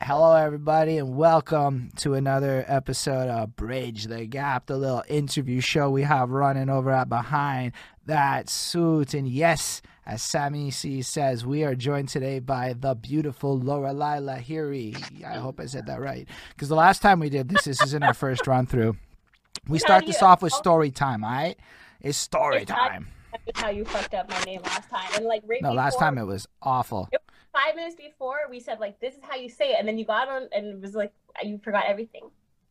Hello, everybody, and welcome to another episode of Bridge the Gap, the little interview show we have running over at Behind That Suit. And yes, as Sammy C says, we are joined today by the beautiful Lorelai Lahiri. I hope I said that right. Because the last time we did this, this is in our first run through. We start this off with story time, all right? It's story time. That's how you fucked up my name last time. And like right No, last time it was awful. Five minutes before we said like this is how you say it, and then you got on and it was like you forgot everything.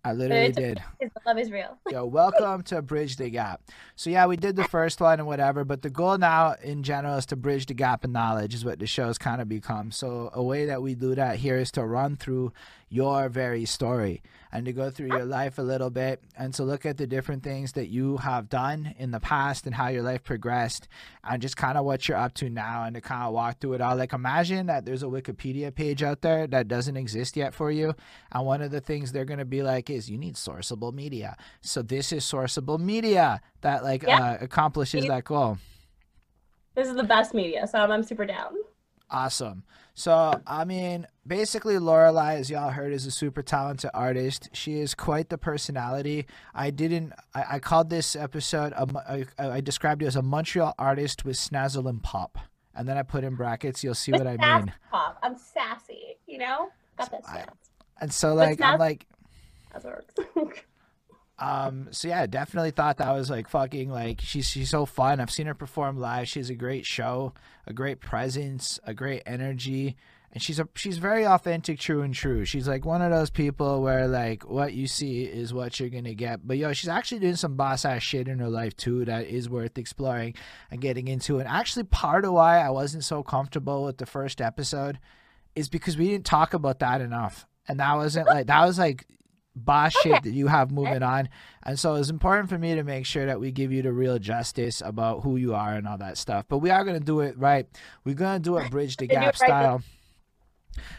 I literally did. Love is real. Yo, welcome to Bridge the Gap. So yeah, we did the first one and whatever, but the goal now in general is to bridge the gap in knowledge is what the show's kind of become. So a way that we do that here is to run through your very story and to go through your life a little bit and to look at the different things that you have done in the past and how your life progressed and just kind of what you're up to now and to kind of walk through it all. Like imagine that there's a Wikipedia page out there that doesn't exist yet for you. And one of the things they're going to be like is you need sourceable media. So this is sourceable media that like Yeah. uh, accomplishes that goal. This is the best media, so I'm, I'm super down. Awesome. So, I mean, basically, Lorelai, as y'all heard, is a super talented artist. She is quite the personality. I didn't, I, I called this episode, a, I, I described it as a Montreal artist with snazzle and pop. And then I put in brackets, you'll see what I With mean. Pop. I'm sassy, you know? Got that I- And so, like, I'm like, That's what works. Um, so yeah, definitely thought that was like fucking like she's she's so fun. I've seen her perform live. She has a great show, a great presence, a great energy, and she's a she's very authentic, true and true. She's like one of those people where like what you see is what you're gonna get. But yo, she's actually doing some boss ass shit in her life too that is worth exploring and getting into. And actually, part of why I wasn't so comfortable with the first episode is because we didn't talk about that enough. And that wasn't like that was like boss shit that you have moving on. And so it's important for me to make sure that we give you the real justice about who you are and all that stuff. But we are gonna do it right. We're gonna do it bridge the gap right style.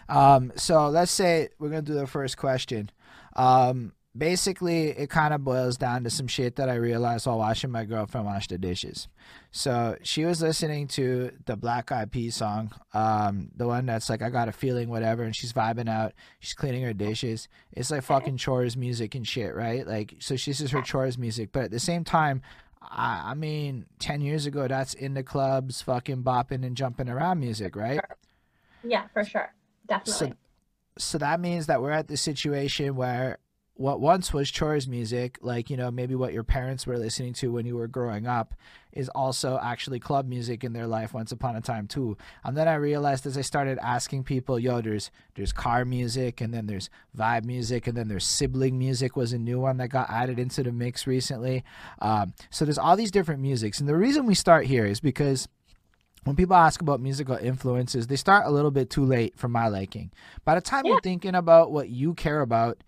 Um, so let's say we're gonna do the first question. Um, basically, it kind of boils down to some shit that I realized while watching my girlfriend wash the dishes. So she was listening to the Black Eyed Peas song, um, the one that's like I got a feeling, whatever, and she's vibing out. She's cleaning her dishes. It's like fucking chores music and shit, right? Like, so this is her chores music, but at the same time. I, I mean, ten years ago, that's in the clubs, fucking bopping and jumping around music, right? yeah, for sure. Definitely. So, so that means that we're at the situation where what once was chores music, like you know maybe what your parents were listening to when you were growing up, is also actually club music in their life once upon a time too. And then I realized as I started asking people, yo, there's there's car music, and then there's vibe music, and then there's sibling music was a new one that got added into the mix recently. Um, so there's all these different musics, and the reason we start here is because when people ask about musical influences, they start a little bit too late for my liking. By the time you're thinking about what you care about,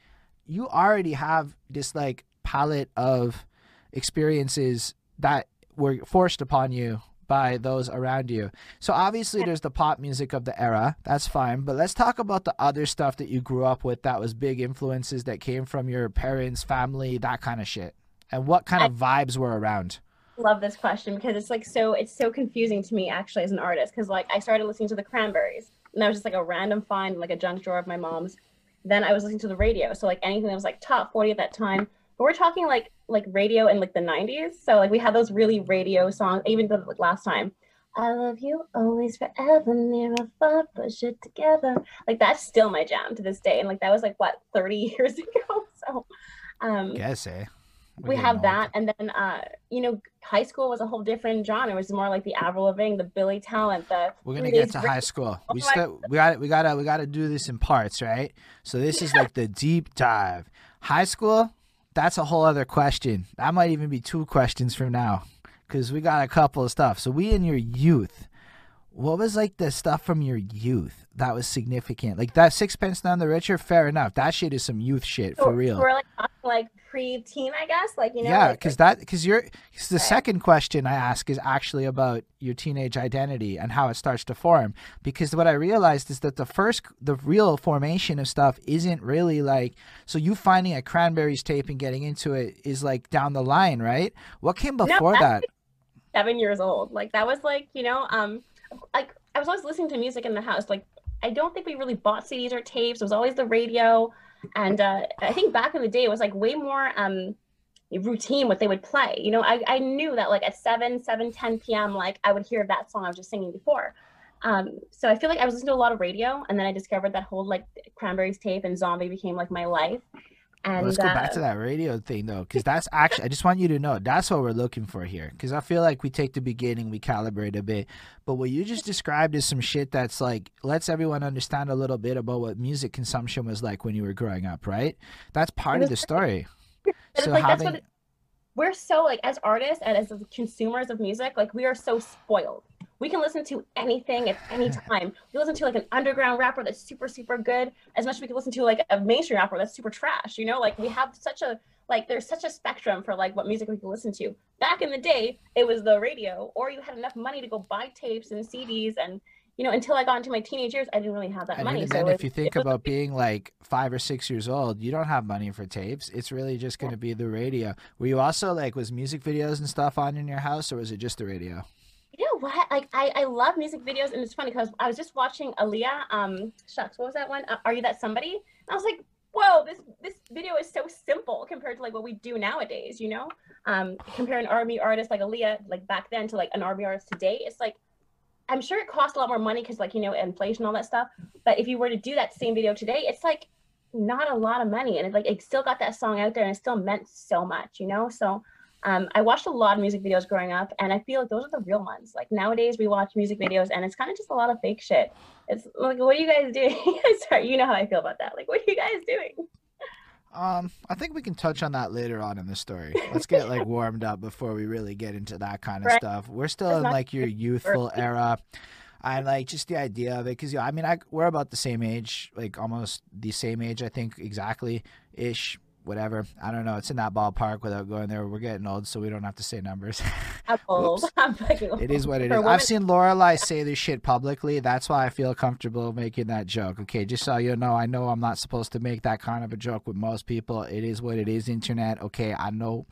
you already have this like palette of experiences that were forced upon you by those around you. So obviously there's the pop music of the era. That's fine, but let's talk about the other stuff that you grew up with that was big influences that came from your parents, family, that kind of shit. And what kind of vibes were around? love this question because it's like so it's so confusing to me actually as an artist because like I started listening to the Cranberries and that was just like a random find like a junk drawer of my mom's. Then I was listening to the radio, so like anything that was like top forty at that time. But we're talking like like radio in like the nineties, so like we had those really radio songs. Even the like last time, I love you always forever, near or far, push it together. Like that's still my jam to this day, and like that was like what thirty years ago. So, um, Guess, eh? We have that and then uh you know high school was a whole different genre it was more like the avril lavigne the billy talent the We're gonna get to high school. We Oh still we got we gotta we gotta do this in parts, right? So this is like the deep dive. High school, that's a whole other question. That might even be two questions from now, because we got a couple of stuff. So we in your youth, what was like the stuff from your youth that was significant? Like that Sixpence None the Richer, fair enough. That shit is some youth shit for real. we're like like pre-teen i guess like you know yeah, like, because that because you're cause the second question I ask is actually about your teenage identity and how it starts to form. Because what I realized is that the first the real formation of stuff isn't really like so you finding a cranberries tape and getting into it is like down the line, right? What came before that's that? seven years old like that was like you know um like I was always listening to music in the house. Like I don't think we really bought CDs or tapes. It was always the radio, and uh, I think back in the day it was like way more um, routine what they would play. You know, I, I knew that like at 7, 7, 10 p.m. like I would hear that song I was just singing before. Um, so I feel like I was listening to a lot of radio, and then I discovered that whole like Cranberries tape and Zombie became like my life. And Let's go uh, back to that radio thing though, because that's actually I just want you to know that's what we're looking for here. Because I feel like we take the beginning, we calibrate a bit, but what you just described is some shit that's like lets everyone understand a little bit about what music consumption was like when you were growing up, right? That's part of the story. It's So like that's having what it, we're so like as artists and as consumers of music, like we are so spoiled. We can listen to anything at any time. We listen to like an underground rapper that's super super good, as much as we can listen to like a mainstream rapper that's super trash. You know, like we have such a like there's such a spectrum for like what music we can listen to. Back in the day, it was the radio, or you had enough money to go buy tapes and CDs and. You know, until I got into my teenage years, I didn't really have that And money. even so if you think was- about being like five or six years old, you don't have money for tapes. It's really just going to be the radio. Were you also like, was music videos and stuff on in your house, or was it just the radio? You know what? Like I, I love music videos, and it's funny because I was just watching Aaliyah. Um, shucks, what was that one? Uh, Are you that somebody? And I was like, whoa, this this video is so simple compared to like what we do nowadays. You know, um, compare an R&B artist like Aaliyah, like back then, to like an R&B artist today. It's like, I'm sure it costs a lot more money because like you know inflation, and all that stuff. But if you were to do that same video today, it's like not a lot of money, and it like it still got that song out there, and it still meant so much. You know, so. Um, I watched a lot of music videos growing up, and I feel like those are the real ones. Like nowadays, we watch music videos, and it's kind of just a lot of fake shit. It's like, what are you guys doing? Sorry, you know how I feel about that. Like, what are you guys doing? Um, I think we can touch on that later on in the story. Let's get like warmed up before we really get into that kind of Right. stuff. We're still That's in like your youthful era. I like just the idea of it because yeah, I mean, I we're about the same age, like almost the same age, I think exactly ish. Whatever, I don't know. It's in that ballpark without going there. We're getting old, so we don't have to say numbers. I'm old. I'm old. It is what it For is. I've seen Lorelai say this shit publicly. That's why I feel comfortable making that joke. Okay, just so you know, I know I'm not supposed to make that kind of a joke with most people. It is what it is. Internet. Okay, I know.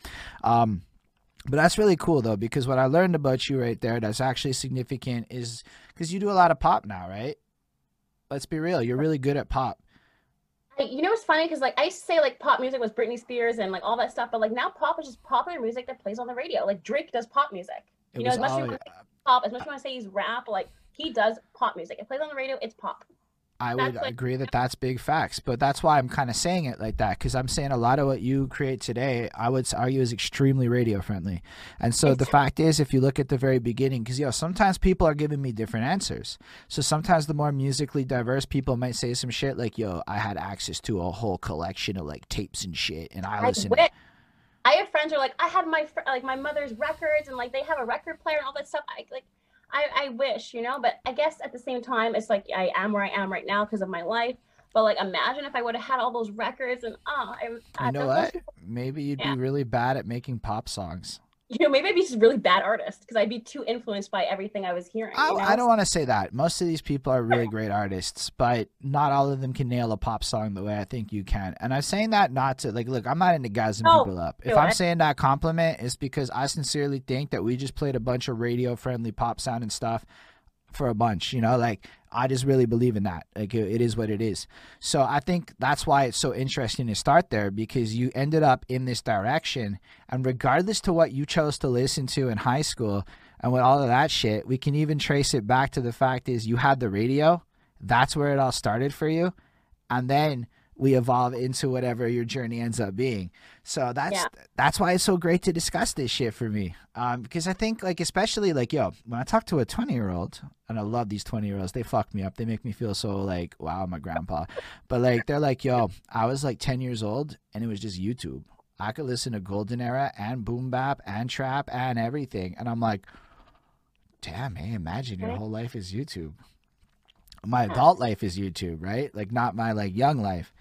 Um, but that's really cool though, because what I learned about you right there that's actually significant is because you do a lot of pop now, right? Let's be real. You're really good at pop. You know what's funny? Because like I used to say like pop music was Britney Spears and like all that stuff, but like now pop is just popular music that plays on the radio. Like Drake does pop music. It You know, as much as you want to Pop, as much as you want to say he's rap, like he does pop music. It plays on the radio. It's pop. I would like- agree that that's big facts, but that's why I'm kind of saying it like that because I'm saying a lot of what you create today, I would argue is extremely radio friendly. And so the fact is, if you look at the very beginning, because yo, sometimes people are giving me different answers. So sometimes the more musically diverse people might say some shit like, "Yo, I had access to a whole collection of like tapes and shit, and I I listened." I have friends who are like, I had my fr- like my mother's records and like they have a record player and all that stuff. I like, I I wish you know, but I guess at the same time, it's like I am where I am right now because of my life. But like, imagine if I would have had all those records and oh, I, I You know what? Maybe you'd Yeah. be really bad at making pop songs. You know, maybe I'd be just a really bad artist because I'd be too influenced by everything I was hearing. Oh, I, you know? I don't want to say that. Most of these people are really great artists, but not all of them can nail a pop song the way I think you can. And I'm saying that not to like look. I'm not into gassing No, people up. If I'm I- saying that compliment, it's because I sincerely think that we just played a bunch of radio friendly pop sounding stuff for a bunch. You know, like I just really believe in that. Like it, it is what it is. So I think that's why it's so interesting to start there because you ended up in this direction, and regardless to what you chose to listen to in high school and with all of that shit, we can even trace it back to the fact is you had the radio. That's where it all started for you, and then we evolve into whatever your journey ends up being. So that's Yeah. that's why it's so great to discuss this shit for me. Um, because I think like especially like yo, when I talk to a twenty year old, and I love these twenty year olds, they fuck me up. They make me feel so like wow, my grandpa. But like they're like yo, I was like ten years old and it was just YouTube. I could listen to Golden Era and Boom Bap and Trap and everything, and I'm like, damn, hey, imagine your whole life is YouTube. My adult life is YouTube, right? Like not my like young life.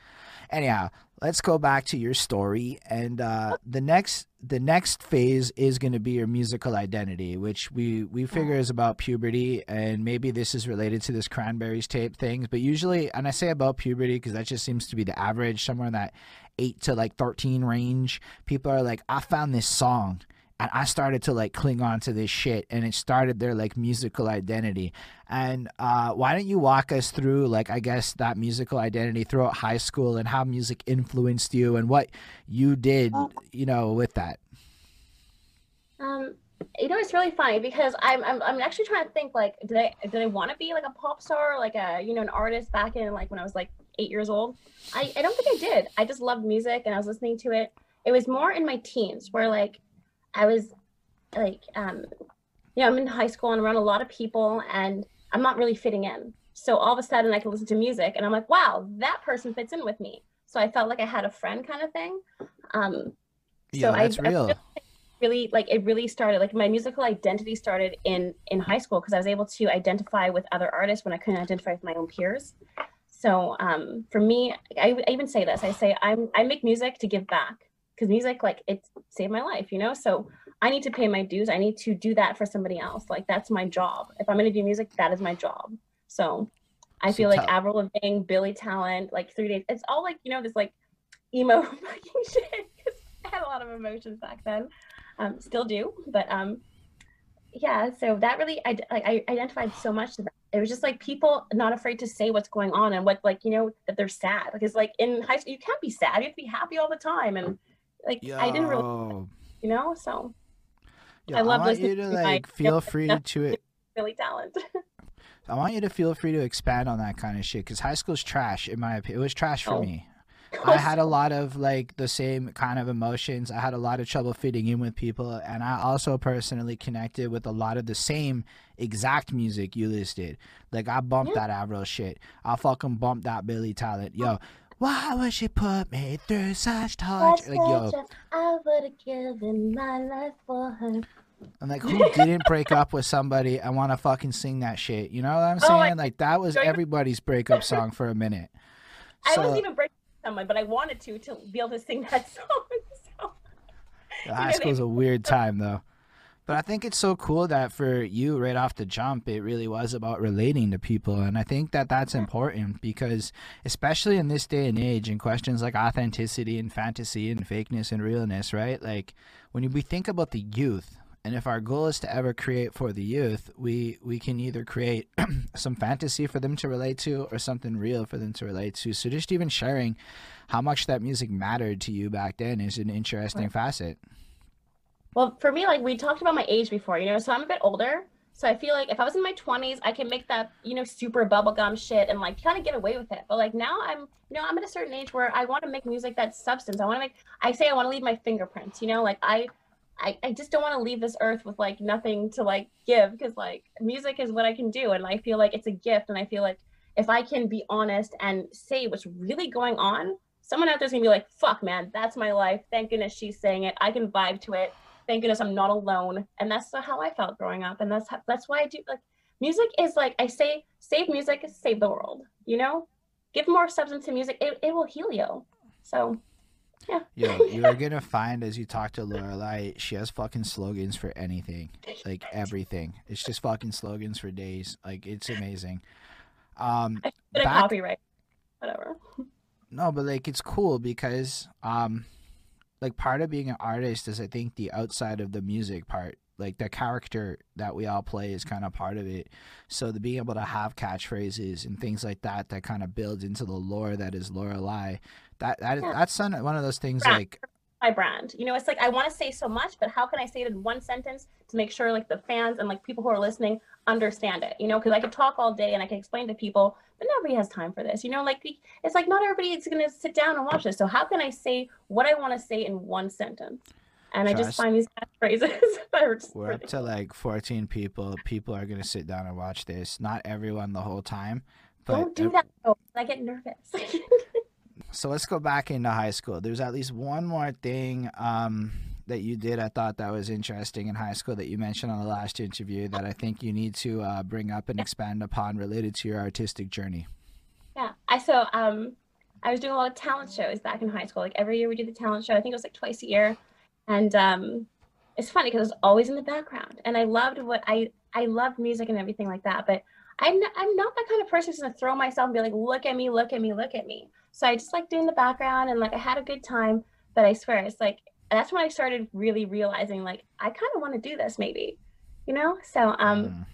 Anyhow, let's go back to your story and uh the next the next phase is going to be your musical identity which we we figure is about puberty and maybe this is related to this cranberries tape things but usually and i say about puberty because that just seems to be the average somewhere in that 8 to like 13 range people are like i found this song and I started to like cling on to this shit and it started their like musical identity. And uh, why don't you walk us through like I guess that musical identity throughout high school and how music influenced you and what you did, you know, with that. Um, you know, it's really funny because I'm, I'm I'm actually trying to think like, did I did I want to be like a pop star, like a you know an artist back in like when I was like eight years old? I I don't think I did. I just loved music and I was listening to it. It was more in my teens where like I was like um you know I'm in high school and around a lot of people and I'm not really fitting in. So all of a sudden I can listen to music and I'm like, wow, that person fits in with me. So I felt like I had a friend kind of thing. Um, Yeah, so that's I, real. I really like it really started like my musical identity started in in high school because I was able to identify with other artists when I couldn't identify with my own peers. So um, for me, I, I even say this. I say I'm I make music to give back because music like it saved my life, you know. So I need to pay my dues. I need to do that for somebody else. Like that's my job. If I'm gonna do music, that is my job. So I So feel like tell- Avril Lavigne, Billy Talent, like Three Days. It's all like you know this like emo fucking shit. 'cause I had a lot of emotions back then. Um, still do, but um, yeah. So that really, I like I identified so much to that. It was just like people not afraid to say what's going on and what like you know that they're sad because like in high school you can't be sad. You have to be happy all the time and like I didn't really, you know. So Yo, I love want you to like feel free to Billy Talent. I want you to feel free to expand on that kind of shit because high school's trash in my opinion. It was trash for Oh. me. I had a lot of like the same kind of emotions. I had a lot of trouble fitting in with people, and I also personally connected with a lot of the same exact music you listed. Like I bumped that Avril shit. I fucking bumped that Billy Talent. Oh. Yo, why would she put me through such torture? Like yo, I would have given my life for her. I'm like, who didn't break up with somebody and want to fucking sing that shit? You know what I'm Oh, saying? like that was everybody's breakup song for a minute. I So- wasn't even breaking up with someone, but I wanted to to be able to sing that song. So high school's a weird time though. But I think it's so cool that for you right off the jump, it really was about relating to people. And I think that that's mm-hmm. important because, especially in this day and age, in questions like authenticity and fantasy and fakeness and realness, right? Like when we think about the youth, and if our goal is to ever create for the youth, we, we can either create some fantasy for them to relate to or something real for them to relate to. So just even sharing how much that music mattered to you back then is an interesting facet. Well, for me, like we talked about my age before, you know, so I'm a bit older. So I feel like if I was in my 20s, I can make that, you know, super bubblegum shit and like kind of get away with it. But like now I'm, you know, I'm at a certain age where I want to make music that's substance. I want to make, I say I want to leave my fingerprints, you know, like I, I, I just don't want to leave this earth with like nothing to like give because like music is what I can do. And I feel like it's a gift. And I feel like if I can be honest and say what's really going on, someone out there's gonna be like, fuck, man, that's my life. Thank goodness she's saying it. I can vibe to it thank goodness I'm not alone. And that's how I felt growing up. And that's how, that's why I do like music is like I say save music, save the world. You know, give more substance to music. It, it will heal you. So yeah. Yo, you're gonna find as you talk to Lorelai, she has fucking slogans for anything, like everything. It's just fucking slogans for days. Like it's amazing. Um, of back- copyright. Whatever. no, but like it's cool because um, like part of being an artist is I think the outside of the music part, like the character that we all play is kind of part of it. So the being able to have catchphrases and things like that that kind of builds into the lore that is Lorelai. That that Yeah. that's one one of those things Right. like My brand. You know, it's like I want to say so much, but how can I say it in one sentence to make sure like the fans and like people who are listening understand it? You know, because I could talk all day and I can explain to people, but nobody has time for this. You know, like it's like not everybody is going to sit down and watch this. So how can I say what I want to say in one sentence? And I just find these catchphrases that are just We're up to like 14 people. People are going to sit down and watch this. Not everyone the whole time. But Don't do that. though. I get nervous. So let's go back into high school. There's at least one more thing um, that you did I thought that was interesting in high school that you mentioned on the last interview that I think you need to uh, bring up and expand upon related to your artistic journey. Yeah. I so um I was doing a lot of talent shows back in high school. Like every year we do the talent show. I think it was like twice a year. And um it's funny because it was always in the background. And I loved what I I loved music and everything like that. But I'm not, I'm not that kind of person who's gonna throw myself and be like, look at me, look at me, look at me. So I just like doing the background and like I had a good time. But I swear it's like that's when I started really realizing like I kind of want to do this maybe, you know. So um, Mm.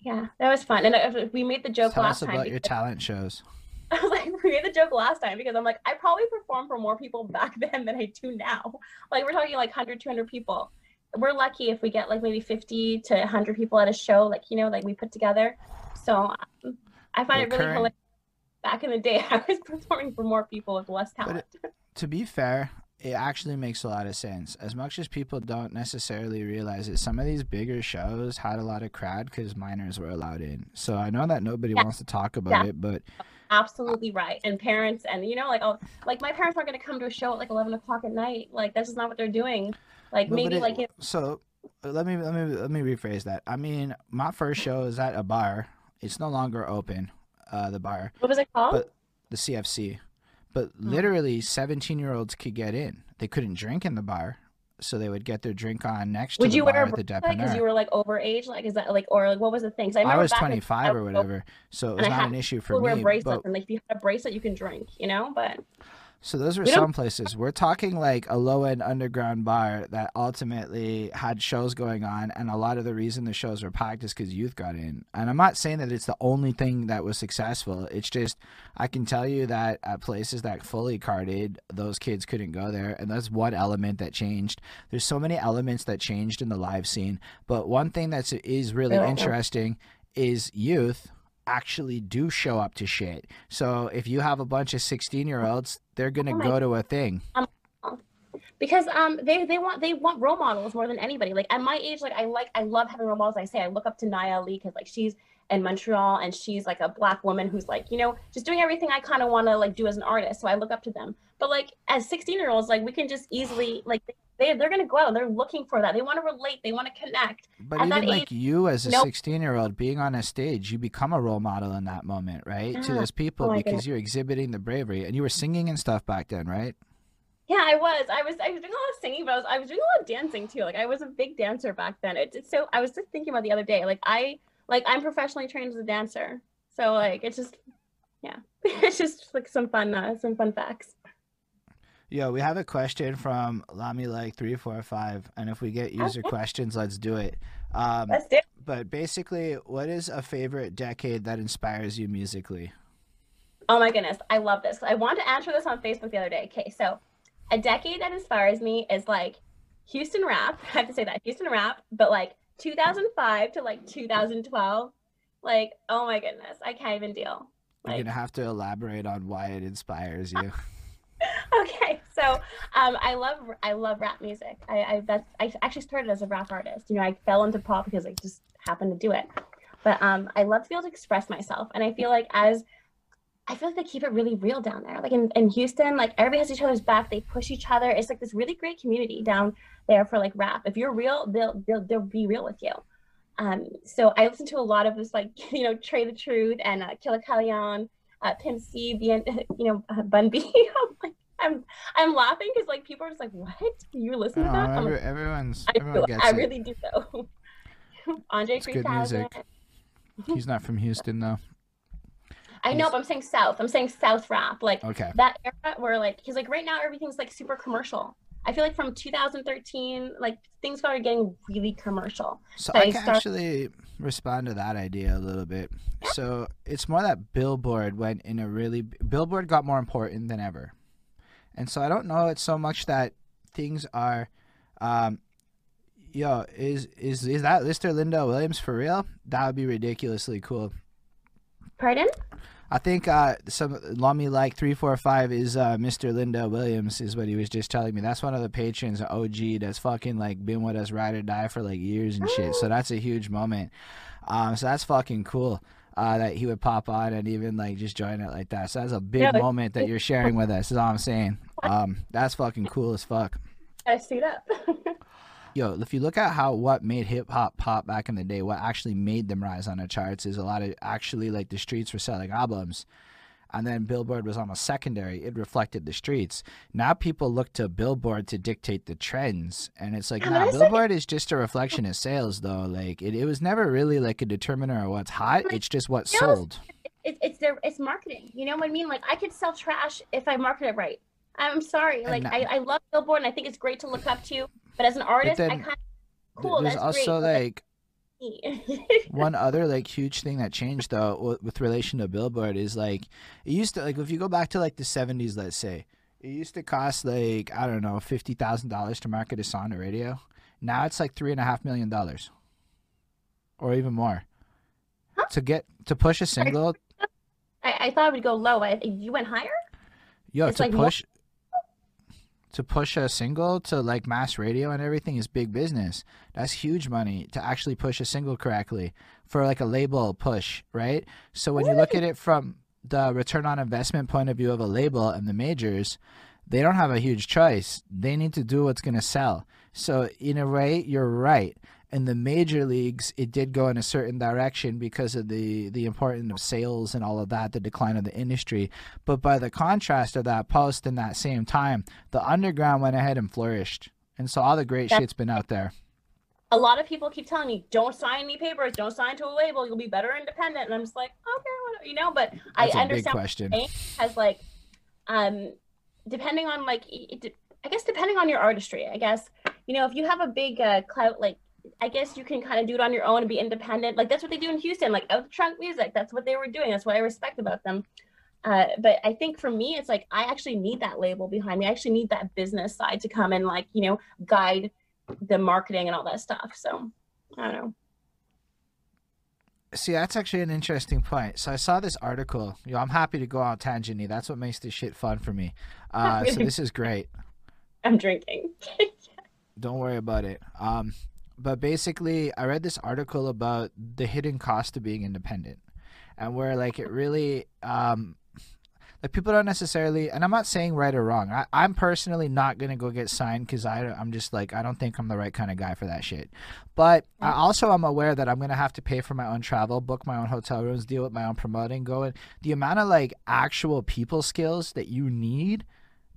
yeah, that was fun, and uh, we made the joke Tell last us time. about your talent shows. I was like, we made the joke last time because I'm like, I probably performed for more people back then than I do now. Like, we're talking like 100, 200 people. We're lucky if we get like maybe 50 to 100 people at a show, like, you know, like we put together. So um, I find it really current- hilarious. Back in the day, I was performing for more people with less talent. To be fair, it actually makes a lot of sense. As much as people don't necessarily realize it, some of these bigger shows had a lot of crowd because minors were allowed in. So I know that nobody Yeah. wants to talk about Yeah. it, but Absolutely right. And parents, and you know, like, oh, like my parents aren't going to come to a show at like 11 o'clock at night. Like, that's just not what they're doing. Like, but maybe it- like, if, so let me let me let me rephrase that. I mean, my first show is at a bar. It's no longer open. Uh, the bar, what was it called? But- the CFC, but Hmm. literally 17 year olds could get in. They couldn't drink in the bar, so they would get their drink on next Would to the you bar wear a at the bracelet because you were like overage? Like, is that like, or like, what was the thing? I, I, was 25 or whatever, so it was not had an issue for people wear me. bracelets, But and like if you had a bracelet, you can drink, you know. But So those were We some places. We're talking like a low end underground bar that ultimately had shows going on, and a lot of the reason the shows were packed is because youth got in. And I'm not saying that it's the only thing that was successful. It's just I can tell you that at places that fully carded, those kids couldn't go there, and that's one element that changed. There's so many elements that changed in the live scene, but one thing that's is really Yeah. interesting is youth actually do show up to shit. So if you have a bunch of 16 year olds, they're going to Oh go to a thing. because um they they want they want role models more than anybody. Like at my age, like I like I love having role models. I say I look up to Naya Ali because like she's in Montreal and she's like a black woman who's like you know just doing everything I kind of want to like do as an artist. So I look up to them. But like as 16 year olds, like we can just easily like they they're gonna go out. and They're looking for that. They want to relate. They want to connect. But At that even like age- you as a Nope. 16 year old being on a stage, you become a role model in that moment, right? To those people Oh because goodness. you're exhibiting the bravery and you were singing and stuff back then, right? Yeah, I was. I was. I was doing a lot of singing, but I was. I was doing a lot of dancing too. Like I was a big dancer back then. It, it's so. I was just thinking about the other day. Like I. Like I'm professionally trained as a dancer. So like it's just. Yeah, it's just like some fun. Uh, some fun facts. Yo, we have a question from Lami like three four five, and if we get user questions, let's do it. Um, Let's do. it. but basically, what is a favorite decade that inspires you musically? Oh my goodness, I love this. I wanted to answer this on Facebook the other day. Okay, so a decade that inspires me is like Houston rap. I have to say that Houston rap, but like 2005 to like 2012. Like, oh my goodness, I can't even deal. You're gonna have to elaborate on why it inspires you. okay so um i love i love rap music. I i that's i actually started as a rap artist. You know i fell into pop because i just happened to do it. But um i love to be able to express myself. And i feel like as i feel like they keep it really real down there. Like in, in houston like everybody has each other's back. They push each other. It's like this really great community down there for like rap. If you're real they'll they'll, they'll be real with you. Um so i listen to a lot of this like you know Trae tha Truth and uh, killer uh, Pimp C, you know, uh, Bun B. I'm like, I'm, I'm laughing because like people are just like, what? You listen to that? Every- like, everyone's I, everyone I really do though. Andre It's good 3000. music. He's not from Houston though. I know, but I'm saying South. I'm saying South rap. Like Okay. that era where like, he's like right now everything's like super commercial. I feel like from 2013, like things started getting really commercial. So So I you can start- actually respond to that idea a little bit. So it's more that Billboard went in a really Billboard got more important than ever, and so I don't know. It's so much that things are, um, yo, is is is that Lister Linda Williams for real? That would be ridiculously cool. Pardon? I think uh, some Lummy like three four five is uh, Mr. Linda Williams is what he was just telling me. That's one of the patrons, OG, that's fucking like been with us ride or die for like years and shit. So that's a huge moment. Um, so that's fucking cool. Uh, that he would pop on and even like just join it like that. So that's a big Yeah, like- moment that you're sharing with us. Is all I'm saying. Um, that's fucking cool as fuck. I see up. Yo, if you look at how what made hip hop pop back in the day, what actually made them rise on the charts is a lot of actually like the streets were selling albums. And then Billboard was almost secondary. It reflected the streets. Now people look to Billboard to dictate the trends. And it's like, nah, but I said- Billboard is just a reflection of sales though. Like it, it was never really like a determiner of what's hot. It's just what sold. it's it's their it's marketing. You know what I mean? Like I could sell trash if I market it right. I'm sorry. Like I, I love Billboard and I think it's great to look up to, but as an artist, I then kind of cool. There's that's also great. like one other like huge thing that changed though with, with relation to billboard is like it used to like if you go back to like the 70s let's say it used to cost like i don't know $50000 to market a song to radio now it's like three and a half million dollars or even more Huh? to get to push a single I, I thought it would go low. I, you went higher. yo It's to like more- push to push a single to like mass radio and everything is big business. That's huge money to actually push a single correctly for like a label push, right? So when you look at it from the return on investment point of view of a label and the majors, they don't have a huge choice. They need to do what's going to sell. So in a way, you're right. In the major leagues, it did go in a certain direction because of the the importance of sales and all of that, the decline of the industry. But by the contrast of that post in that same time, the underground went ahead and flourished. And so all the great That's- shit's been out there. A lot of people keep telling me, "Don't sign any papers. Don't sign to a label. You'll be better independent." And I'm just like, "Okay, whatever," you know. But That's I understand question. has like, um, depending on like, it, it- I guess depending on your artistry. I guess you know if you have a big uh, clout like. I guess you can kind of do it on your own and be independent. Like that's what they do in Houston, like out the trunk music. That's what they were doing. That's what I respect about them. Uh, but I think for me, it's like I actually need that label behind me. I actually need that business side to come and like you know guide the marketing and all that stuff. So I don't know. See, that's actually an interesting point. So I saw this article. You know, I'm happy to go on tangenty. That's what makes this shit fun for me. Uh, so this is great. I'm drinking. Don't worry about it. Um, but basically, I read this article about the hidden cost of being independent, and where like it really, um, like people don't necessarily. And I'm not saying right or wrong. I, I'm personally not gonna go get signed because I I'm just like I don't think I'm the right kind of guy for that shit. But I Right. also am aware that I'm gonna have to pay for my own travel, book my own hotel rooms, deal with my own promoting, going the amount of like actual people skills that you need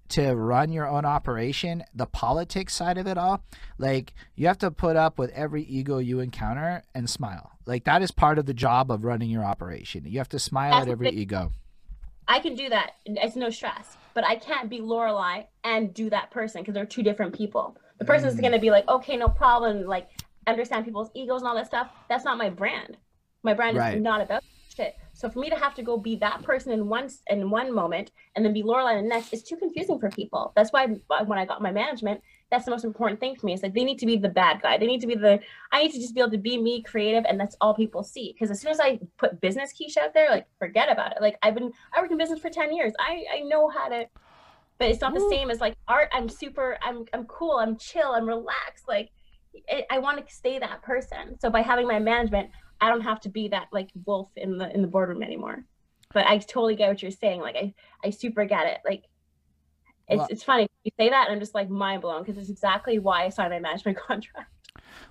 to run your own operation, the politics side of it all, like you have to put up with every ego you encounter and smile. Like that is part of the job of running your operation. You have to smile That's at every big- ego. I can do that. It's no stress. But I can't be Lorelai and do that person because they're two different people. The person's Mm. gonna be like, okay, no problem, like understand people's egos and all that stuff. That's not my brand. My brand Right. is not about. So for me to have to go be that person in one in one moment and then be Lorelai in the next is too confusing for people. That's why when I got my management, that's the most important thing for me. It's like they need to be the bad guy. They need to be the. I need to just be able to be me, creative, and that's all people see. Because as soon as I put business quiche out there, like forget about it. Like I've been, I worked in business for ten years. I I know how to, but it's not the mm. same as like art. I'm super. I'm I'm cool. I'm chill. I'm relaxed. Like I want to stay that person. So by having my management, I don't have to be that like wolf in the in the boardroom anymore. But I totally get what you're saying. Like I I super get it. Like it's Well- it's funny you say that and I'm just like mind blown because it's exactly why I signed my management contract.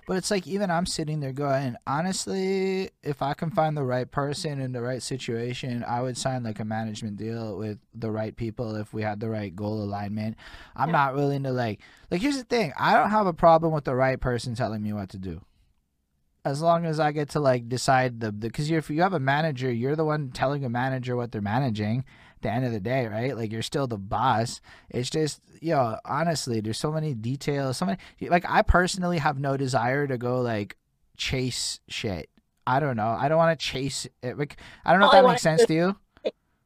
But it's like even I'm sitting there going, honestly, if I can find the right person in the right situation, I would sign like a management deal with the right people if we had the right goal alignment. I'm Yeah. not willing to like like here's the thing, I don't have a problem with the right person telling me what to do. As long as I get to like decide the because if you have a manager, you're the one telling a manager what they're managing. At the end of the day, right? Like you're still the boss. It's just, you know, honestly, there's so many details, so many like I personally have no desire to go like chase shit. I don't know. I don't want to chase it. Like I don't know All if that makes sense to you.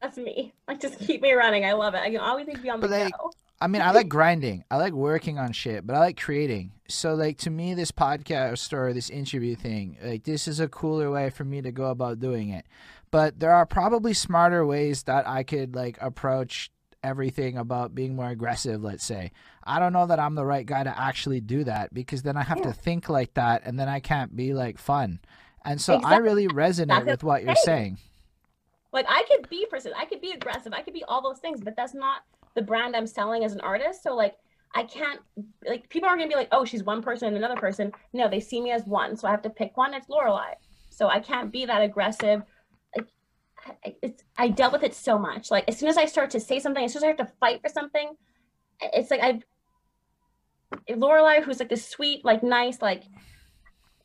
That's me. Like just keep me running. I love it. I can always be on the But, like, go. I mean, I like grinding. I like working on shit, but I like creating. So like to me this podcast or this interview thing, like this is a cooler way for me to go about doing it. But there are probably smarter ways that I could like approach everything about being more aggressive, let's say. I don't know that I'm the right guy to actually do that because then I have Yeah. to think like that and then I can't be like fun. And so I really resonate with what you're saying. Like I could be person, I could be aggressive, I could be all those things, but that's not the brand I'm selling as an artist. So like I can't like people aren't gonna be like, oh, she's one person and another person. No, they see me as one, so I have to pick one. It's Lorelai, so I can't be that aggressive. It's I dealt with it so much. Like as soon as I start to say something, as soon as I have to fight for something, it's like I Lorelai, who's like this sweet, like nice, like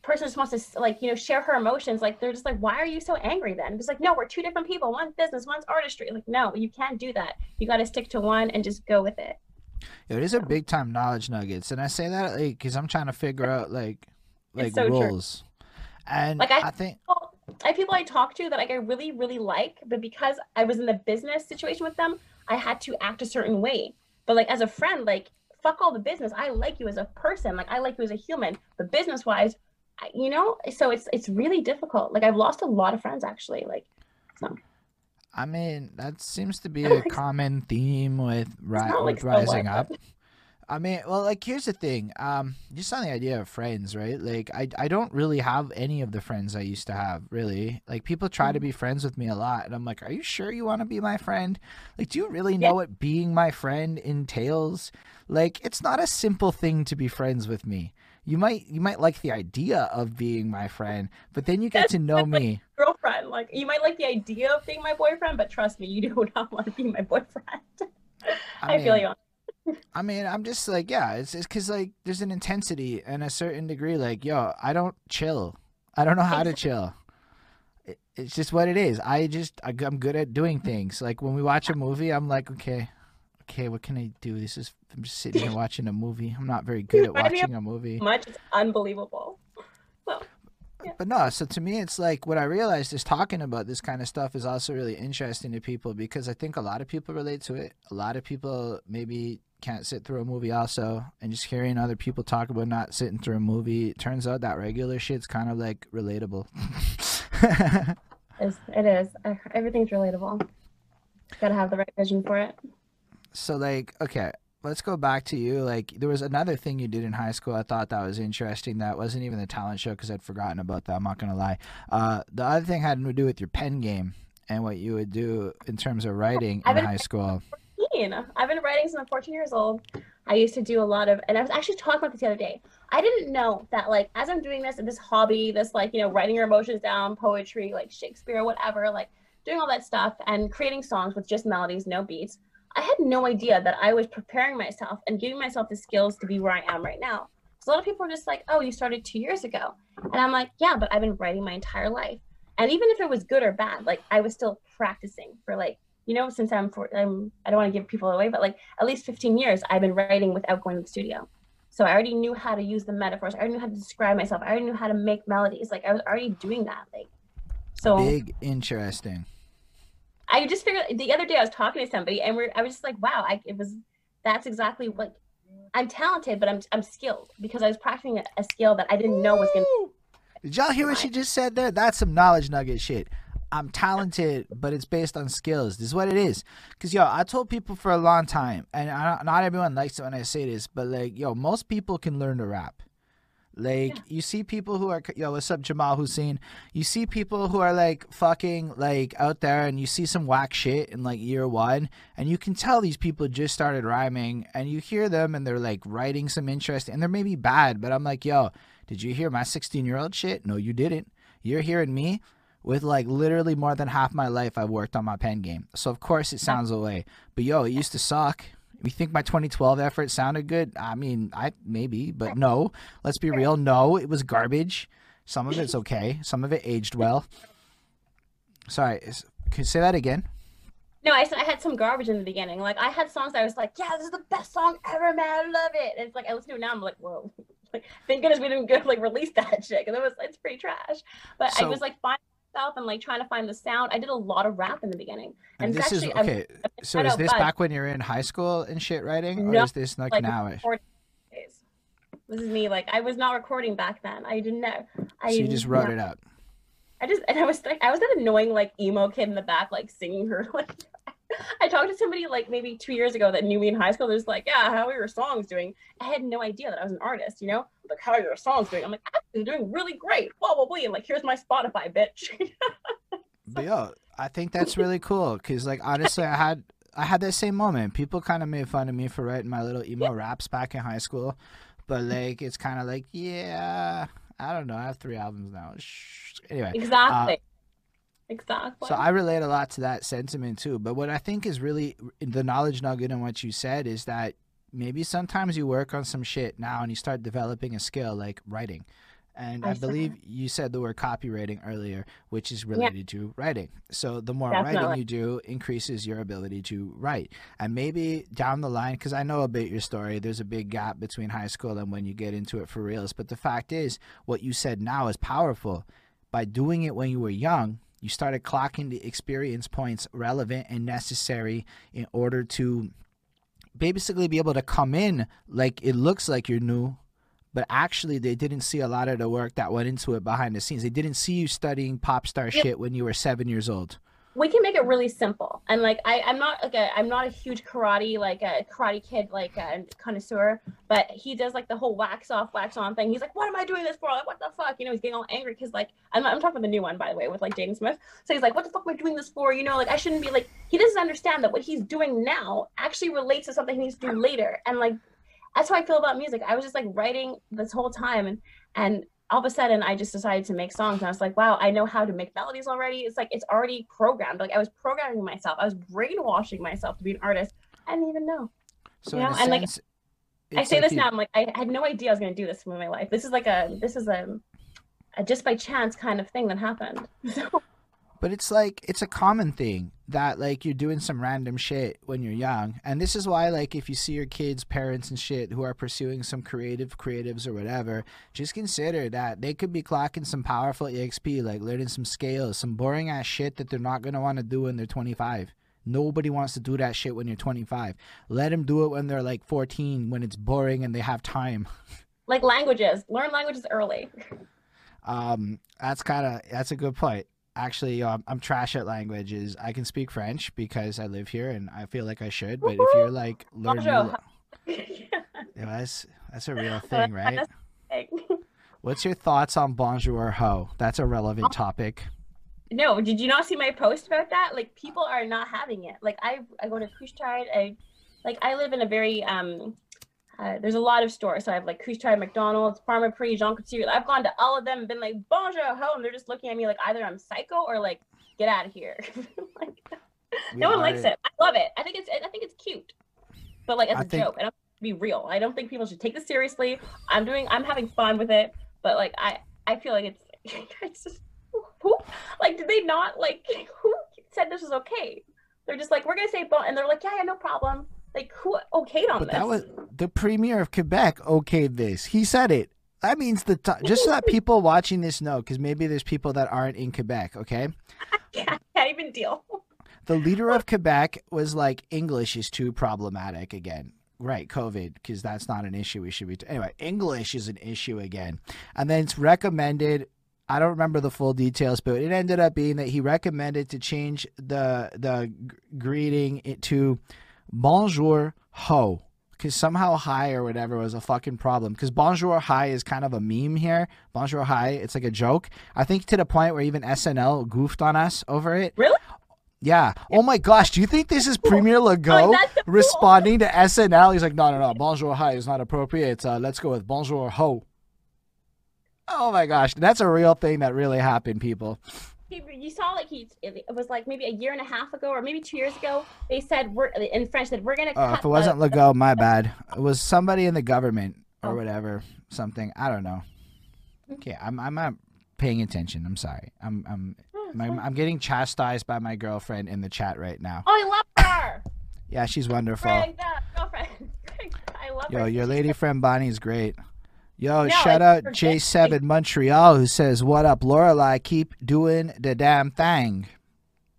person just wants to like you know share her emotions like they're just like why are you so angry then it's like no we're two different people one's business one's artistry like no you can't do that you got to stick to one and just go with it Yo, these are big time knowledge nuggets, and I say that like because I'm trying to figure out like like so true. rules, and Like, I- I think I have people I talk to that like I really, really like, but because I was in the business situation with them, I had to act a certain way. But like as a friend, like fuck all the business. I like you as a person. Like I like you as a human. But business wise, you know, so it's it's really difficult. Like I've lost a lot of friends actually. Like so I mean, that seems to be a common theme with, ri- like with rising up. I mean, well, like here's the thing. Um, just on the idea of friends, right? Like, I I don't really have any of the friends I used to have. Really, like people try Mm-hmm. to be friends with me a lot, and I'm like, are you sure you want to be my friend? Like, do you really Yeah. know what being my friend entails? Like, it's not a simple thing to be friends with me. You might you might like the idea of being my friend, but then you get That's to know like- me. girlfriend, like you might like the idea of being my boyfriend, but trust me, you do not want to be my boyfriend. I, feel mean, you. I mean, I'm just like, yeah, it's it's because like there's an intensity and a certain degree. Like, yo, I don't chill. I don't know how to chill. It, it's just what it is. I just I, am good at doing things. Like when we watch a movie, I'm like, okay, okay, what can I do? This is I'm just sitting here watching a movie. I'm not very good at Remind me of- watching a movie. Much it's unbelievable. But no, so to me, it's like what I realized is talking about this kind of stuff is also really interesting to people because I think a lot of people relate to it. A lot of people maybe can't sit through a movie also, and just hearing other people talk about not sitting through a movie, it turns out that regular shit's kind of like relatable. It is. Uh, Everything's relatable. Got to have the right vision for it. So like, okay, let's go back to you. Like, there was another thing you did in high school. I thought that was interesting. That wasn't even the talent show because I'd forgotten about that. I'm not gonna lie. Uh, the other thing had to do with your pen game and what you would do in terms of writing in high school. 14. I've been writing since I'm 14 years old. I used to do a lot of, and I was actually talking about this the other day. I didn't know that, like, as I'm doing this, this hobby, this, like, you know, writing your emotions down, poetry, like Shakespeare, whatever, like, doing all that stuff and creating songs with just melodies, no beats. I had no idea that I was preparing myself and giving myself the skills to be where I am right now. So a lot of people are just like, oh, you started two years ago. And I'm like, yeah, but I've been writing my entire life. And even if it was good or bad, like, I was still practicing for, like, you know, since I'm, for, I'm I don't want to give people away, but like at least 15 years, I've been writing without going to the studio. So I already knew how to use the metaphors. I already knew how to describe myself. I already knew how to make melodies. Like I was already doing that. Like, so Big interesting. I just figured the other day I was talking to somebody and we're I was just like, wow, I it was that's exactly what I'm talented, but I'm I'm skilled because I was practicing a, a skill that I didn't know was gonna. Did y'all hear what she just said there? That's some knowledge nugget shit. I'm talented, but it's based on skills. This is what it is. Cause yo, I told people for a long time, and I, not everyone likes it when I say this, but like yo, most people can learn to rap. Like you see people who are yo, what's up, Jamal Hussein? You see people who are like fucking like out there, and you see some whack shit in like year one, and you can tell these people just started rhyming, and you hear them, and they're like writing some interest, and they're maybe bad, but I'm like, yo, did you hear my 16 year old shit? No, you didn't. You're hearing me with like literally more than half my life I've worked on my pen game. So of course it sounds away. But yo, it used to suck. You think my 2012 effort sounded good? I mean, I maybe, but no. Let's be real. No, it was garbage. Some of it's okay. Some of it aged well. Sorry, is- can you say that again? No, I said I had some garbage in the beginning. Like I had songs that I was like, yeah, this is the best song ever, man. I love it. And it's like I listen to it now, I'm like, whoa. Like, thank goodness we didn't go like release that shit because it was it's pretty trash. But I was like finding myself and like trying to find the sound. I did a lot of rap in the beginning. And And this is actually I'm- okay. So is this Bud. back when you're in high school and shit writing, or No, is this like, like now? recording days. This is me. Like I was not recording back then. I didn't know. I So you just wrote it out. I just and I was like I was that annoying like emo kid in the back like singing her like I talked to somebody like maybe two years ago that knew me in high school. They're just like, yeah, how are your songs doing? I had no idea that I was an artist, you know? Like, how are your songs doing? I'm like, they're doing really great. Blah blah blah. And like, here's my Spotify, bitch. But yo, I think that's really cool because, like, honestly, I had I had that same moment. People kind of made fun of me for writing my little emo raps back in high school, but like, it's kind of like, yeah, I don't know. I have three albums now. Shh. Anyway, uh, exactly. Exactly. so I relate a lot to that sentiment too. But what I think is really the knowledge nugget in what you said is that maybe sometimes you work on some shit now and you start developing a skill like writing. And I I, believe you said the word copywriting earlier, which is related to writing. So the more writing you do increases your ability to write. And maybe down the line, because I know a bit your story, there's a big gap between high school and when you get into it for reals. But the fact is, what you said now is powerful. By doing it when you were young, you started clocking the experience points relevant and necessary in order to basically be able to come in like it looks like you're new but actually they didn't see a lot of the work that went into it behind the scenes they didn't see you studying pop star Yep. shit when you were seven years old we can make it really simple. And like I, i'm not like a i'm not a huge karate like a karate kid like a connoisseur but he does like the whole wax off wax on thing. He's like what am i doing this for? Like what the fuck? You know he's getting all angry because like I'm, I'm talking about the new one by the way with like jaden smith. So he's like what the fuck am i doing this for? You know like i shouldn't be like he doesn't understand that what he's doing now actually relates to something he needs to do later. And like that's how i feel about music. I was just like writing this whole time and and all of a sudden I just decided to make songs and I was like, wow, I know how to make melodies already. It's like it's already programmed. Like I was programming myself. I was brainwashing myself to be an artist. I didn't even know. so You know, and, like, sense I say like this you- now. I'm like, I had no idea I was gonna do this with my life. This is like a this is a, a just by chance kind of thing that happened. So But it's like it's a common thing that like you're doing some random shit when you're young. And this is why like if you see your kids, parents and shit who are pursuing some creative creatives or whatever, just consider that they could be clocking some powerful EXP, like learning some scales, some boring ass shit that they're not gonna want to do when they're 25. Nobody wants to do that shit when you're 25. Let them do it when they're like 14, when it's boring and they have time. like languages, learn languages early. Um, that's kind of that's a good point. Actually, um, I'm trash at languages. I can speak French because I live here and I feel like I should. But if you're like learning, Bonjour. yeah, that's that's a real thing, right? What's your thoughts on bonjour ho? That's a relevant topic. No, did you not see my post about that? Like people are not having it. Like I I go to Couche-Tard, I like I live in a very um uh, there's a lot of stores. So I have like Couche-Tard, McDonald's, Pharmaprix, Jean Coutu. I've gone to all of them and been like, bonjour, ho, and they're just looking at me like either I'm psycho or like, get out of here. like, We no one likes it. I love it. I think it's I think it's cute. But like as I a think- joke. I don't be real. I don't think people should take this seriously. I'm doing I'm having fun with it, but like I I feel like it's it's just who like did they not like who said this was okay? They're just like we're gonna say bon and they're like yeah yeah no problem. Like who okayed on But this? that was the premier of Quebec. Okayed this. He said it. That means the just so that people watching this know, because maybe there's people that aren't in Quebec. Okay, yeah, can't even deal. the leader of Quebec was like English is too problematic again. Right, COVID, because that's not an issue we should be. T- anyway, English is an issue again, and then it's recommended. I don't remember the full details, but it ended up being that he recommended to change the the g- greeting it to bonjour ho. Because somehow hi or whatever was a fucking problem. Because bonjour hi is kind of a meme here. Bonjour hi it's like a joke. I think to the point where even snl goofed on us over it. Really? yeah. Oh my gosh do you think this is premier legault so cool. responding to snl he's like no no no bonjour hi is not appropriate. Uh, let's go with bonjour ho. Oh my gosh that's a real thing that really happened people He, you saw like he it was like maybe a year and a half ago or maybe two years ago. They said we're in French that we're gonna. Oh, cut if it wasn't the, Legault, my bad. It was somebody in the government or Oh. whatever, something. I don't know. Okay, I'm I'm not paying attention. I'm sorry. I'm I'm Oh, it's I'm, getting chastised by my girlfriend in the chat right now. Oh, I love her. Yeah, she's wonderful. Greg, that girlfriend. I love Yo, her. your lady friend Bonnie's great. Yo, No, shout out J7 Montreal who says, "What up, Lorelai? Keep doing the damn thing."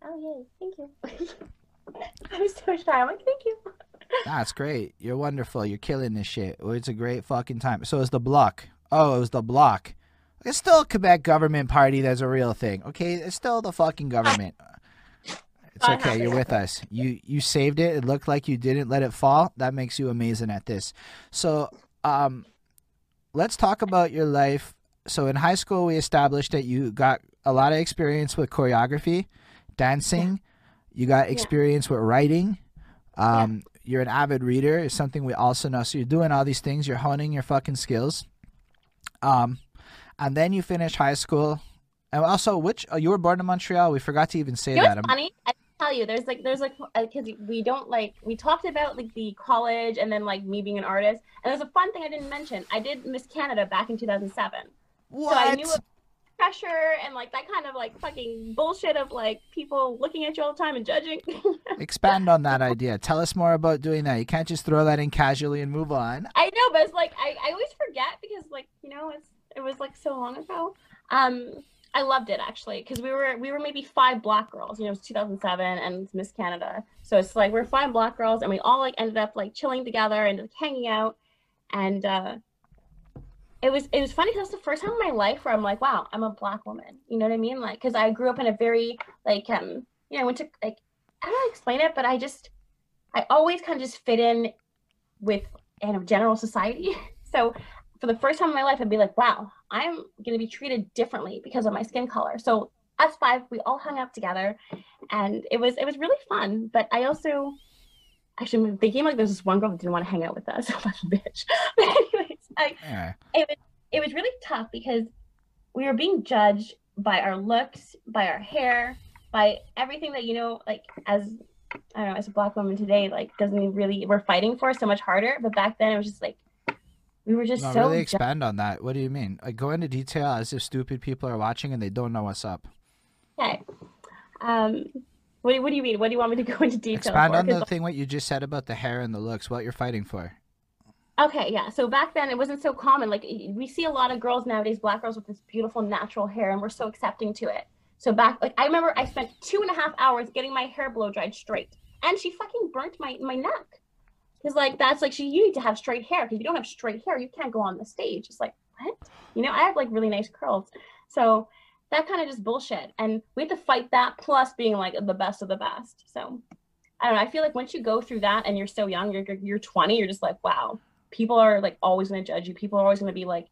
Oh yay! Thank you. I'm so shy. I'm like, thank you. That's great. You're wonderful. You're killing this shit. It's a great fucking time. So is the Bloc. Oh, it was the Bloc. It's still a Quebec government party that's a real thing. Okay, it's still the fucking government. It's okay. You're with us. You you saved it. It looked like you didn't let it fall. That makes you amazing at this. So, um, let's talk about your life. So in high school, we established that you got a lot of experience with choreography, dancing. You got experience with writing. Um, You're an avid reader. Is something we also know. So you're doing all these things. You're honing your fucking skills. Um, and then you finish high school. And also, which oh, you were born in Montreal. We forgot to even say You know that. funny? I tell you, there's like, there's like, because we don't like, we talked about like the college and then like me being an artist. And there's a fun thing I didn't mention. I did Miss Canada back in 2007. What? So I knew pressure and like that kind of like fucking bullshit of like people looking at you all the time and judging. Expand on that idea. Tell us more about doing that. You can't just throw that in casually and move on. I know, but it's like I, I always forget because like you know it's it was like so long ago. Um, I loved it actually because we were we were maybe five black girls. You know, it was 2007 and Miss Canada, so it's like we're five black girls and we all like ended up like chilling together and like hanging out, and uh, it was it was funny because the first time in my life where I'm like, wow, I'm a black woman. You know what I mean? Like, because I grew up in a very like um, you know, I went to like I how to explain it, but I just I always kind of just fit in with you know general society. so for the first time in my life, I'd be like, wow, I'm going to be treated differently because of my skin color. So us five, we all hung out together, and it was it was really fun. But I also actually I'm thinking like there's this one girl that didn't want to hang out with us. Bitch. But anyways, Yeah. it was it was really tough because we were being judged by our looks, by our hair, by everything that you know, like as I don't know, as a black woman today, like doesn't really we're fighting for so much harder. But back then it was just like we were just No, so really expand on that. What do you mean? Like go into detail as if stupid people are watching and they don't know what's up. okay. Um what do, what do you mean? What do you want me to go into detail Expand for? on the thing what you just said about the hair and the looks. What you're fighting for. Okay, yeah. So back then it wasn't so common. Like we see a lot of girls nowadays, black girls with this beautiful natural hair, and we're so accepting to it. So back, like I remember, I spent two and a half hours getting my hair blow dried straight, and she fucking burnt my my neck. Cause like that's like she you need to have straight hair because if you don't have straight hair, you can't go on the stage. It's like what? You know, I have like really nice curls, so that kind of just bullshit. And we had to fight that plus being like the best of the best. So I don't know. I feel like once you go through that and you're so young, you're you're, you're 20, you're just like wow people are like always going to judge you people are always going to be like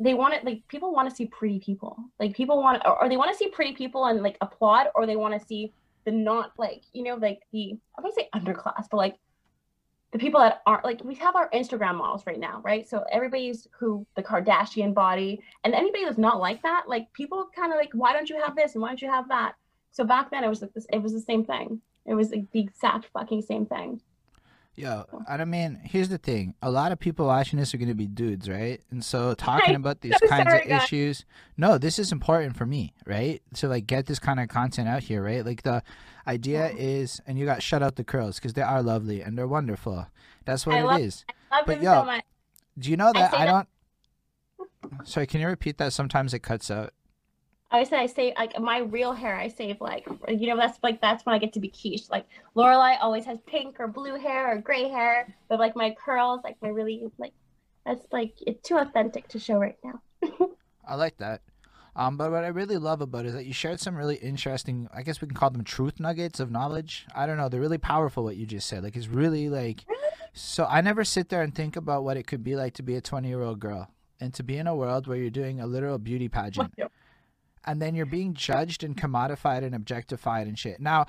they want it like people want to see pretty people like people want or, or they want to see pretty people and like applaud or they want to see the not like you know like the i wouldn't say underclass but like the people that aren't like we have our instagram models right now right so everybody's who the kardashian body and anybody that's not like that like people kind of like why don't you have this and why don't you have that so back then it was like this it was the same thing it was like the exact fucking same thing Yo, I don't mean, here's the thing. A lot of people watching this are going to be dudes, right? And so talking about these so kinds sorry, of guys. issues, no, this is important for me, right? To like get this kind of content out here, right? Like the idea is, and you got shut out the curls because they are lovely and they're wonderful. That's what it is. I it love- is. But them yo, so much Do you know that say I, don't? Sorry, can you repeat that? Sometimes it cuts out. I said I save like my real hair. I save like you know that's like that's when I get to be quiche. Like Lorelai always has pink or blue hair or gray hair, but like my curls, like my really like that's like it's too authentic to show right now. I like that. Um, but what I really love about it is that you shared some really interesting, I guess we can call them truth nuggets of knowledge. I don't know. They're really powerful, what you just said. Like, it's really like, so I never sit there and think about what it could be like to be a 20 year old girl and to be in a world where you're doing a literal beauty pageant and then you're being judged and commodified and objectified and shit. Now,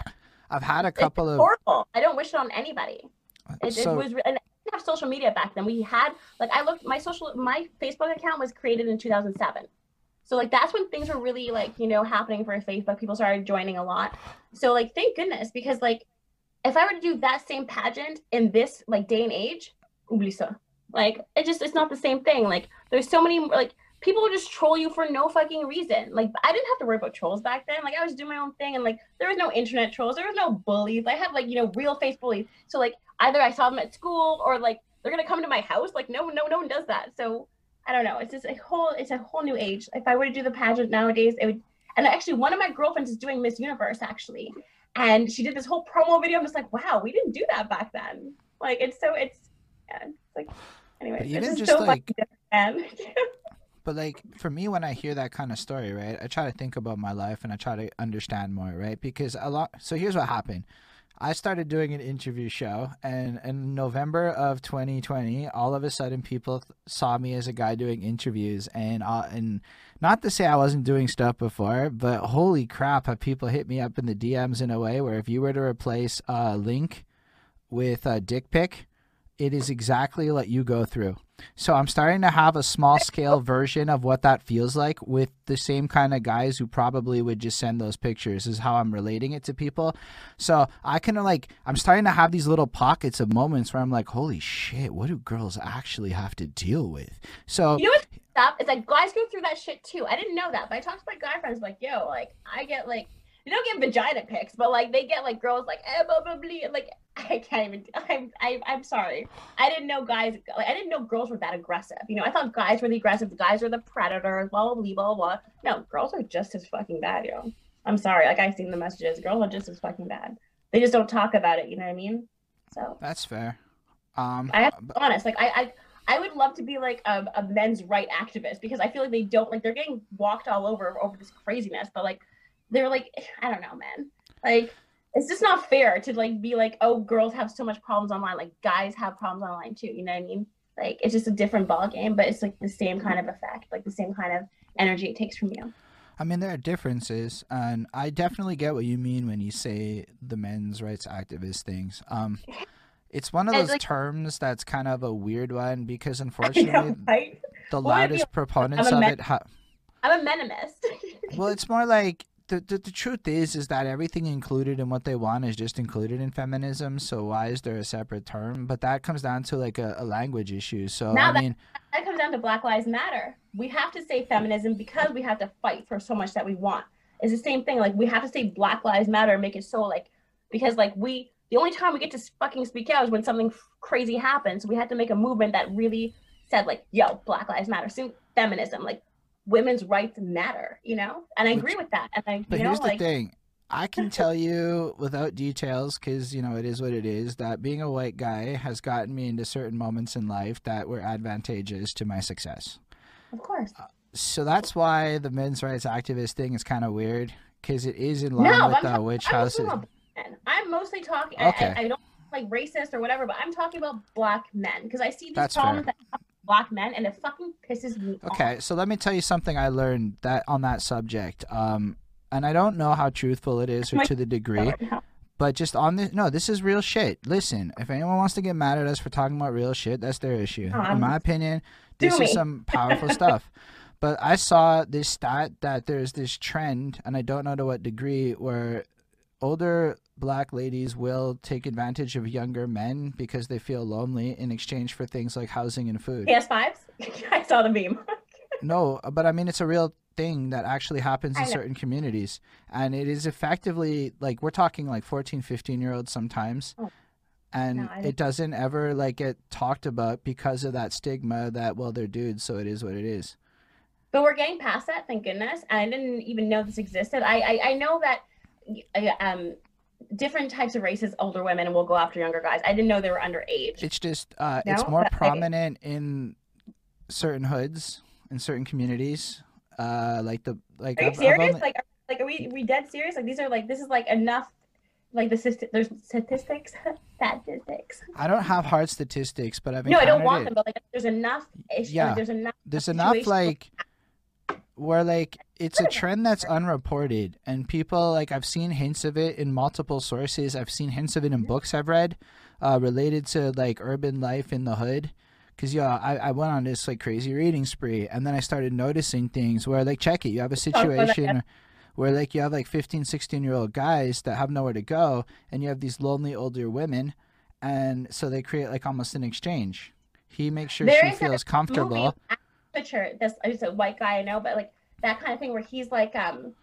I've had a couple it's of. horrible. I don't wish it on anybody. It, so, it was, and I didn't have social media back then. We had like I looked my social my Facebook account was created in 2007. So like that's when things were really like you know happening for Facebook. People started joining a lot. So like thank goodness because like if I were to do that same pageant in this like day and age, oublie ça. Like it just it's not the same thing. Like there's so many like people just troll you for no fucking reason. Like I didn't have to worry about trolls back then. Like I was doing my own thing and like there was no internet trolls. There was no bullies. I had like, you know, real face bullies. So like either I saw them at school or like they're gonna come to my house. Like no no no one does that. So I don't know. It's just a whole it's a whole new age. If I were to do the pageant nowadays, it would and actually one of my girlfriends is doing Miss Universe actually. And she did this whole promo video. I'm just like, wow, we didn't do that back then. Like it's so it's yeah, it's like anyway. It's just, just, so like-. But like for me, when I hear that kind of story, right, I try to think about my life and I try to understand more, right? Because a lot. So here's what happened. I started doing an interview show, and in November of 2020, all of a sudden people saw me as a guy doing interviews, and uh, and not to say I wasn't doing stuff before, but holy crap, have people hit me up in the DMs in a way where if you were to replace a link with a dick pic, it is exactly what you go through. So I'm starting to have a small scale version of what that feels like with the same kind of guys who probably would just send those pictures is how I'm relating it to people. So I kind of like I'm starting to have these little pockets of moments where I'm like, holy shit, what do girls actually have to deal with? So You know what's up is like guys go through that shit too. I didn't know that, but I talked to my guy friends like, yo, like I get like they don't get vagina pics, but like they get like girls like eh, blah, blah, blah, like I can't even. I'm I, I'm sorry. I didn't know guys. Like I didn't know girls were that aggressive. You know, I thought guys were the aggressive. The guys are the predators. Blah blah blah blah blah. No, girls are just as fucking bad, yo. I'm sorry. Like I've seen the messages. Girls are just as fucking bad. They just don't talk about it. You know what I mean? So That's fair. Um, I have to be honest. Like I, I, I would love to be like a, a men's right activist because I feel like they don't like they're getting walked all over over this craziness. But like they're like I don't know, man. Like it's just not fair to like be like oh girls have so much problems online. Like guys have problems online too. You know what I mean? Like it's just a different ball game, but it's like the same kind of effect, like the same kind of energy it takes from you. I mean, there are differences, and I definitely get what you mean when you say the men's rights activist things. Um, it's one of those like- terms that's kind of a weird one because unfortunately, know, right? the Well, loudest proponents of men- it. Ha- I'm a menemist. well, it's more like the, the the truth is is that everything included in what they want is just included in feminism. So why is there a separate term? But that comes down to like a, a language issue. So Now I that- mean, that comes down to Black Lives Matter. We have to say feminism because we have to fight for so much that we want. It's the same thing. Like we have to say Black Lives Matter and make it so like because like we the only time we get to fucking speak out is when something f- crazy happens. We had to make a movement that really said like, yo, Black Lives Matter. So feminism, like women's rights matter, you know? And I agree with that. And I But you know here's the like thing. I can tell you without details, because, you know, it is what it is, that being a white guy has gotten me into certain moments in life that were advantageous to my success. of course. Uh, so that's why the men's rights activist thing is kind of weird, because it is in line No, with I'm the witch house. talking about men. I'm mostly talking. Okay. I, I, don't like racist or whatever, but I'm talking about black men because I see these That's problems fair. that black men, and it fucking pisses me off. Okay, so let me tell you something I learned that on that subject. Um, and I don't know how truthful it is or My- to the degree. But just on this, no, this is real shit. Listen, if anyone wants to get mad at us for talking about real shit, that's their issue. Oh, In my opinion, this is some powerful stuff. But I saw this stat that there's this trend, and I don't know to what degree, where older black ladies will take advantage of younger men because they feel lonely in exchange for things like housing and food. PS5s. I saw the meme. No, but I mean it's a real thing that actually happens in certain communities and it is effectively like we're talking like 14 15 year olds sometimes Oh. and No, it doesn't ever like get talked about because of that stigma that well they're dudes so it is what it is But we're getting past that, thank goodness. And I didn't even know this existed. I I, I know that um different types of races, older women and will go after younger guys. I didn't know they were underage. it's just uh it's more but I- prominent in certain hoods in certain communities uh like the like Are you I've- I've serious? only- Like, are, like, are we are we dead serious? Like, these are like this is like enough. Like the there's statistics, statistics. I don't have hard statistics but I've No, I don't want it. them, but like there's enough issues. Yeah. Like, there's enough. there's enough like where like it's a trend that's unreported and people like i've seen hints of it in multiple sources. I've seen hints of it in books i've read uh, related to like urban life in the hood. Because yeah I, I went on this like crazy reading spree and then i started noticing things where like check it you have a situation where like you have like 15 16 year old guys that have nowhere to go and you have these lonely older women and so they create like almost an exchange. He makes sure There she feels comfortable. movie, picture this is a white guy I know, but like that kind of thing where he's like um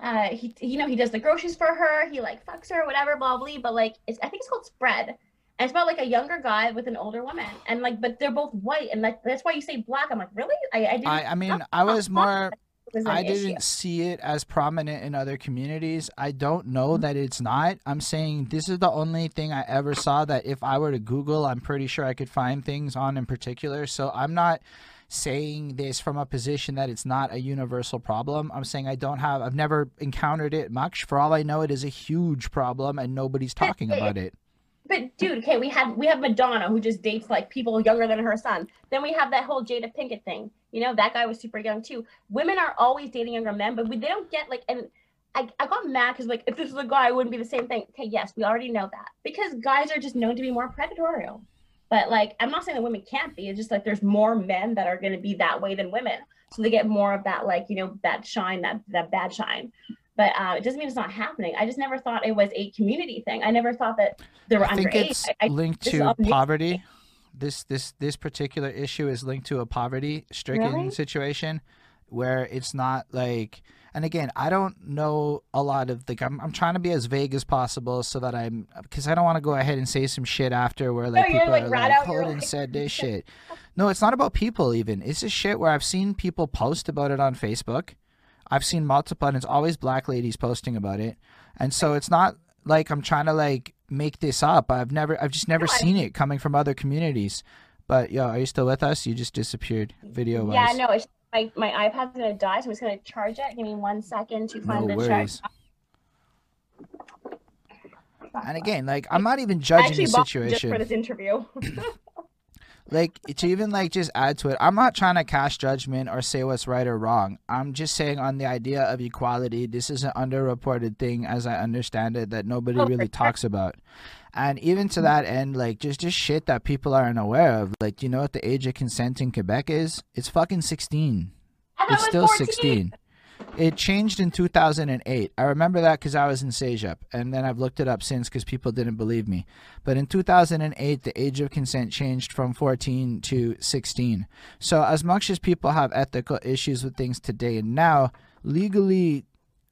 uh he you know he does the groceries for her, he like fucks her, whatever, blah blah. But like it's I think it's called Spread. And it's about like a younger guy with an older woman, and like, but they're both white, and like that's why you say black. I'm like, really? I, I didn't. I, I mean, I was more. I didn't see it as prominent in other communities. I don't know Mm-hmm. that it's not. I'm saying this is the only thing I ever saw that if I were to Google, I'm pretty sure I could find things on in particular. So I'm not saying this from a position that it's not a universal problem. I'm saying I don't have, I've never encountered it much. For all I know, it is a huge problem and nobody's talking about it. But dude, okay, we have we have Madonna who just dates like people younger than her son. Then we have that whole Jada Pinkett thing. You know, that guy was super young too. Women are always dating younger men, but we, they don't get like and I, I got mad because like if this was a guy, it wouldn't be the same thing. Okay, yes, we already know that because guys are just known to be more predatory. But like, I'm not saying that women can't be. It's just like there's more men that are going to be that way than women, so they get more of that like you know that shine, that that bad shine. But uh, it doesn't mean it's not happening. I just never thought it was a community thing. I never thought that there were I think underage. it's I, I, linked to poverty. this this this particular issue is linked to a poverty stricken Really? situation where it's not like and again i don't know a lot of like i'm, I'm trying to be as vague as possible so that i'm because i don't want to go ahead and say some shit after where like No, people like, are rat like Holden said this shit. No it's not about people even. It's just shit where i've seen people post about it on facebook. I've seen multiple and it's always black ladies posting about it. And so it's not like i'm trying to like make this up. I've never i've just never No, seen it coming from other communities. But yo are you still with us? You just disappeared video wise. Yeah, no, it's my my iPad's gonna die, so I'm just gonna charge it. Give me one second to No find the worries. charge. And again, like I'm not even judging the bought it just situation. for this interview. Like to even like just add to it, I'm not trying to cast judgment or say what's right or wrong. I'm just saying on the idea of equality, this is an underreported thing as I understand it that nobody Oh, really sure. talks about. And even to that end, like just just shit that people aren't aware of. Like, you know what the age of consent in Quebec is? It's fucking 16. It's still 14. 16. It changed in 2008. I remember that because I was in CEGEP, and then I've looked it up since because people didn't believe me. But in 2008, the age of consent changed from 14 to 16. So as much as people have ethical issues with things today and now, legally,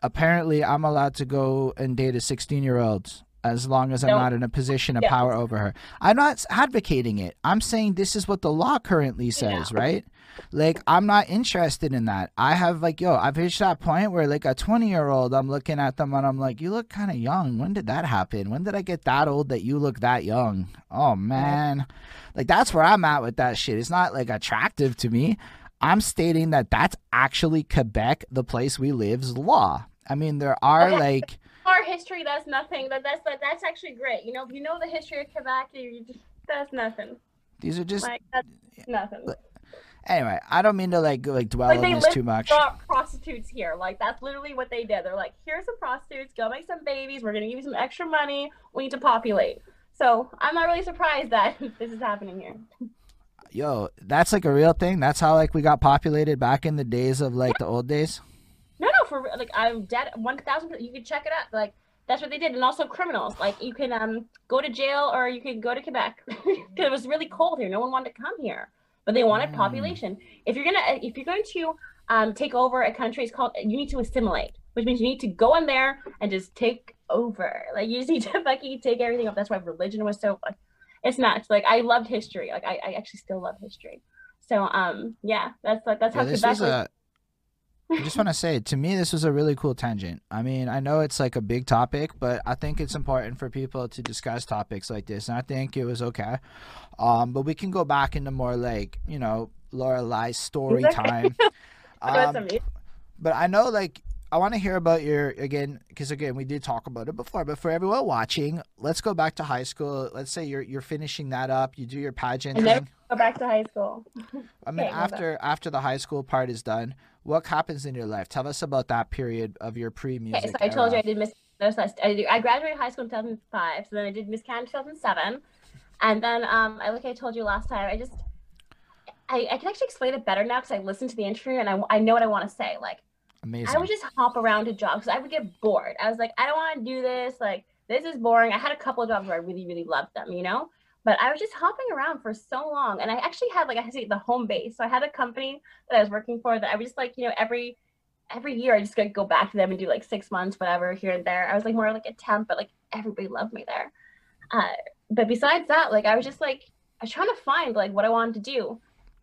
apparently, I'm allowed to go and date a 16 year old as long as I'm No. not in a position of Yeah. power over her. I'm not advocating it. I'm saying this is what the law currently says, right? Like I'm not interested in that. I have like yo, I've reached that point where like a 20 year old, I'm looking at them and I'm like, you look kind of young. When did that happen? When did I get that old that you look that young? Oh man, like that's where I'm at with that shit. It's not like attractive to me. I'm stating that that's actually Quebec, the place we live's law. I mean, there are like Our history, that's nothing. That that's that, that's actually great. You know, if you know the history of Quebec, you, just, that's nothing. these are just Like that's nothing. anyway. I don't mean to like like dwell Like on this too much. prostitutes here. Like that's literally what they did. They're like, here's some prostitutes. Go make some babies. We're gonna give you some extra money. We need to populate. So I'm not really surprised that this is happening here. Yo, that's like a real thing. That's how like we got populated back in the days of like the old days. No, no, for like I'm dead. One thousand. You can check it out. Like that's what they did, and also criminals. Like you can um go to jail or you can go to Quebec because it was really cold here. No one wanted to come here, but they wanted Mm. population. If you're gonna if you're going to um take over a country, it's called you need to assimilate, which means you need to go in there and just take over. Like you just need to fucking take everything up. That's why religion was so. Like, it's nuts. Like I loved history. Like I, I actually still love history. So um yeah, that's like that's how this Quebec was a. I just want to say, to me, this was a really cool tangent. I mean, I know it's like a big topic, but I think it's important for people to discuss topics like this, and I think it was okay. Um, but we can go back into more like you know Lorelai's story time. Um, but I know like I want to hear about your again because again we did talk about it before. But for everyone watching, let's go back to high school. Let's say you're you're finishing that up. You do your pageant never- thing. Go back to high school. I mean, Okay, after after the high school part is done, what happens in your life? Tell us about that period of your pre-music. Okay, so I told you I did Miss. no, so I, I graduated high school in 2005. So then I did Miss Canada 2007, and then um, I like I told you last time. I just I, I can actually explain it better now because I listened to the interview and I, I know what I want to say. Like Amazing. I would just hop around to jobs because I would get bored. I was like, I don't want to do this. Like this is boring. I had a couple of jobs where I really really loved them, you know. But I was just hopping around for so long, and I actually had like I say the home base. So I had a company that I was working for that I was just like you know every every year I just could go back to them and do like six months, whatever, here and there. I was like more like a temp, but like everybody loved me there. Uh, but besides that, like I was just like I was trying to find like what I wanted to do,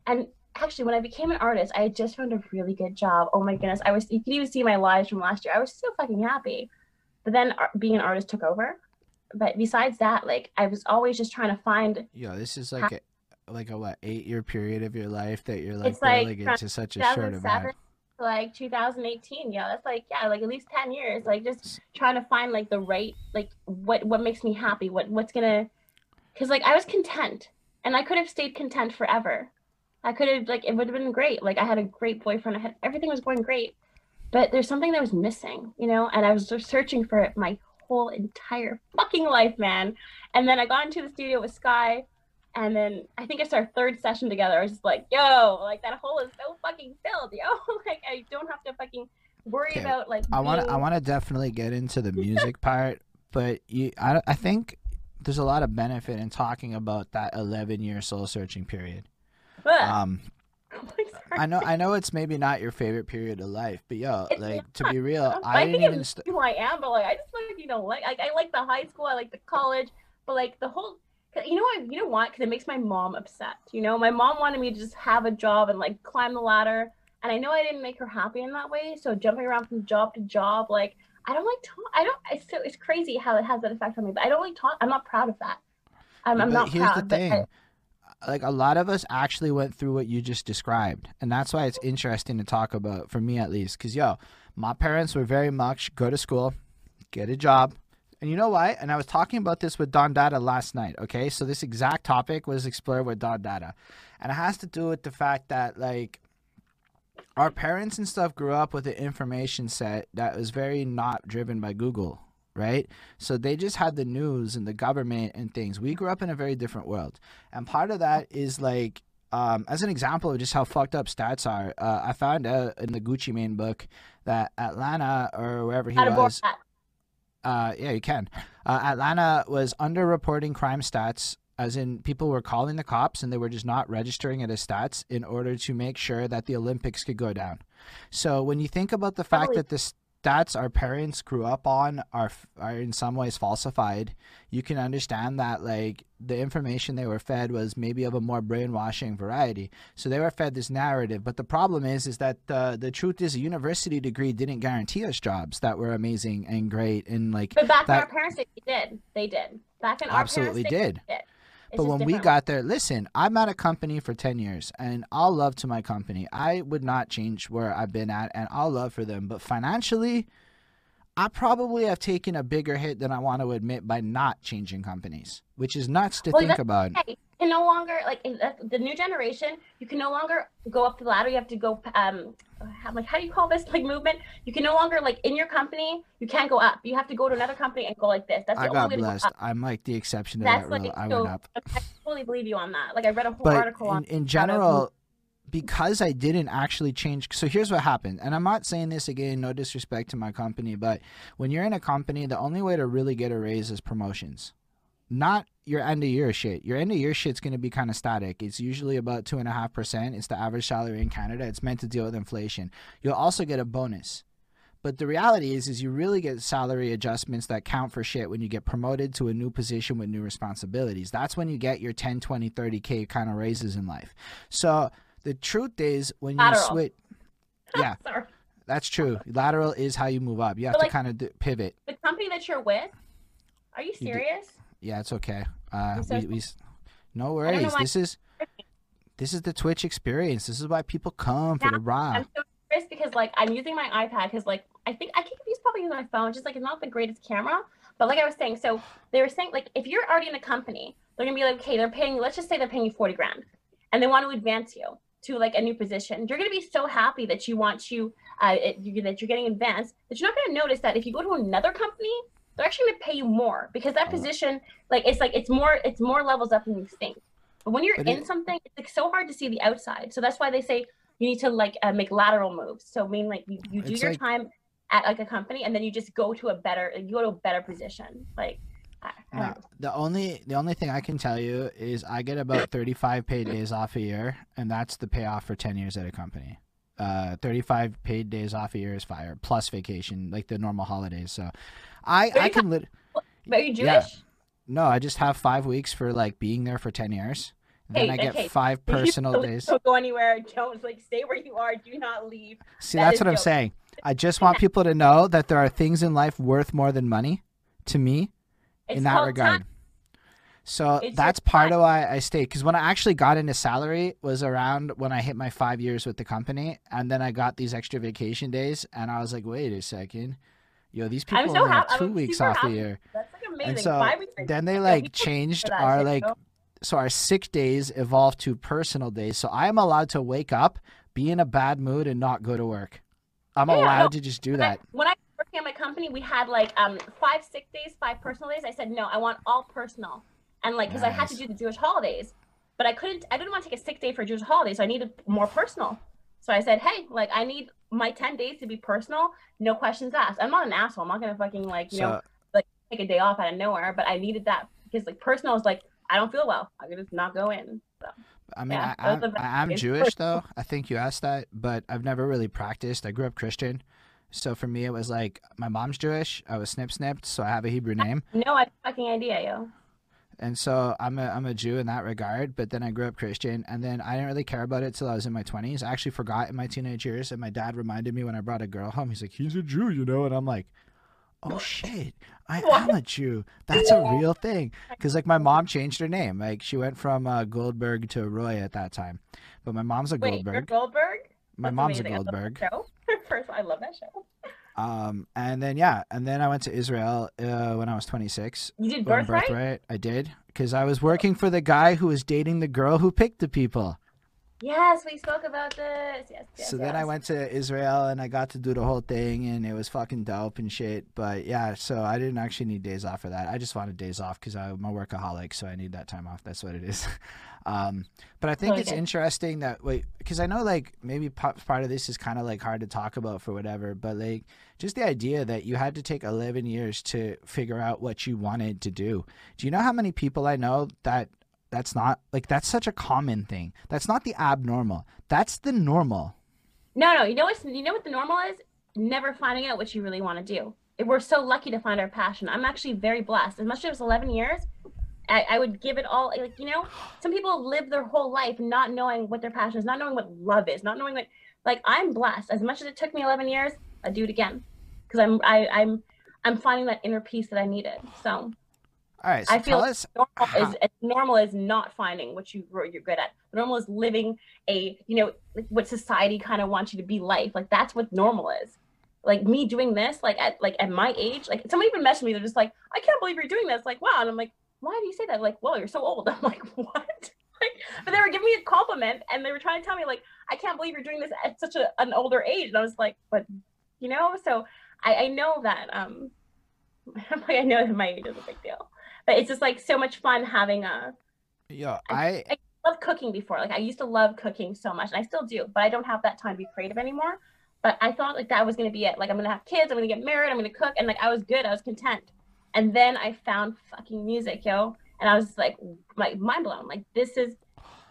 and actually when I became an artist, I had just found a really good job. Oh my goodness, I was you could even see my lives from last year. I was so fucking happy. But then ar- being an artist took over. But besides that, like I was always just trying to find Yo, this is like a like a what eight year period of your life that you're like It's like barely from into such a short amount. to like 2018 yeah that's like yeah like at least 10 years like just trying to find like the right like what what makes me happy what what's gonna because like i was content and i could have stayed content forever i could have like it would have been great like i had a great boyfriend i had everything was going great but there's something that was missing you know and i was just searching for it my whole entire fucking life man and then i got into the studio with sky and then I think it's our third session together. I was just like, yo, like that hole is so fucking filled, yo. like I don't have to fucking worry Okay, about like I want to I want to definitely get into the music part, but you I I think there's a lot of benefit in talking about that 11 year soul searching period. Ugh. Um, like. I know, I know it's maybe not your favorite period of life, but yo, like to be real, I, I didn't think even. St- who I am, but like I just like you know like I, I like the high school, I like the college, but like the whole You know what? You know what? Because it makes my mom upset. You know, my mom wanted me to just have a job and like climb the ladder, and I know I didn't make her happy in that way. So jumping around from job to job, like I don't like talk. I don't. It's so it's crazy how it has that effect on me. But I don't like talk. I'm not proud of that. I'm, I'm not here's proud. the thing. I- like a lot of us actually went through what you just described and that's why it's interesting to talk about for me at least because yo my parents were very much go to school get a job and you know why? And i was talking about this with don data last night okay? So this exact topic was explored with don data and it has to do with the fact that like our parents and stuff grew up with an information set that was very not driven by google right? So they just had the news and the government and things. We grew up in a very different world. And part of that is like um, as an example of just how fucked up stats are uh, i found out in the gucci mane book that atlanta or wherever he board was uh, yeah, you can. Uh, Atlanta was underreporting crime stats, as in people were calling the cops and they were just not registering it as stats in order to make sure that the Olympics could go down. So when you think about the fact that the stats our parents grew up on are are in some ways falsified, you can understand that like the information they were fed was maybe of a more brainwashing variety. So they were fed this narrative, but the problem is is that uh, the truth is a university degree didn't guarantee us jobs that were amazing and great and like But back that- in our parents' day, they did. They did. Back in our absolutely parents' day, did. they did. It's But when we got there, listen, I'm at a company for 10 years and I'll love to my company. I would not change where I've been at and I'll love for them. But financially, I probably have taken a bigger hit than I want to admit by not changing companies, which is nuts to Well, think about. okay. You can no longer like in the, the new generation. You can no longer go up the ladder. You have to go. Um, how, like how do you call this like movement? You can no longer like in your company. You can't go up. You have to go to another company and go like this. That's the I only got way to blessed. go up. I'm like the exception to That's that like rule. I so. went up. I totally believe you on that. Like I read a whole but article on. in, in how general because i didn't actually change so here's what happened and i'm not saying this again no disrespect to my company but when you're in a company the only way to really get a raise is promotions. Not your end of year shit. Your end of year shit's going to be kind of static. It's usually about two and a half percent. It's the average salary in canada. It's meant to deal with inflation. You'll also get a bonus. But the reality is is you really get salary adjustments that count for shit when you get promoted to a new position with new responsibilities. That's when you get your 10, 20, 30k kind of raises in life. So the truth is when you switch yeah, Sorry. that's true. Lateral is how you move up. You have But, to like- kind of d- pivot. The company that you're with. Are you serious? Yeah, it's okay. Uh so we, we no worries. This is this is the Twitch experience. This is why people come for Yeah, the ride. I'm so nervous because like I'm using my iPad because like I think I can use probably use my phone. Just like it's not the greatest camera, but like I was saying, so they were saying like if you're already in a company, they're gonna be like, okay, they're paying. Let's just say they're paying you forty grand, and they want to advance you to like a new position. You're gonna be so happy that you want to uh it, you, that you're getting advanced that you're not gonna notice that if you go to another company. They're actually gonna pay you more because that Oh. position, like it's like it's more it's more levels up than you think. But when you're But in it- something, it's like so hard to see the outside. So that's why they say you need to like uh, make lateral moves. So I mean like you, you do your like- time at like a company and then you just go to a better you go to a better position. Like Don't No, the only the only thing I can tell you is I get about 35 paid days off a year, and that's the payoff for 10 years at a company. Uh, 35 paid days off a year is fire plus vacation, like the normal holidays. So, I I can lit. Are you Jewish? Yeah. No, I just have five weeks for like being there for 10 years. Then Hey, I get okay. five personal don't- days. Don't go anywhere. Don't like stay where you are. Do not leave. See, that that's what I'm saying. I just want people to know that there are things in life worth more than money to me It's in that regard. time. So It's that's part time. of why I stayed. Because when I actually got into salary was around when I hit my five years with the company, and then I got these extra vacation days, and I was like, wait a second, yo, these people so only have two weeks off happy. a year. That's like amazing. And so Then they like changed our shit, like so our sick days evolved to personal days. So I am allowed to wake up, be in a bad mood, and not go to work. I'm Yeah, allowed no, to just do When I- that. When I at my company, we had like um five sick days, five personal days. I said no, I want all personal, and like because I had to do the Jewish holidays, but I couldn't. I didn't want to take a sick day for Jewish holidays, so I needed more personal. So I said, hey, like I need my ten days to be personal, no questions asked. I'm not an asshole. I'm not gonna fucking like you know So take a day off out of nowhere, but I needed that because like personal is like I don't feel well. I can just not go in. So I mean, Yeah, I, I'm, those are the I am Jewish though. I think you asked that, but I've never really practiced. I grew up Christian, so for me it was like my mom's Jewish. I was snip snipped, so I have a Hebrew name, no I fucking idea, yo. and so I'm a I'm a Jew in that regard. But then I grew up Christian, and then I didn't really care about it till I was in my 20s. I actually forgot in my teenage years, and my dad reminded me when I brought a girl home. He's like, "He's a Jew, you know," and I'm like. Oh shit! I What? am a Jew. That's a real thing. Because like my mom changed her name. Like she went from uh, Goldberg to Roy at that time, but my mom's a Wait, Goldberg. you're Goldberg? My That's mom's amazing. a I love that Goldberg. First, I love that show. Um, and then yeah, and then I went to Israel uh, when I was 26. You did birthright. birthright, I did because I was working for the guy who was dating the girl who picked the people. Yes, we spoke about this. Yes, yes. so then I went to Israel and I got to do the whole thing and it was fucking dope and shit. But yeah, so I didn't actually need days off for that. I just wanted days off because I'm a workaholic, so I need that time off. That's what it is. Um, but I think Totally it's interesting that wait, because I know like maybe part of this is kind of like hard to talk about for whatever, but like just the idea that you had to take 11 years to figure out what you wanted to do. Do you know how many people I know that that's not like that's such a common thing? That's not the abnormal. That's the normal. No, no. You know what's you know what the normal is? Never finding out what you really want to do. We're so lucky to find our passion. I'm actually very blessed. As much as it was 11 years, I, I would give it all. Like you know, some people live their whole life not knowing what their passion is, not knowing what love is, not knowing what. Like I'm blessed. As much as it took me 11 years, I'd do it again because I'm I, I'm I'm finding that inner peace that I needed. So All right, so I feel us normal is normal is not finding what you what you're good at. Normal is living a you know like what society kind of wants you to be life. Like that's what normal is. Like me doing this, like at like at my age, like someone even messaged me. They're just like, I can't believe you're doing this. Like wow, and I'm like, why do you say that? Like, well, you're so old. I'm like, what? Like, but they were giving me a compliment and they were trying to tell me like, I can't believe you're doing this at such a, an older age. And I was like, but you know, so I, I know that um, I know that my age is a big deal, but it's just like so much fun having a yo, I I love cooking before. Like I used to love cooking so much, and I still do, but I don't have that time to be creative anymore. But I thought like that was gonna be it. Like I'm gonna have kids, I'm gonna get married, I'm gonna cook, and like I was good, I was content. And then I found fucking music, yo, and I was like, like mind blown. Like this is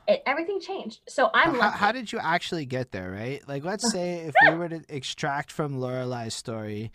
it. Everything changed. So I'm how, how did you actually get there, right? Like, let's say if we were to extract from Lorelai's story,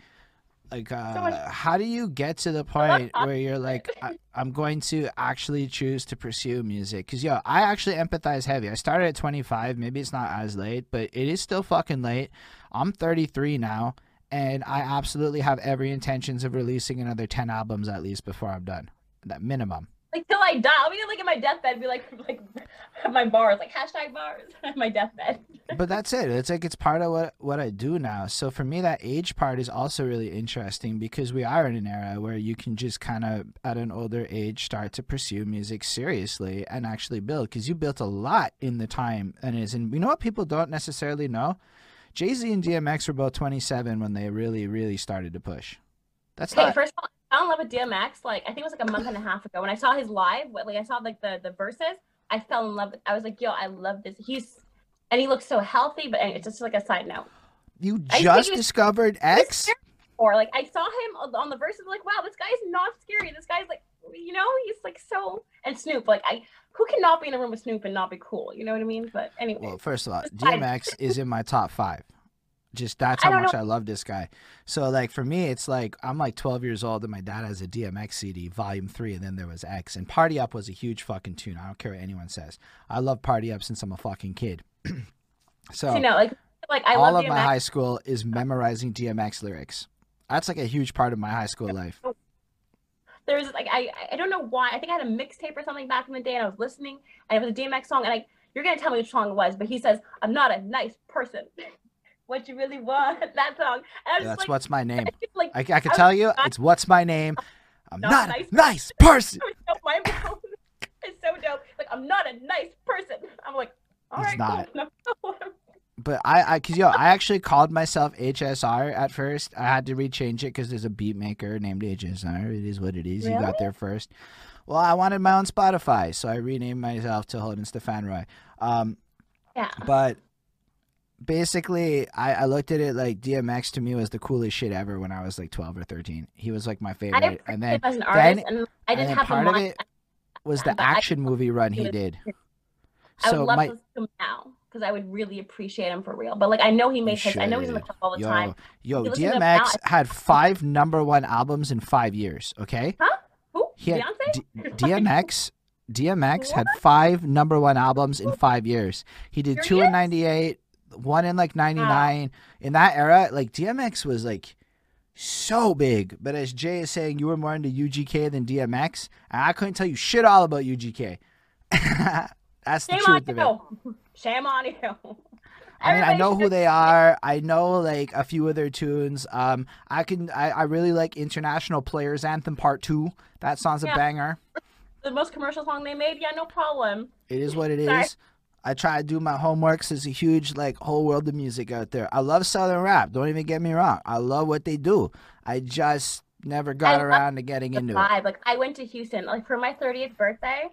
like, uh, much- how do you get to the point where you're like, I, I'm going to actually choose to pursue music? Because, yo, I actually empathize heavy. I started at 25. Maybe it's not as late, but it is still fucking late. I'm 33 now, and I absolutely have every intentions of releasing another 10 albums at least before I'm done. That minimum. like till I die. I'll be like in my deathbed, be like like my bars, like hashtag bars, my deathbed. but that's it. It's like it's part of what what I do now. So for me, that age part is also really interesting because we are in an era where you can just kind of at an older age start to pursue music seriously and actually build. Because you built a lot in the time and is. And you know what people don't necessarily know? Jay Z and DMX were both 27 when they really really started to push. That's Okay, not. first of all, I fell in love with DMX. Like I think it was like a month and a half ago when I saw his live. what- Like I saw like the the verses. I fell in love. With, I was like, yo, I love this. He's and he looks so healthy. But it's just like a side note. You just discovered was X. Or like I saw him on on the verses. Like wow, this guy's not scary. This guy's like you know he's like so and Snoop. Like I who cannot be in a room with Snoop and not be cool. You know what I mean? But anyway, Well, first of all, DMX is in my top five. Just that's how don't much I love this guy. So like for me, it's like I'm like 12 years old and my dad has a DMX CD, Volume Three, and then there was X. And Party Up was a huge fucking tune. I don't care what anyone says. I love Party Up since I'm a fucking kid. so you know like like I all love of my high school is memorizing DMX lyrics. That's like a huge part of my high school life. There's like I I don't know why. I think I had a mixtape or something back in the day, and I was listening, and it was a DMX song, and I you're gonna tell me which song it was, but he says, "I'm not a nice person." what you really want? That song. Was That's like, what's my name. like I, I can I tell you, not- it's what's my name. I'm Not not a nice person. it was so mind blown. It's so dope. Like I'm not a nice person. I'm like, all right, cool. But I, I, cause yo, I actually called myself HSR at first. I had to rechange it because there's a beat maker named HSR. It is what it is. You got there first. Well, I wanted my own Spotify, so I renamed myself to Holden Stefan Roy. Um, yeah. but basically I, I looked at it like DMX to me was the coolest shit ever when I was like 12 or 13. He was like my favorite. And then an artist, and I didn't then have part of it was the action movie run he did. I would So love my to listen to him now because I would really appreciate him for real. But like I know he made his. I know he's in the club all the yo, time. yo, You listen to him now, DMX had five number one albums in five years. Okay, Huh? Who? he had? D- DMX. DMX had five number one albums in five years. He did two in '98, one in like '99. In that era, like DMX was like so big. But as Jay is saying, you were more into UGK than DMX, and I couldn't tell you shit all about UGK. That's the Shame truth of it. Shame on you. I mean, I know who they are. I know like a few of their tunes. Um, I can. I, I really like International Players Anthem Part Two. That song's a banger. The most commercial song they made. Yeah, no problem. It is what it Sorry. is. I try to do my homework. There's a huge like whole world of music out there. I love Southern rap. Don't even get me wrong. I love what they do. I just never got love around to getting into it. Like I went to Houston. Like for my 30th birthday.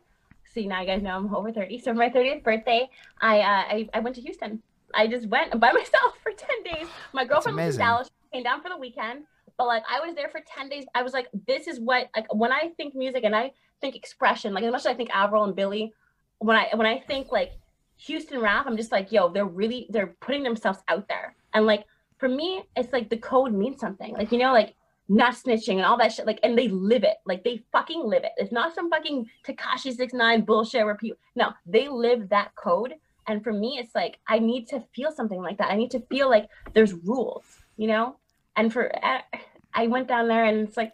See now you guys know I'm over 30. So for my 30th birthday, I uh, I, I went to Houston. I just went by myself for 10 days. My girlfriend lives in. Dallas. She came down for the weekend. But like I was there for 10 days. I was like, this is what like when I think music and I think expression, like as much as I think Avril and Billy, when I when I think like Houston rap, I'm just like, yo, they're really they're putting themselves out there. And like for me, it's like the code means something. Like, you know, like not snitching and all that shit. Like, and they live it. Like they fucking live it. It's not some fucking Tekashi six nine bullshit where people no, they live that code. And for me, it's like I need to feel something like that. I need to feel like there's rules, you know. And for I- I went down there and it's like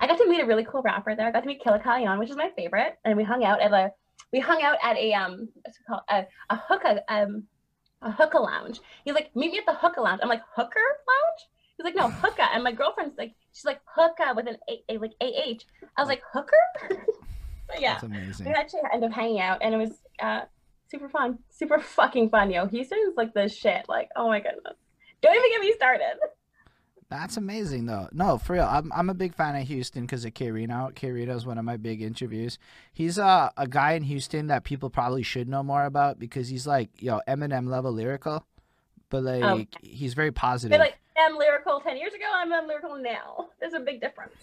I got to meet a really cool rapper there. I got to meet Killa Kyleon, which is my favorite, and we hung out at a we hung out at a um what's it called a, a hookah um a hookah lounge. He's like, meet me at the hookah lounge. I'm like, hooker lounge? He's like, no, hookah. And my girlfriend's like, she's like, hookah with an A, a like AH. I was like, hooker? But yeah. That's amazing. We actually ended up hanging out and it was uh super fun. Super fucking fun, yo. Houston's like the shit. Like, oh my goodness. Don't even get me started. That's amazing, though. No, for real. I'm, I'm a big fan of Houston because of K-Rino. K Reno is one of my big interviews. He's uh, a guy in Houston that people probably should know more about because he's like, yo, Eminem level lyrical, but like he's very positive. like I'm lyrical ten years ago, I'm lyrical now. There's a big difference.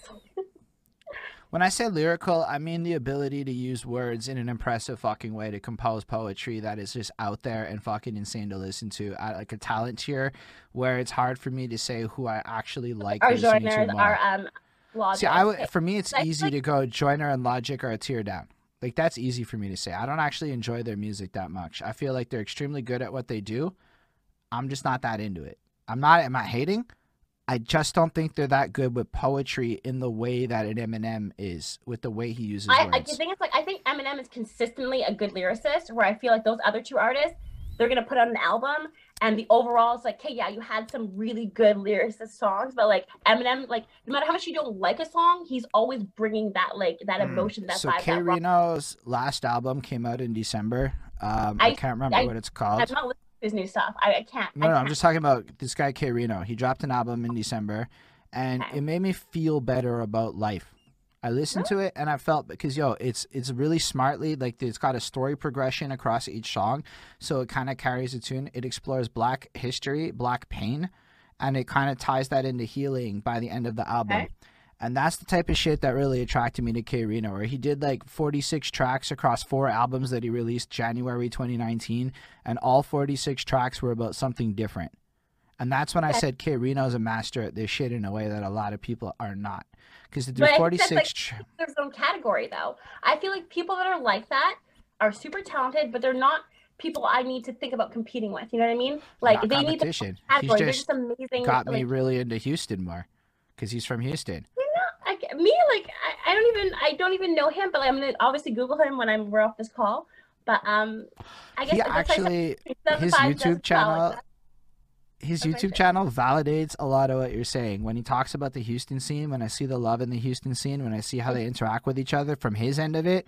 When I say lyrical, I mean the ability to use words in an impressive fucking way to compose poetry that is just out there and fucking insane to listen to at like a talent tier where it's hard for me to say who I actually like Our listening to Joyners more. are um logic. See, I would for me it's easy like- to go Joyner and Logic are a tier down. Like that's easy for me to say. I don't actually enjoy their music that much. I feel like they're extremely good at what they do. I'm just not that into it. I'm not am I hating? I just don't think they're that good with poetry in the way that an Eminem is, with the way he uses I, I words. think it's like I think Eminem is consistently a good lyricist. Where I feel like those other two artists, they're gonna put out an album, and the overall is like, hey, yeah, you had some really good lyricist songs, but like Eminem, like no matter how much you don't like a song, he's always bringing that like that Mm. emotion, that so vibe. K rock. Reno's last album came out in December. Um, I, I- can't remember I- what it's called. I'm not listening to his new stuff. I, I can't. No, I no, I'm just talking about this guy K-Rino. He dropped an album in December, and Okay. it made me feel better about life. I listened to oh. it and I felt because yo, it's it's really smartly like it's got a story progression across each song, so it kind of carries a tune. It explores Black history, Black pain, and it kind of ties that into healing by the end of the album. Okay. And that's the type of shit that really attracted me to K-Rino, where he did like 46 tracks across four albums that he released January 2019, and all 46 tracks were about something different. And that's when I said K-Rino is a master at this shit in a way that a lot of people are not. Because to do But I that's, 46 like, tr- their own category though. I feel like people that are like that are super talented, but they're not people I need to think about competing with. You know what I mean? Like they need. He's category. They're just just amazing. got me like, really into Houston more because he's from Houston. I, me like I, I don't even I don't even know him, but I'm gonna obviously Google him when I'm we're off this call. But um, I guess He that's like actually, his YouTube like channel, his That's YouTube channel validates a lot of what you're saying. When he talks about the Houston scene, when I see the love in the Houston scene, when I see how they interact with each other from his end of it,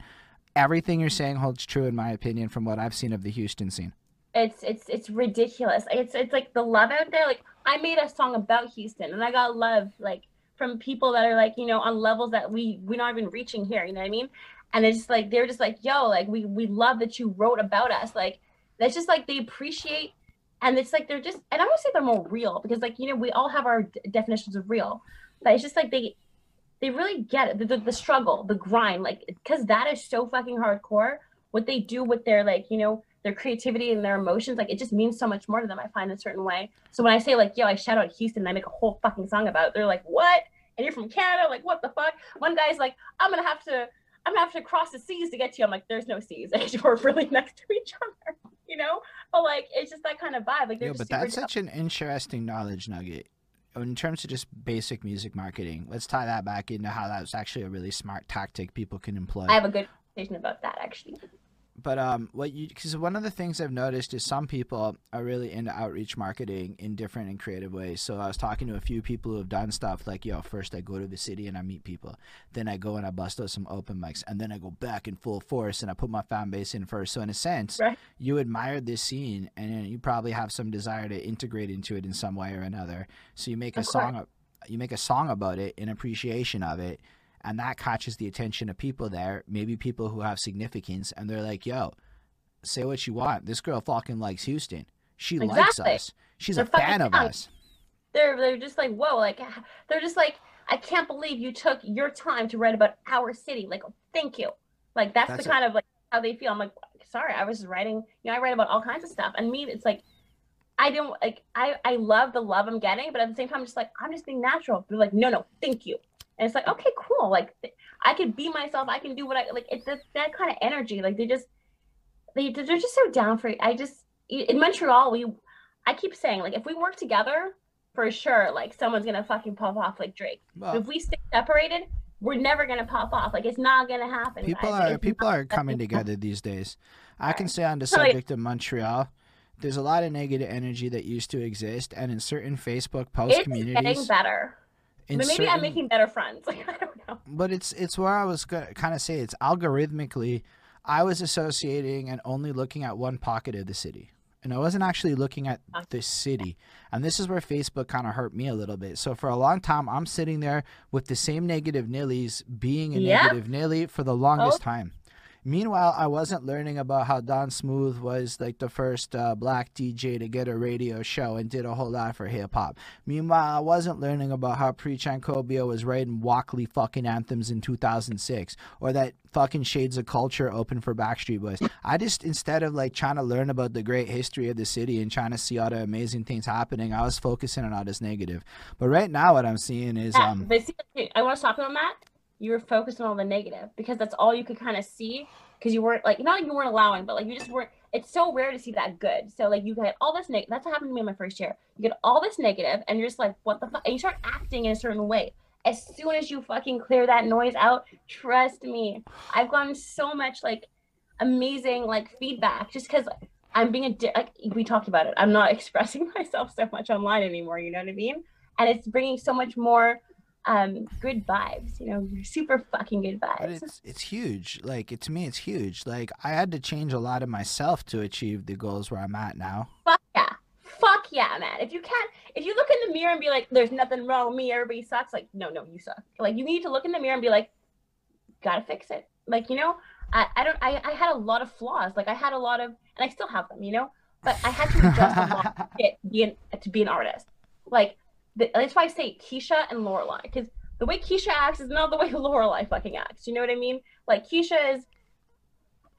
everything you're saying holds true in my opinion from what I've seen of the Houston scene. it's it's it's ridiculous. It's it's like the love out there. Like I made a song about Houston, and I got love like from people that are like you know on levels that we we're not even reaching here. You know what I mean? And it's just like they're just like yo, like we we love that you wrote about us. Like that's just like they appreciate and it's like they're just and i don't say they're more real because like you know we all have our d- definitions of real but it's just like they they really get it the, the, the struggle the grind like because that is so fucking hardcore what they do with their like you know their creativity and their emotions like it just means so much more to them i find in a certain way. So when i say like yo i shout out houston and i make a whole fucking song about it they're like what? And you're from canada? Like what the fuck? One guy's like i'm gonna have to i'm gonna have to cross the seas to get to you. I'm like there's no seas. We're really next to each other you know? But like it's just that kind of vibe. Like Yeah, but that's dope. such an interesting knowledge nugget. In terms of just basic music marketing, let's tie that back into how that's actually a really smart tactic people can employ. i have a good conversation about that actually but um, what you because one of the things I've noticed is some people are really into outreach marketing in different and creative ways. So I was talking to a few people who have done stuff like, yo, first I go to the city and I meet people, then I go and I bust out some open mics, and then I go back in full force and I put my fan base in first. So in a sense, Right. you admired this scene and you probably have some desire to integrate into it in some way or another. So you make a Of song, you make a song about it in appreciation of it and that catches the attention of people there, maybe people who have significance, and they're like, "Yo, say what you want. This girl fucking likes Houston. She likes us. She's They're a fan of us." they're they're just like whoa like they're just like i can't believe you took your time to write about our city like thank you like that's, That's the a- kind of like how they feel i'm like sorry i was just writing you know i write about all kinds of stuff and me it's like i don't like i i love the love i'm getting but at the same time I'm just like i'm just being natural they're like no no thank you and it's like okay cool like i can be myself i can do what i like it's that, that kind of energy like they just they they're just so down for it i just in montreal we i keep saying like if we work together for sure like someone's gonna fucking pop off like Drake. Well, if we stay separated, we're never gonna pop off. Like it's not gonna happen. people guys. are It's people are coming together these days. I can say on the subject of Montreal, there's a lot of negative energy that used to exist, and in certain Facebook post It's getting communities, better. In But maybe I'm making better friends. Like I don't know. but it's it's where I was gonna kind of say it's algorithmically. I was associating and only looking at one pocket of the city, and I wasn't actually looking at ah. the city. And this is where Facebook kind of hurt me a little bit. So for a long time, I'm sitting there with the same negative nillies being a Yeah. negative nilly for the longest Oh. time. Meanwhile, I wasn't learning about how Don Smooth was like the first uh, black DJ to get a radio show and did a whole lot for hip hop. Meanwhile, I wasn't learning about how Preach and Cobia was writing Walkley fucking anthems in 2006 or that fucking Shades of Culture opened for Backstreet Boys. I just, instead of like trying to learn about the great history of the city and trying to see all the amazing things happening, I was focusing on all this negative. But right now, what I'm seeing is, Yeah, um, but see, I want to stop you on that. You were focused on all the negative because that's all you could kind of see because you weren't like not like you weren't allowing, but like you just weren't. It's so rare to see that good. So like you get all this negative. That's what happened to me in my first year. You get all this negative, and you're just like, what the fuck? And you start acting in a certain way. As soon as you fucking clear that noise out, trust me, I've gotten so much like amazing like feedback just because I'm being a di- like we talked about it. I'm not expressing myself so much online anymore. You know what I mean? And it's bringing so much more um good vibes. You know, super fucking good vibes. it's it's huge. Like it, to me, it's huge. Like I had to change a lot of myself to achieve the goals where I'm at now. Fuck yeah. Fuck yeah, man. If you can't, if you look in the mirror and be like, there's nothing wrong with me, everybody sucks, like, no, no, you suck. Like, you need to look in the mirror and be like, gotta fix it. Like, you know, I, I don't, I, I had a lot of flaws. Like, I had a lot of, and I still have them, you know, but I had to adjust a lot to get, be an, to be an artist. Like, the, that's why I say Keisha and Lorelai, because the way Keisha acts is not the way Lorelai fucking acts. You know what I mean? Like, Keisha is,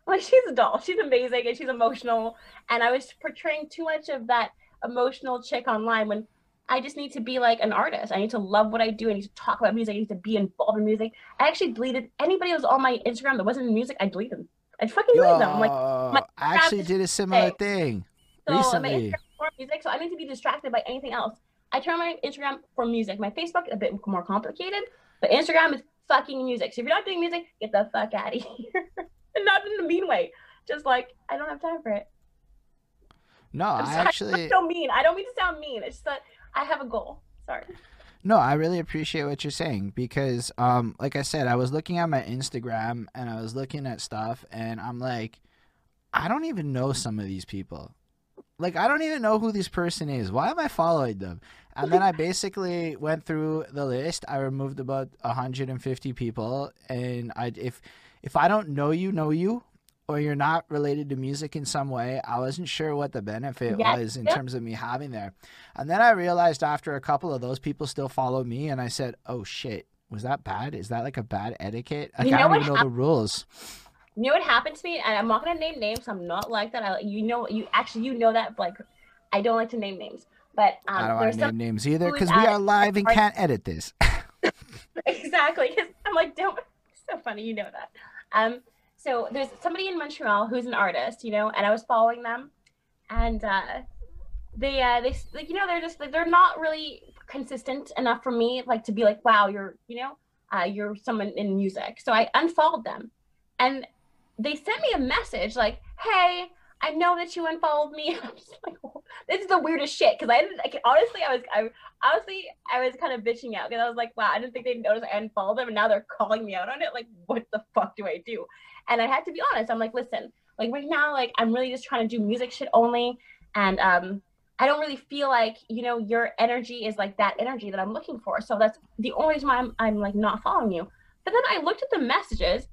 like, she's a doll. She's amazing and she's emotional and I was portraying too much of that emotional chick online when I just need to be like an artist. I need to love what I do. I need to talk about music. I need to be involved in music. I actually deleted anybody who was on my Instagram that wasn't in music. I deleted them. I fucking deleted them. I'm like, my I actually did a similar sick. thing so recently. Music, so I need to be distracted by anything else. I turn on my Instagram for music. My Facebook a bit more complicated, but Instagram is fucking music. So if you're not doing music, get the fuck out of here. and not in a mean way. Just like I don't have time for it. No, I'm I actually so mean. I don't mean to sound mean. It's just that I have a goal. Sorry. no, I really appreciate what you're saying because, um, like I said, I was looking at my Instagram and I was looking at stuff, and I'm like, I don't even know some of these people. Like, I don't even know who this person is. Why am I following them? And then I basically went through the list. I removed about 150 people, and I if if I don't know you, know you, or you're not related to music in some way, I wasn't sure what the benefit Yeah, was in terms of me having there. And then I realized after a couple of those people still follow me, and I said, "Oh shit, was that bad? Is that like a bad etiquette? Like, You I know don't what even know the rules." You know what happened to me? And I'm not gonna name names. I'm not like that. I, you know, you actually you know that. Like, I don't like to name names. But um, I don't want to name names either because we are live and can't edit this. exactly because I'm like, don't. So funny, you know that. Um, so there's somebody in Montreal who's an artist, you know, and I was following them, and uh, they uh, they like you know they're just like, they're not really consistent enough for me like to be like wow you're you know uh, you're someone in music. So I unfollowed them, and they sent me a message like, hey. I know that you unfollowed me. I'm just like, this is the weirdest shit. Because I didn't, like, honestly, I was, I honestly, I was kind of bitching out because I was like, wow, I didn't think they'd notice I unfollowed them, and now they're calling me out on it. Like, what the fuck do I do? And I had to be honest. I'm like, listen, like right now, like I'm really just trying to do music shit only, and um, I don't really feel like you know your energy is like that energy that I'm looking for. So that's the only reason why I'm, I'm like not following you. But then I looked at the messages.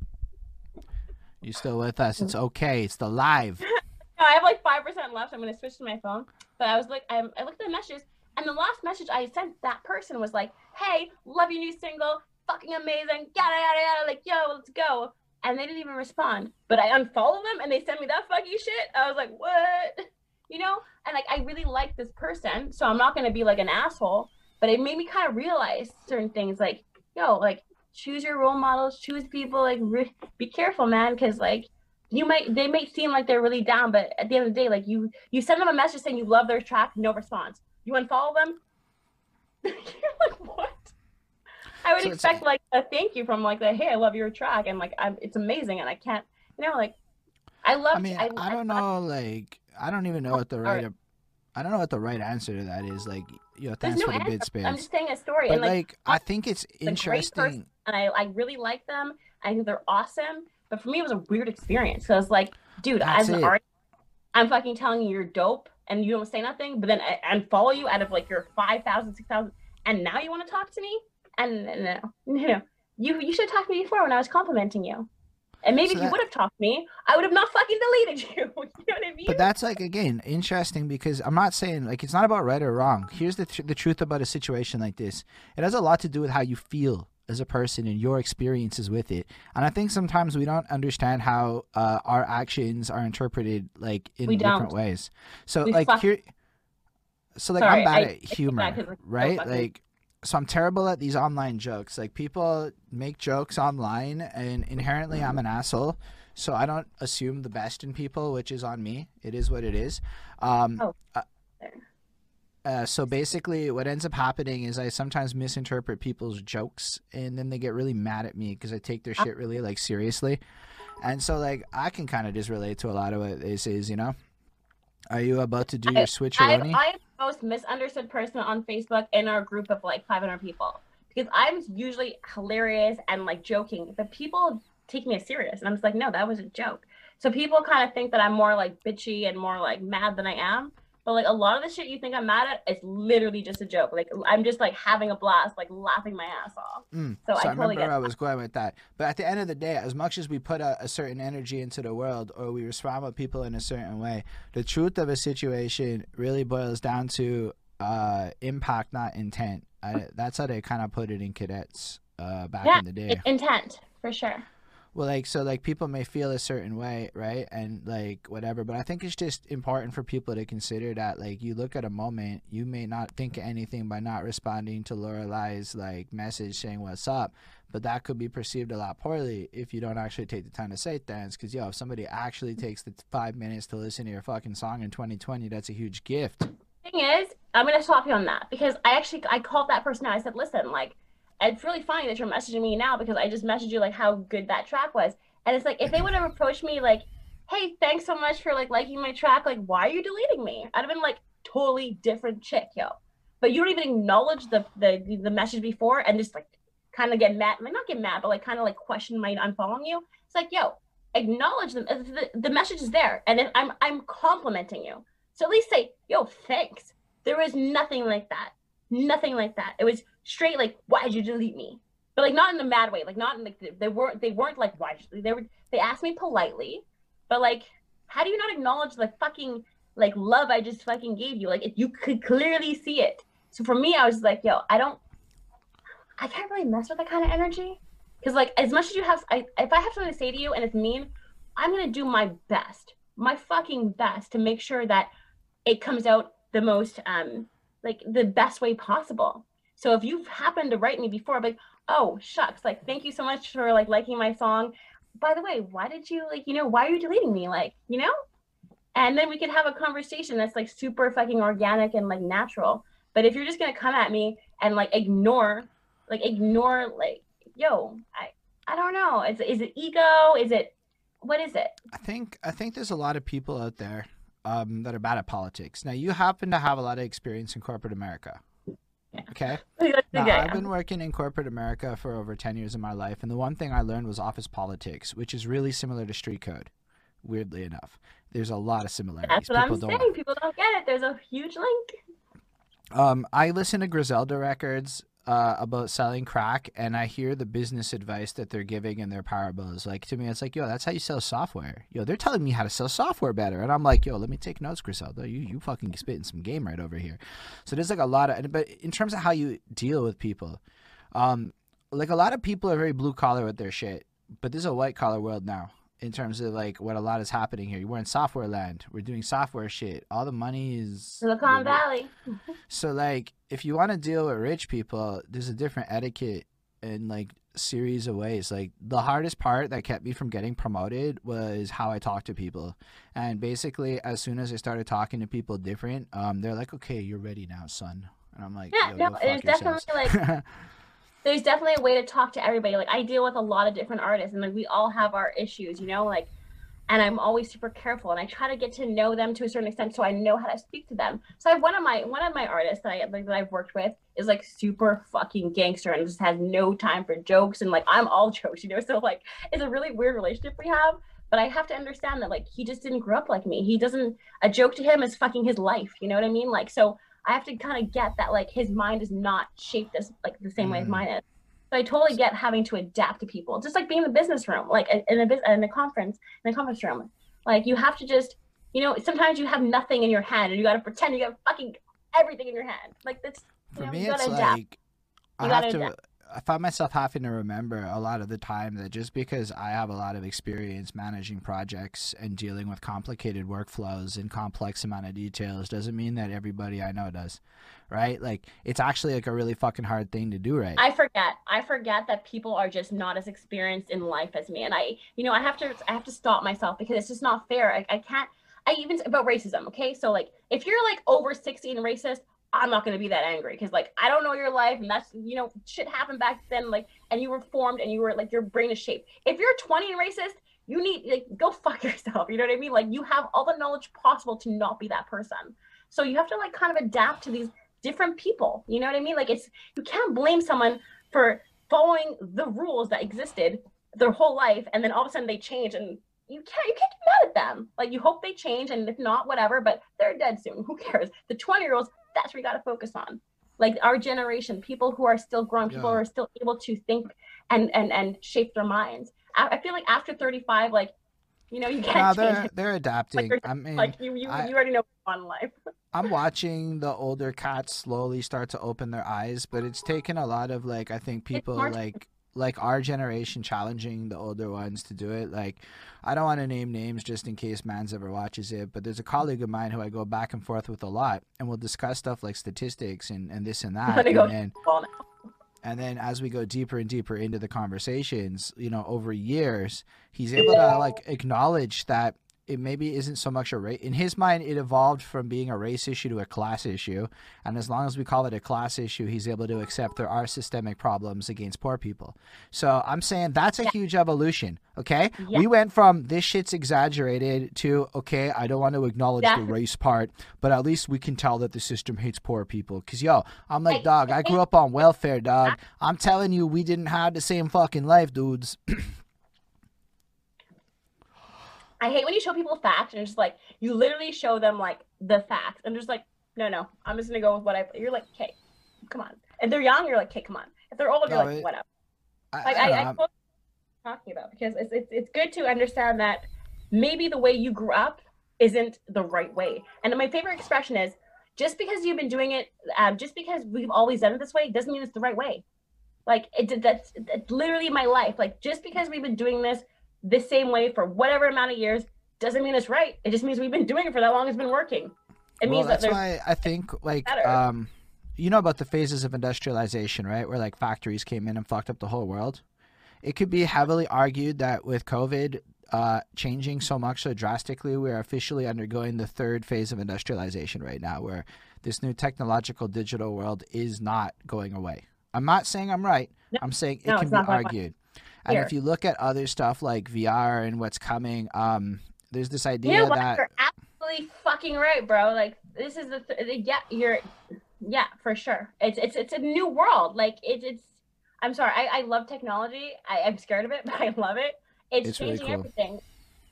You still with us? It's okay. It's the live. I have like five percent left. I'm gonna switch to my phone. But I was like, I, I looked at the messages, and the last message I sent that person was like, "Hey, love your new single, fucking amazing, yada yada yada, like yo, let's go." And they didn't even respond. But I unfollowed them, and they sent me that fucking shit. I was like, what? You know? And like, I really like this person, so I'm not gonna be like an asshole. But it made me kind of realize certain things, like, yo, like, choose your role models, choose people, like, re- be careful, man, because like you might they might seem like they're really down, but at the end of the day, like you you send them a message saying you love their track, no response. You unfollow them. You're like what? I would So expect like a thank you from like the hey, I love your track, and like I'm, it's amazing, and I can't, you know, like I love. I mean, I, don't know. Like, I don't even know what the Alright. right. I don't know what the right answer to that is. Like, you know, thanks no for the answer. bid space. I'm just saying a story, but and like, like, I think it's great person. interesting. and I I really like them. I think they're awesome. But for me, it was a weird experience. So I was like, dude, That's as an it. artist, I'm fucking telling you you're dope, and you don't say nothing. But then i follow you out of like your 5,000, 6,000, and now you want to talk to me? And no, no, no. You you should have talked to me before when I was complimenting you. And maybe So if that- you would have talked to me, I would have not fucking deleted you. you know what I mean? But that's like again interesting because I'm not saying like it's not about right or wrong. Here's the tr- the truth about a situation like this. It has a lot to do with how you feel as a person and your experiences with it. And I think sometimes we don't understand how uh, our actions are interpreted like in We different don't. ways. So We like fuck- here so like Sorry, I'm bad I- at humor, that humor, 'cause it's so right? Like so I'm terrible at these online jokes. Like people make jokes online and inherently I'm an asshole. So I don't assume the best in people, which is on me. It is what it is. Um, Oh, uh. Uh, so basically, what ends up happening is I sometimes misinterpret people's jokes, and then they get really mad at me because I take their shit really like seriously. And so, like, I can kind of just relate to a lot of what this is. You know, are you about to do I- your switcheroni? I am the most misunderstood person on Facebook in our group of like 500 people because I'm usually hilarious and like joking, but people take me as serious, and I'm just like, no, that was a joke. So people kind of think that I'm more like bitchy and more like mad than I am. But like a lot of the shit you think I'm mad at, it's literally just a joke. Like I'm just like having a blast, like laughing my ass off. Mm. So So, I I, totally remember get I was going with that. But at the end of the day, as much as we put a, a certain energy into the world or we respond with people in a certain way, the truth of a situation really boils down to uh, impact, not intent. I, that's how they kind of put it in cadets uh, back Yeah, in the day. Intent for sure. Well, like so, like people may feel a certain way, right, and like whatever. But I think it's just important for people to consider that, like, you look at a moment, you may not think of anything by not responding to Lorelai's like message saying "What's up," but that could be perceived a lot poorly if you don't actually take the time to say things. Because yo, if somebody actually takes the five minutes to listen to your fucking song in 2020, that's a huge gift. thing is, I'm gonna stop you on that because I actually I called that person out. I said, listen, like it's really funny that you're messaging me now because I just messaged you like how good that track was. And it's like if they would have approached me like, hey, thanks so much for like liking my track, like why are you deleting me? I'd have been like totally different chick, yo. But you don't even acknowledge the the the message before and just like kind of get mad, like not get mad, but like kind of like question my unfollowing you. It's like, yo, acknowledge them. The, the message is there, and I'm I'm complimenting you. So at least say, yo, thanks. There was nothing like that. Nothing like that. It was straight like, why did you delete me? But like not in a mad way. Like not in like they weren't they weren't like why they were they asked me politely, But like, how do you not acknowledge the fucking like love I just fucking gave you? Like, if you could clearly see it. So for me, I was like, yo, I don't, I can't really mess with that kind of energy. Because like, as much as you have, I, if I have something to say to you and it's mean, I'm gonna do my best, my fucking best to make sure that it comes out the most, um, like the best way possible. So if you've happened to write me before, I'm like, oh shucks, like thank you so much for like liking my song. By the way, why did you like, you know, why are you deleting me? Like, you know? And then we could have a conversation that's like super fucking organic and like natural. But if you're just gonna come at me and like ignore, like ignore, like, yo, I I don't know. Is is it ego? Is it what is it? I think I think there's a lot of people out there um, that are bad at politics. Now you happen to have a lot of experience in corporate America. Yeah. Okay. Now. I've been working in corporate America for over 10 years of my life, and the one thing I learned was office politics, which is really similar to street code, weirdly enough. There's a lot of similarities. That's what I'm People don't- saying. People don't get it. There's a huge link. Um, I listen to Griselda records uh, about selling crack, and I hear the business advice that they're giving in their parables. Like to me, it's like, yo, that's how you sell software. Yo, they're telling me how to sell software better, and I'm like, yo, let me take notes, Griselda. You you fucking spitting some game right over here. So there's like a lot of, but in terms of how you deal with people, um, like a lot of people are very blue collar with their shit, but this is a white collar world now. In terms of like what a lot is happening here, we're in software land. We're doing software shit. All the money is Silicon Valley. so like if you want to deal with rich people, there's a different etiquette and like series of ways. Like the hardest part that kept me from getting promoted was how I talk to people. And basically as soon as I started talking to people different, um they're like, "Okay, you're ready now, son." And I'm like, Yeah, no, go there's yourselves." definitely like there's definitely a way to talk to everybody. Like I deal with a lot of different artists and like we all have our issues, you know, like and I'm always super careful and I try to get to know them to a certain extent so I know how to speak to them. So I have one of my one of my artists that I like that I've worked with is like super fucking gangster and just has no time for jokes and like I'm all jokes, you know. So like it's a really weird relationship we have. But I have to understand that like he just didn't grow up like me. He doesn't a joke to him is fucking his life. You know what I mean? Like so I have to kind of get that like his mind is not shaped as like the same way as Mm. mine is. So I totally get having to adapt to people, just like being in the business room, like in a bus- in a conference, in a conference room. Like you have to just, you know, sometimes you have nothing in your hand and you got to pretend you got fucking everything in your hand. Like that's For you know, me, you it's adapt. like I You have gotta to. adapt. I find myself having to remember a lot of the time that just because I have a lot of experience managing projects and dealing with complicated workflows and complex amount of details doesn't mean that everybody I know does, right? Like it's actually like a really fucking hard thing to do, right? I forget. I forget that people are just not as experienced in life as me, and I, you know, I have to, I have to stop myself because it's just not fair. I, I can't. I even about racism. Okay, so like, if you're like over sixty and racist, I'm not gonna be that angry because like I don't know your life, and that's you know shit happened back then. Like, and you were formed, and you were like your brain is shaped. If you're 20 and racist, you need like go fuck yourself. You know what I mean? Like you have all the knowledge possible to not be that person. So you have to like kind of adapt to these different people. You know what I mean? Like it's you can't blame someone for following the rules that existed their whole life and then all of a sudden they change and you can't you can't get mad at them. Like you hope they change and if not, whatever, but they're dead soon. Who cares? The 20 year olds, that's what you gotta focus on. Like our generation, people who are still growing, people Yeah. who are still able to think and and and shape their minds. I, I feel like after 35, like you know, you no, can't they're they're adapting. you're- I mean, Like you you, I- you already know what's on life. I'm watching the older cats slowly start to open their eyes, but it's taken a lot of like I think people like like our generation challenging the older ones to do it. Like I don't want to name names just in case Mans ever watches it, but there's a colleague of mine who I go back and forth with a lot, and we'll discuss stuff like statistics and, and this and that. And then and then as we go deeper and deeper into the conversations, you know, over years, he's able to like acknowledge that it maybe isn't so much a race. In his mind, it evolved from being a race issue to a class issue. And as long as we call it a class issue, he's able to accept there are systemic problems against poor people. So I'm saying that's a huge evolution. Okay. Yeah. We went from this shit's exaggerated to, okay, I don't want to acknowledge Yeah. the race part, but at least we can tell that the system hates poor people. Cause yo, I'm like, dog, I grew up on welfare, dog. Ah. I'm telling you, we didn't have the same fucking life, dudes. I hate when you show people facts and it's just like you literally show them like the facts and just like no no I'm just gonna go with what I you're like okay come on if they're young you're like okay come on if they're old you're like it- whatever I, like I I, I, know, what you're talking about because it's, it's it's good to understand that maybe the way you grew up isn't the right way. And my favorite expression is just because you've been doing it, um, just because we've always done it this way, doesn't mean it's the right way. Like it, that's, that's literally my life. Like just because we've been doing this the same way for whatever amount of years doesn't mean it's right. It just means we've been doing it for that long. It's been working. It well, means that's that why I think like better. um, you know about the phases of industrialization, right? Where like factories came in and fucked up the whole world. It could be heavily argued that with COVID uh, changing so much so drastically, we're officially undergoing the third phase of industrialization right now, where this new technological digital world is not going away. I'm not saying I'm right. No. I'm saying it No, can be not going away. argued. And Here. if you look at other stuff like VR and what's coming, um, there's this You idea know what? that You're absolutely fucking right, bro. Like this is the th- yeah, you're yeah, for sure. It's it's it's a new world. Like it's it's. I'm sorry. I, I love technology. I, I'm scared of it, but I love it. It's, It's really changing cool. everything.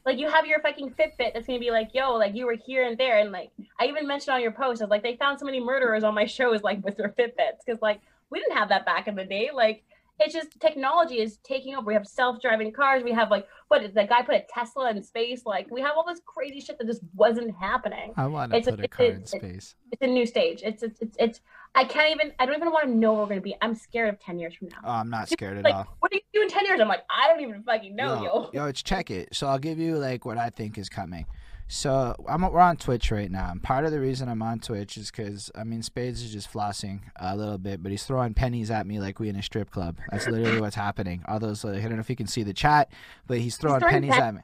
Like you have your fucking Fitbit that's gonna be like, yo, like you were here and there, and like I even mentioned on your post, I was like they found so many murderers on my shows like with their Fitbits because like we didn't have that back in the day. Like it's just technology is taking over. We have self-driving cars. We have like what did the guy put a Tesla in space. Like we have all this crazy shit that just wasn't happening. I want to It's a- put a it's car a- in space. It's a new stage. It's it's it's, it's I can't even. I don't even want to know where we're gonna be. I'm scared of ten years from now. Oh, I'm not scared at like, all. what do you do in ten years? I'm like, I don't even fucking know, yo. yo, it's check it. So I'll give you like what I think is coming. So I'm we're on Twitch right now, and part of the reason I'm on Twitch is because I mean Spades is just flossing a little bit, but he's throwing pennies at me like we in a strip club. That's literally what's happening. All those like, I don't know if you can see the chat, but he's throwing, throwing pennies pen- at me.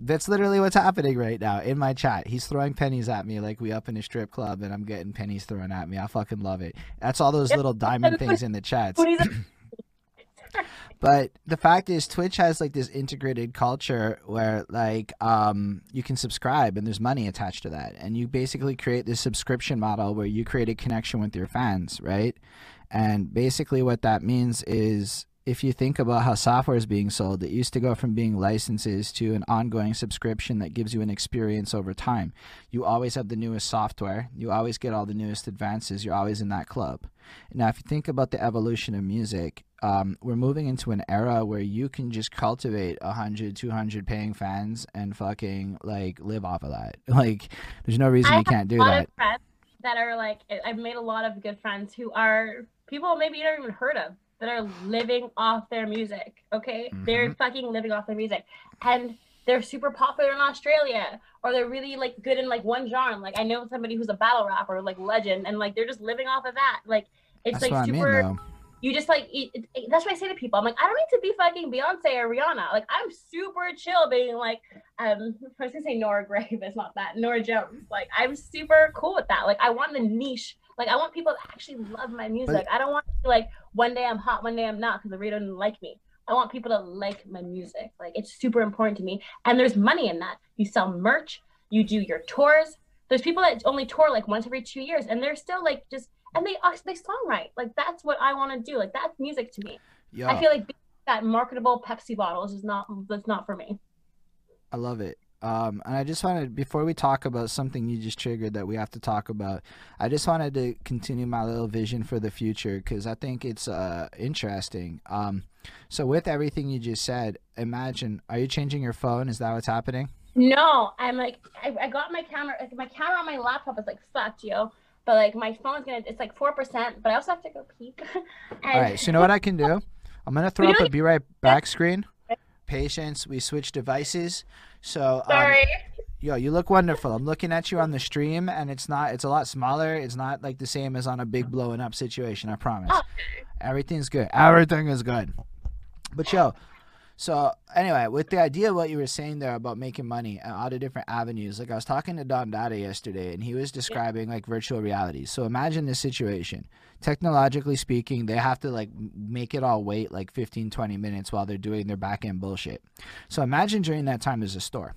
That's literally what's happening right now in my chat. He's throwing pennies at me like we up in a strip club, and I'm getting pennies thrown at me. I fucking love it. That's all those little diamond things in the chats. But the fact is, Twitch has like this integrated culture where like um, you can subscribe and there's money attached to that, and you basically create this subscription model where you create a connection with your fans, right? And basically, what that means is if you think about how software is being sold, it used to go from being licenses to an ongoing subscription that gives you an experience over time. You always have the newest software, you always get all the newest advances, you're always in that club. Now, if you think about the evolution of music, um, we're moving into an era where you can just cultivate 100, 200 paying fans and fucking like live off of that. Like, there's no reason I you can't do that. that are like, I've made a lot of good friends who are people maybe you don't even heard of that are living off their music. Okay, they're Mm-hmm. fucking living off their music, and they're super popular in Australia, or they're really like good in like one genre. Like I know somebody who's a battle rapper, like legend, and like they're just living off of that. Like it's That's like what I mean, super. You just like it, it- it- that's what I say to people. I'm like, I don't need to be fucking Beyonce or Rihanna. Like I'm super chill being like, um, I was gonna say Nora Gray, but it's not that. Norah Jones. Like I'm super cool with that. Like I want the niche. Like I want people to actually love my music. I don't want to be like one day I'm hot, one day I'm not because the radio didn't like me. I want people to like my music. Like it's super important to me. And there's money in that. You sell merch, you do your tours. There's people that only tour like once every two years, and they're still like just and they uh, they songwrite. Like that's what I want to do. Like that's music to me. Yeah. I feel like that marketable Pepsi bottles is not that's not for me. I love it. Um, and I just wanted, before we talk about something you just triggered that we have to talk about, I just wanted to continue my little vision for the future because I think it's uh, interesting. Um, so, with everything you just said, imagine, are you changing your phone? Is that what's happening? No, I'm like I, I got my camera. Like, my camera on my laptop is like fucked, yo. But like my phone's gonna it's like four percent. But I also have to go pee. and All right, so you know what I can do? I'm going to throw We up a don't- be right back screen. Patience, we switch devices. So, um, sorry. Yo, you look wonderful. I'm looking at you on the stream, and it's not. It's a lot smaller. It's not like the same as on a big blowing up situation. I promise. Oh. Everything's good. Everything is good. But yo, so anyway, with the idea of what you were saying there about making money uh, out of different avenues, like I was talking to Don Dada yesterday, and he was describing like virtual reality. So imagine this situation. Technologically speaking, they have to like make it all wait like 15, 20 minutes while they're doing their back end bullshit. So imagine during that time there's a store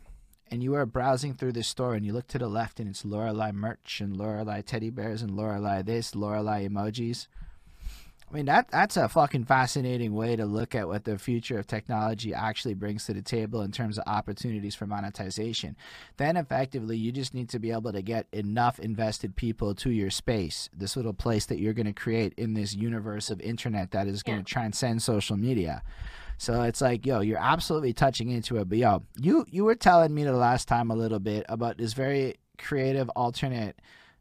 and you are browsing through this store and you look to the left and it's Lorelei merch and Lorelei teddy bears and Lorelei this, Lorelei emojis. I mean that that's a fucking fascinating way to look at what the future of technology actually brings to the table in terms of opportunities for monetization. Then effectively you just need to be able to get enough invested people to your space, this little place that you're going to create in this universe of internet that is going to transcend social media So it's like, yo, you're absolutely touching into it. But yo, you you were telling me the last time a little bit about this very creative alternate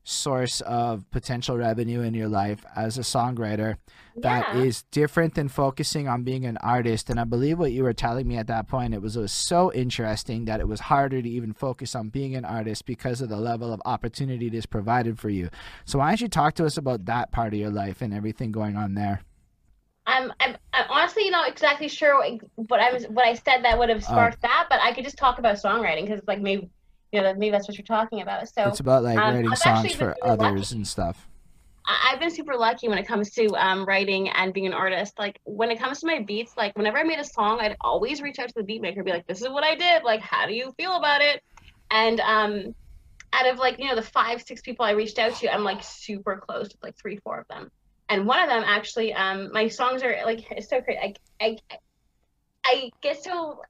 source of potential revenue in your life as a songwriter that Yeah. is different than focusing on being an artist. And I believe what you were telling me at that point, it was, it was so interesting that it was harder to even focus on being an artist because of the level of opportunity it is provided for you. So why don't you talk to us about that part of your life and everything going on there? I'm, I'm, I'm honestly not exactly sure what, what I was, what I said that would have Oh. sparked that, but I could just talk about songwriting because it's like maybe, you know, that maybe that's what you're talking about. So it's about like um, writing I've songs for others lucky. and stuff. I've been super lucky when it comes to um, writing and being an artist. Like when it comes to my beats, like whenever I made a song, I'd always reach out to the beat maker, be like, "This is what I did. Like, how do you feel about it?" And um, out of like you know the five, six people I reached out to, I'm like super close with like three, four of them. And one of them actually, um, my songs are like it's so great. I I I get so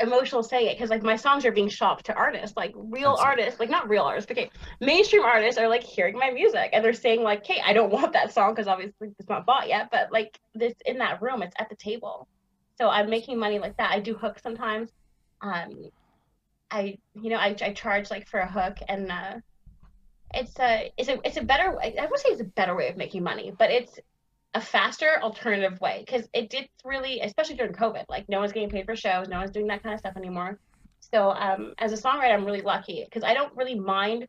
emotional saying it because like my songs are being shopped to artists, like real That's artists, like not real artists, but okay, mainstream artists are like hearing my music and they're saying like, "Hey, I don't want that song because obviously it's not bought yet, but like this in that room, it's at the table." So I'm making money like that. I do hooks sometimes. Um, I you know I, I charge like for a hook and uh, it's a it's a it's a better. I would say it's a better way of making money, but it's a faster alternative way because it did really, especially during COVID, like no one's getting paid for shows, no one's doing that kind of stuff anymore. So um, as a songwriter, I'm really lucky because I don't really mind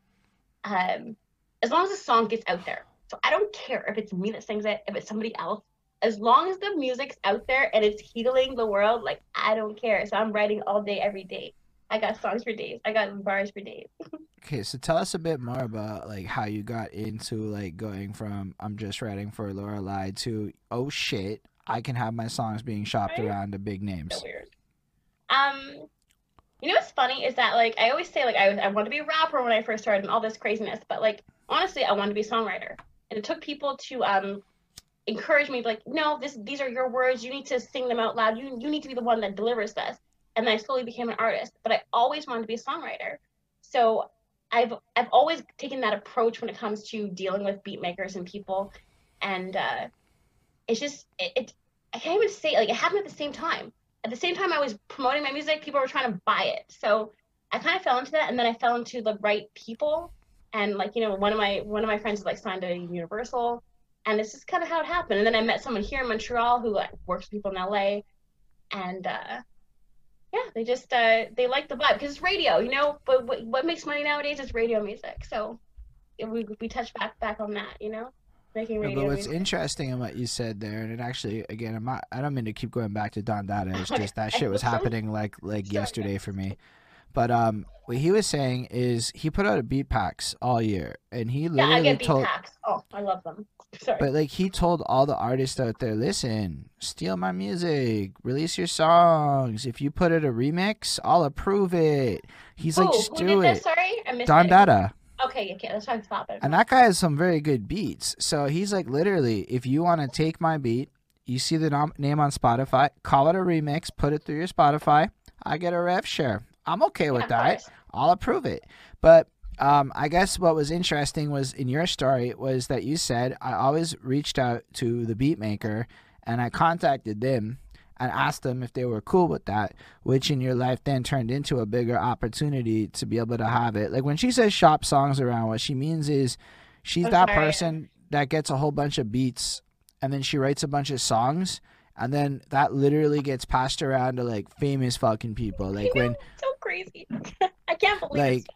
um, as long as the song gets out there. So I don't care if it's me that sings it, if it's somebody else. As long as the music's out there and it's healing the world, like I don't care. So I'm writing all day, every day. I got songs for days. I got bars for days. Okay, so tell us a bit more about like how you got into like going from I'm just writing for Lorelei to oh shit, I can have my songs being shopped Right. around to big names. so weird. Um, you know what's funny is that like I always say like I I wanted to be a rapper when I first started and all this craziness, but like honestly I wanted to be a songwriter, and it took people to um encourage me like no this these are your words you need to sing them out loud you you need to be the one that delivers this, and I slowly became an artist, but I always wanted to be a songwriter, so. I've I've always taken that approach when it comes to dealing with beat makers and people, and uh, it's just it, it I can't even say like it happened at the same time at the same time I was promoting my music, people were trying to buy it. So I kind of fell into that, and then I fell into the right people. And like you know, one of my one of my friends like signed to Universal, and this is kind of how it happened. And then I met someone here in Montreal who like works with people in LA, and uh, yeah, they just uh, they like the vibe because it's radio, you know. But what, what makes money nowadays is radio music. So we we touch back back on that, you know, making Yeah, radio but what's music. interesting in what you said there, and it actually, again, I'm not, I don't mean to keep going back to Don Dada. It's just that shit was happening like like yesterday for me. But um, what he was saying is he put out a beat packs all year, and he yeah, literally I get beat told, packs. Oh, I love them. Sorry. but like he told all the artists out there, listen, steal my music, release your songs. If you put it a remix, I'll approve it. He's like, Ooh, just who do did it. this? Sorry, I missed Don it. Dada. Okay, okay, that's why I'm stopping. And that guy has some very good beats. So he's like, literally, if you want to take my beat, you see the nom- name on Spotify, call it a remix, put it through your Spotify. I get a rev share. I'm okay with of that. I'll approve it. But um, I guess what was interesting was in your story was that you said I always reached out to the beat maker and I contacted them and asked them if they were cool with that, which in your life then turned into a bigger opportunity to be able to have it. Like when she says shop songs around, what she means is she's I'm that person that gets a whole bunch of beats and then she writes a bunch of songs and then that literally gets passed around to like famous fucking people. Like when crazy. I can't believe like it.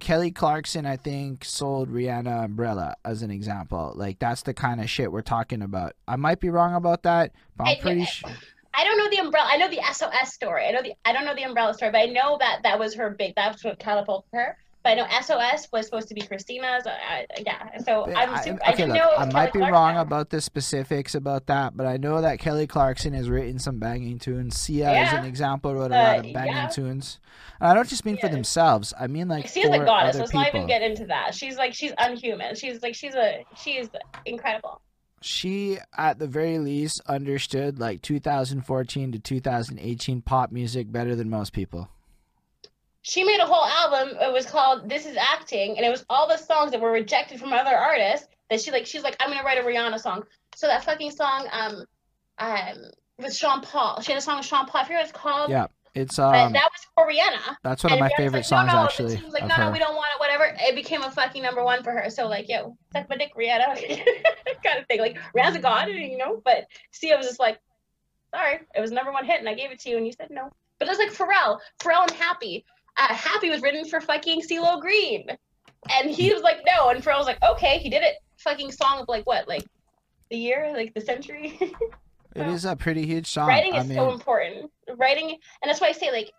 Kelly Clarkson, I think, sold Rihanna Umbrella as an example. Like that's the kind of shit we're talking about. I might be wrong about that, but I'm I- pretty sure. I don't know the umbrella. I know the SOS story. I know the. I don't know the umbrella story, but I know that that was her big. That was what catapulted her. But I know SOS was supposed to be Christina's. Yeah. So I'm. I, Super, I okay, didn't look, know. I might be Kelly wrong about the specifics about that, but I know that Kelly Clarkson has written some banging tunes. Sia, as Yeah. an example, wrote a Uh, lot of banging yeah. tunes. And I don't just mean for themselves. I mean like She's for a goddess. other Let's people. not even get into that. She's like she's unhuman. She's like she's a she is incredible. she at the very least understood like 2014 to 2018 pop music better than most people. She made a whole album. It was called "This Is Acting," and it was all the songs that were rejected from other artists. That she like she's like I'm gonna write a Rihanna song. So that fucking song, um, um, with Sean Paul. She had a song with Sean Paul. I forget what it's called. Yeah, it's but um, that was for Rihanna. that's one of And my Rihanna's favorite like, songs no, no, actually The team's like, of no, no, we don't want it, whatever. It became a fucking number one for her. So like, yo, suck my dick, Rihanna, kind of thing. Like Rihanna's a god, you know. But Sia was just like, sorry, it was number one hit, and I gave it to you, and you said no. But it was like Pharrell, Pharrell and Happy. Uh, Happy was written for fucking CeeLo Green, and he was like, no, and Pharrell was like, okay, he did it. Fucking song of like what, like the year, like the century. It is a pretty huge song. writing I is mean, so important. Writing and that's why i say like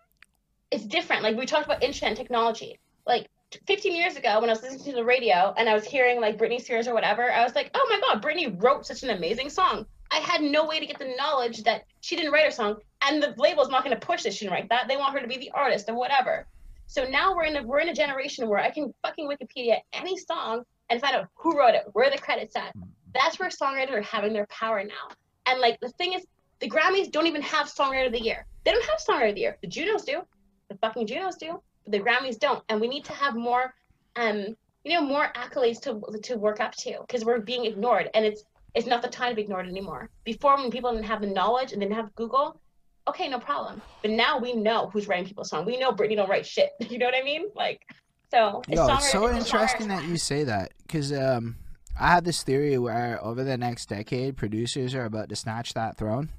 it's different. Like we talked about internet technology. Like 15 years ago when i was listening to the radio and i was hearing like britney spears or whatever i was like oh my god britney wrote such an amazing song. I had no way to get the knowledge that she didn't write her song and the label's not going to push this she didn't write that they want her to be the artist or whatever so now we're in a we're in a generation where i can fucking wikipedia any song and find out who wrote it where the credits at that's where songwriters are having their power now and like the thing is, the Grammys don't even have Songwriter of the Year. They don't have Songwriter of the Year. The Junos do. The fucking Junos do. But the Grammys don't. And we need to have more, um, you know, more accolades to to work up to because we're being ignored, and it's it's not the time to be ignored anymore. Before, when people didn't have the knowledge and didn't have Google, okay, no problem. But now we know who's writing people's song. We know Britney don't write shit. You know what I mean? Like, so Yo, it's so songwriter- interesting that you say that because um, I have this theory where over the next decade, producers are about to snatch that throne.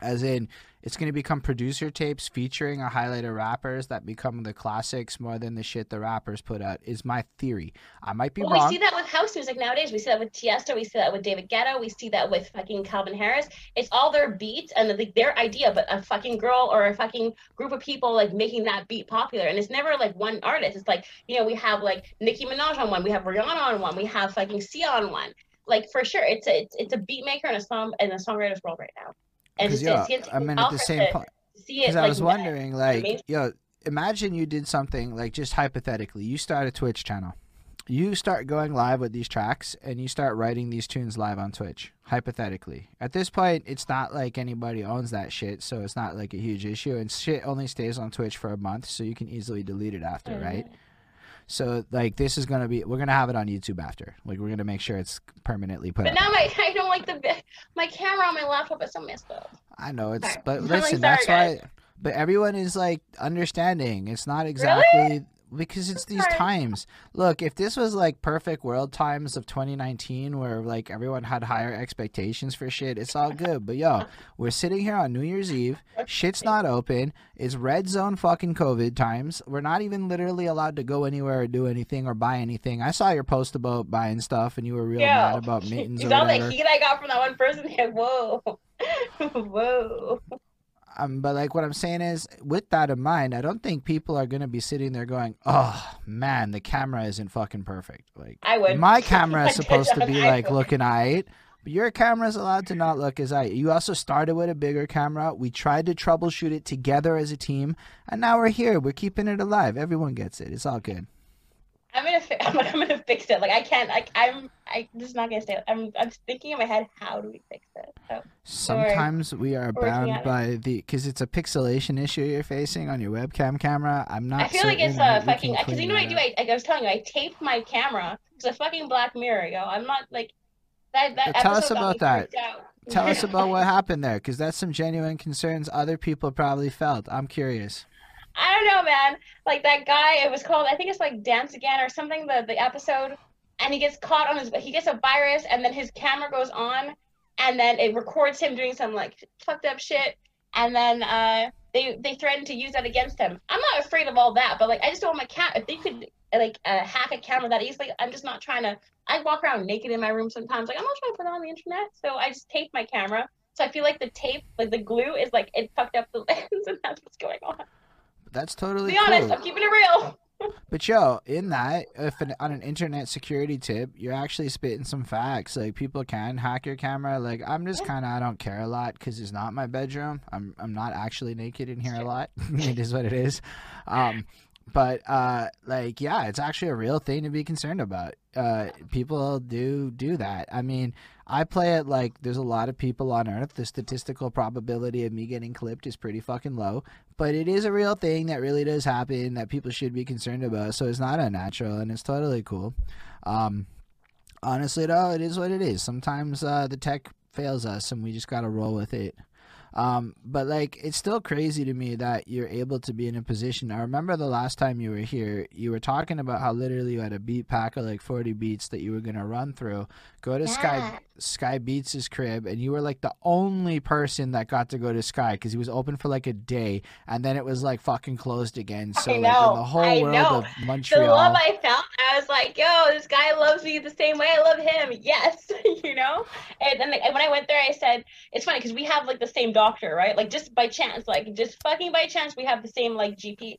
As in, it's going to become producer tapes featuring a highlight of rappers that become the classics more than the shit the rappers put out. Is my theory. I might be Well, wrong. we see that with house music nowadays. We see that with Tiesto. We see that with David Guetta. We see that with fucking Calvin Harris. It's all their beats and the, their idea, but a fucking girl or a fucking group of people like making that beat popular. And it's never like one artist. It's like you know we have like Nicki Minaj on one, we have Rihanna on one, we have fucking Sia on one. Like for sure, it's a it's, it's a beat maker and a song and a songwriter's world right now. And Because it's, yeah, it's, it's I mean at the same point. Because I like, was wondering, like, yo, imagine you did something like just hypothetically, you start a Twitch channel, you start going live with these tracks, and you start writing these tunes live on Twitch. Hypothetically, at this point, it's not like anybody owns that shit, so it's not like a huge issue, and shit only stays on Twitch for a month, so you can easily delete it after, Mm-hmm. right? So like this is gonna be, we're gonna have it on YouTube after, like we're gonna make sure it's permanently put But up. now my I don't like the my camera on my laptop is so messed up. I know it's, Sorry. but listen, sorry, that's guys. why. But everyone is like understanding. It's not exactly because it's these times. Look, if this was like perfect world times of 2019, where like everyone had higher expectations for shit, it's all good. But yo, we're sitting here on New Year's Eve. Shit's not open. It's red zone fucking COVID times. We're not even literally allowed to go anywhere or do anything or buy anything. I saw your post about buying stuff, and you were real Yeah. mad about mittens You saw the heat I got from that one person? Whoa. Whoa. Um, but like what I'm saying is, with that in mind, I don't think people are gonna be sitting there going, "Oh man, the camera isn't fucking perfect." Like I would. my camera is supposed to be I like looking alright, but your camera is allowed to not look as alright. You also started with a bigger camera. We tried to troubleshoot it together as a team, and now we're here. We're keeping it alive. Everyone gets it. It's all good. I'm gonna fi- I'm, I'm gonna fix it. Like I can't. Like I'm. I just not gonna stay. I'm. I'm thinking in my head. How do we fix it? So Sometimes we are bound on it. by the because it's a pixelation issue you're facing on your webcam camera. I'm not. I feel like it's a fucking. Because you know what I do? I, like I was telling you, I taped my camera. It's a fucking black mirror, yo. I'm not like. That that. Tell us about that. Tell us about what happened there, because that's some genuine concerns other people probably felt. I'm curious. I don't know, man. Like that guy, it was called. I think it's like Dance Again or something. The the episode, and he gets caught on his. He gets a virus, and then his camera goes on, and then it records him doing some like fucked up shit, and then uh they they threaten to use that against him. I'm not afraid of all that, but like I just don't want my cat. If they could like uh, hack a camera that easily, I'm just not trying to. I walk around naked in my room sometimes. Like I'm not trying to put it on the internet, so I just tape my camera. So I feel like the tape, like the glue, is like it fucked up the lens, and that's what's going on. That's totally Be honest, cool. I'm keeping it real. But yo, in that, if an, on an internet security tip, you're actually spitting some facts. Like people can hack your camera. Like I'm just kind of I don't care a lot because it's not my bedroom. I'm I'm not actually naked in here a lot. it is what it is. Um, but uh, like yeah, it's actually a real thing to be concerned about. Uh, people do do that. I mean, I play it like there's a lot of people on Earth. The statistical probability of me getting clipped is pretty fucking low but it is a real thing that really does happen that people should be concerned about. So it's not unnatural and it's totally cool. Um, honestly, though, it is what it is. Sometimes uh, the tech fails us, and we just gotta roll with it. Um, but like, it's still crazy to me that you're able to be in a position. I remember the last time you were here, you were talking about how literally you had a beat pack of like 40 beats that you were gonna run through. Go to Sky Yeah. Sky Beats' crib, and you were like the only person that got to go to Sky because he was open for like a day, and then it was like fucking closed again. So like the whole I world know. of The love I felt, I was like, yo, this guy loves me the same way I love him. Yes, you know? And then like, when I went there, I said, it's funny because we have like the same doctor, right? Like just by chance, like just fucking by chance, we have the same like GP.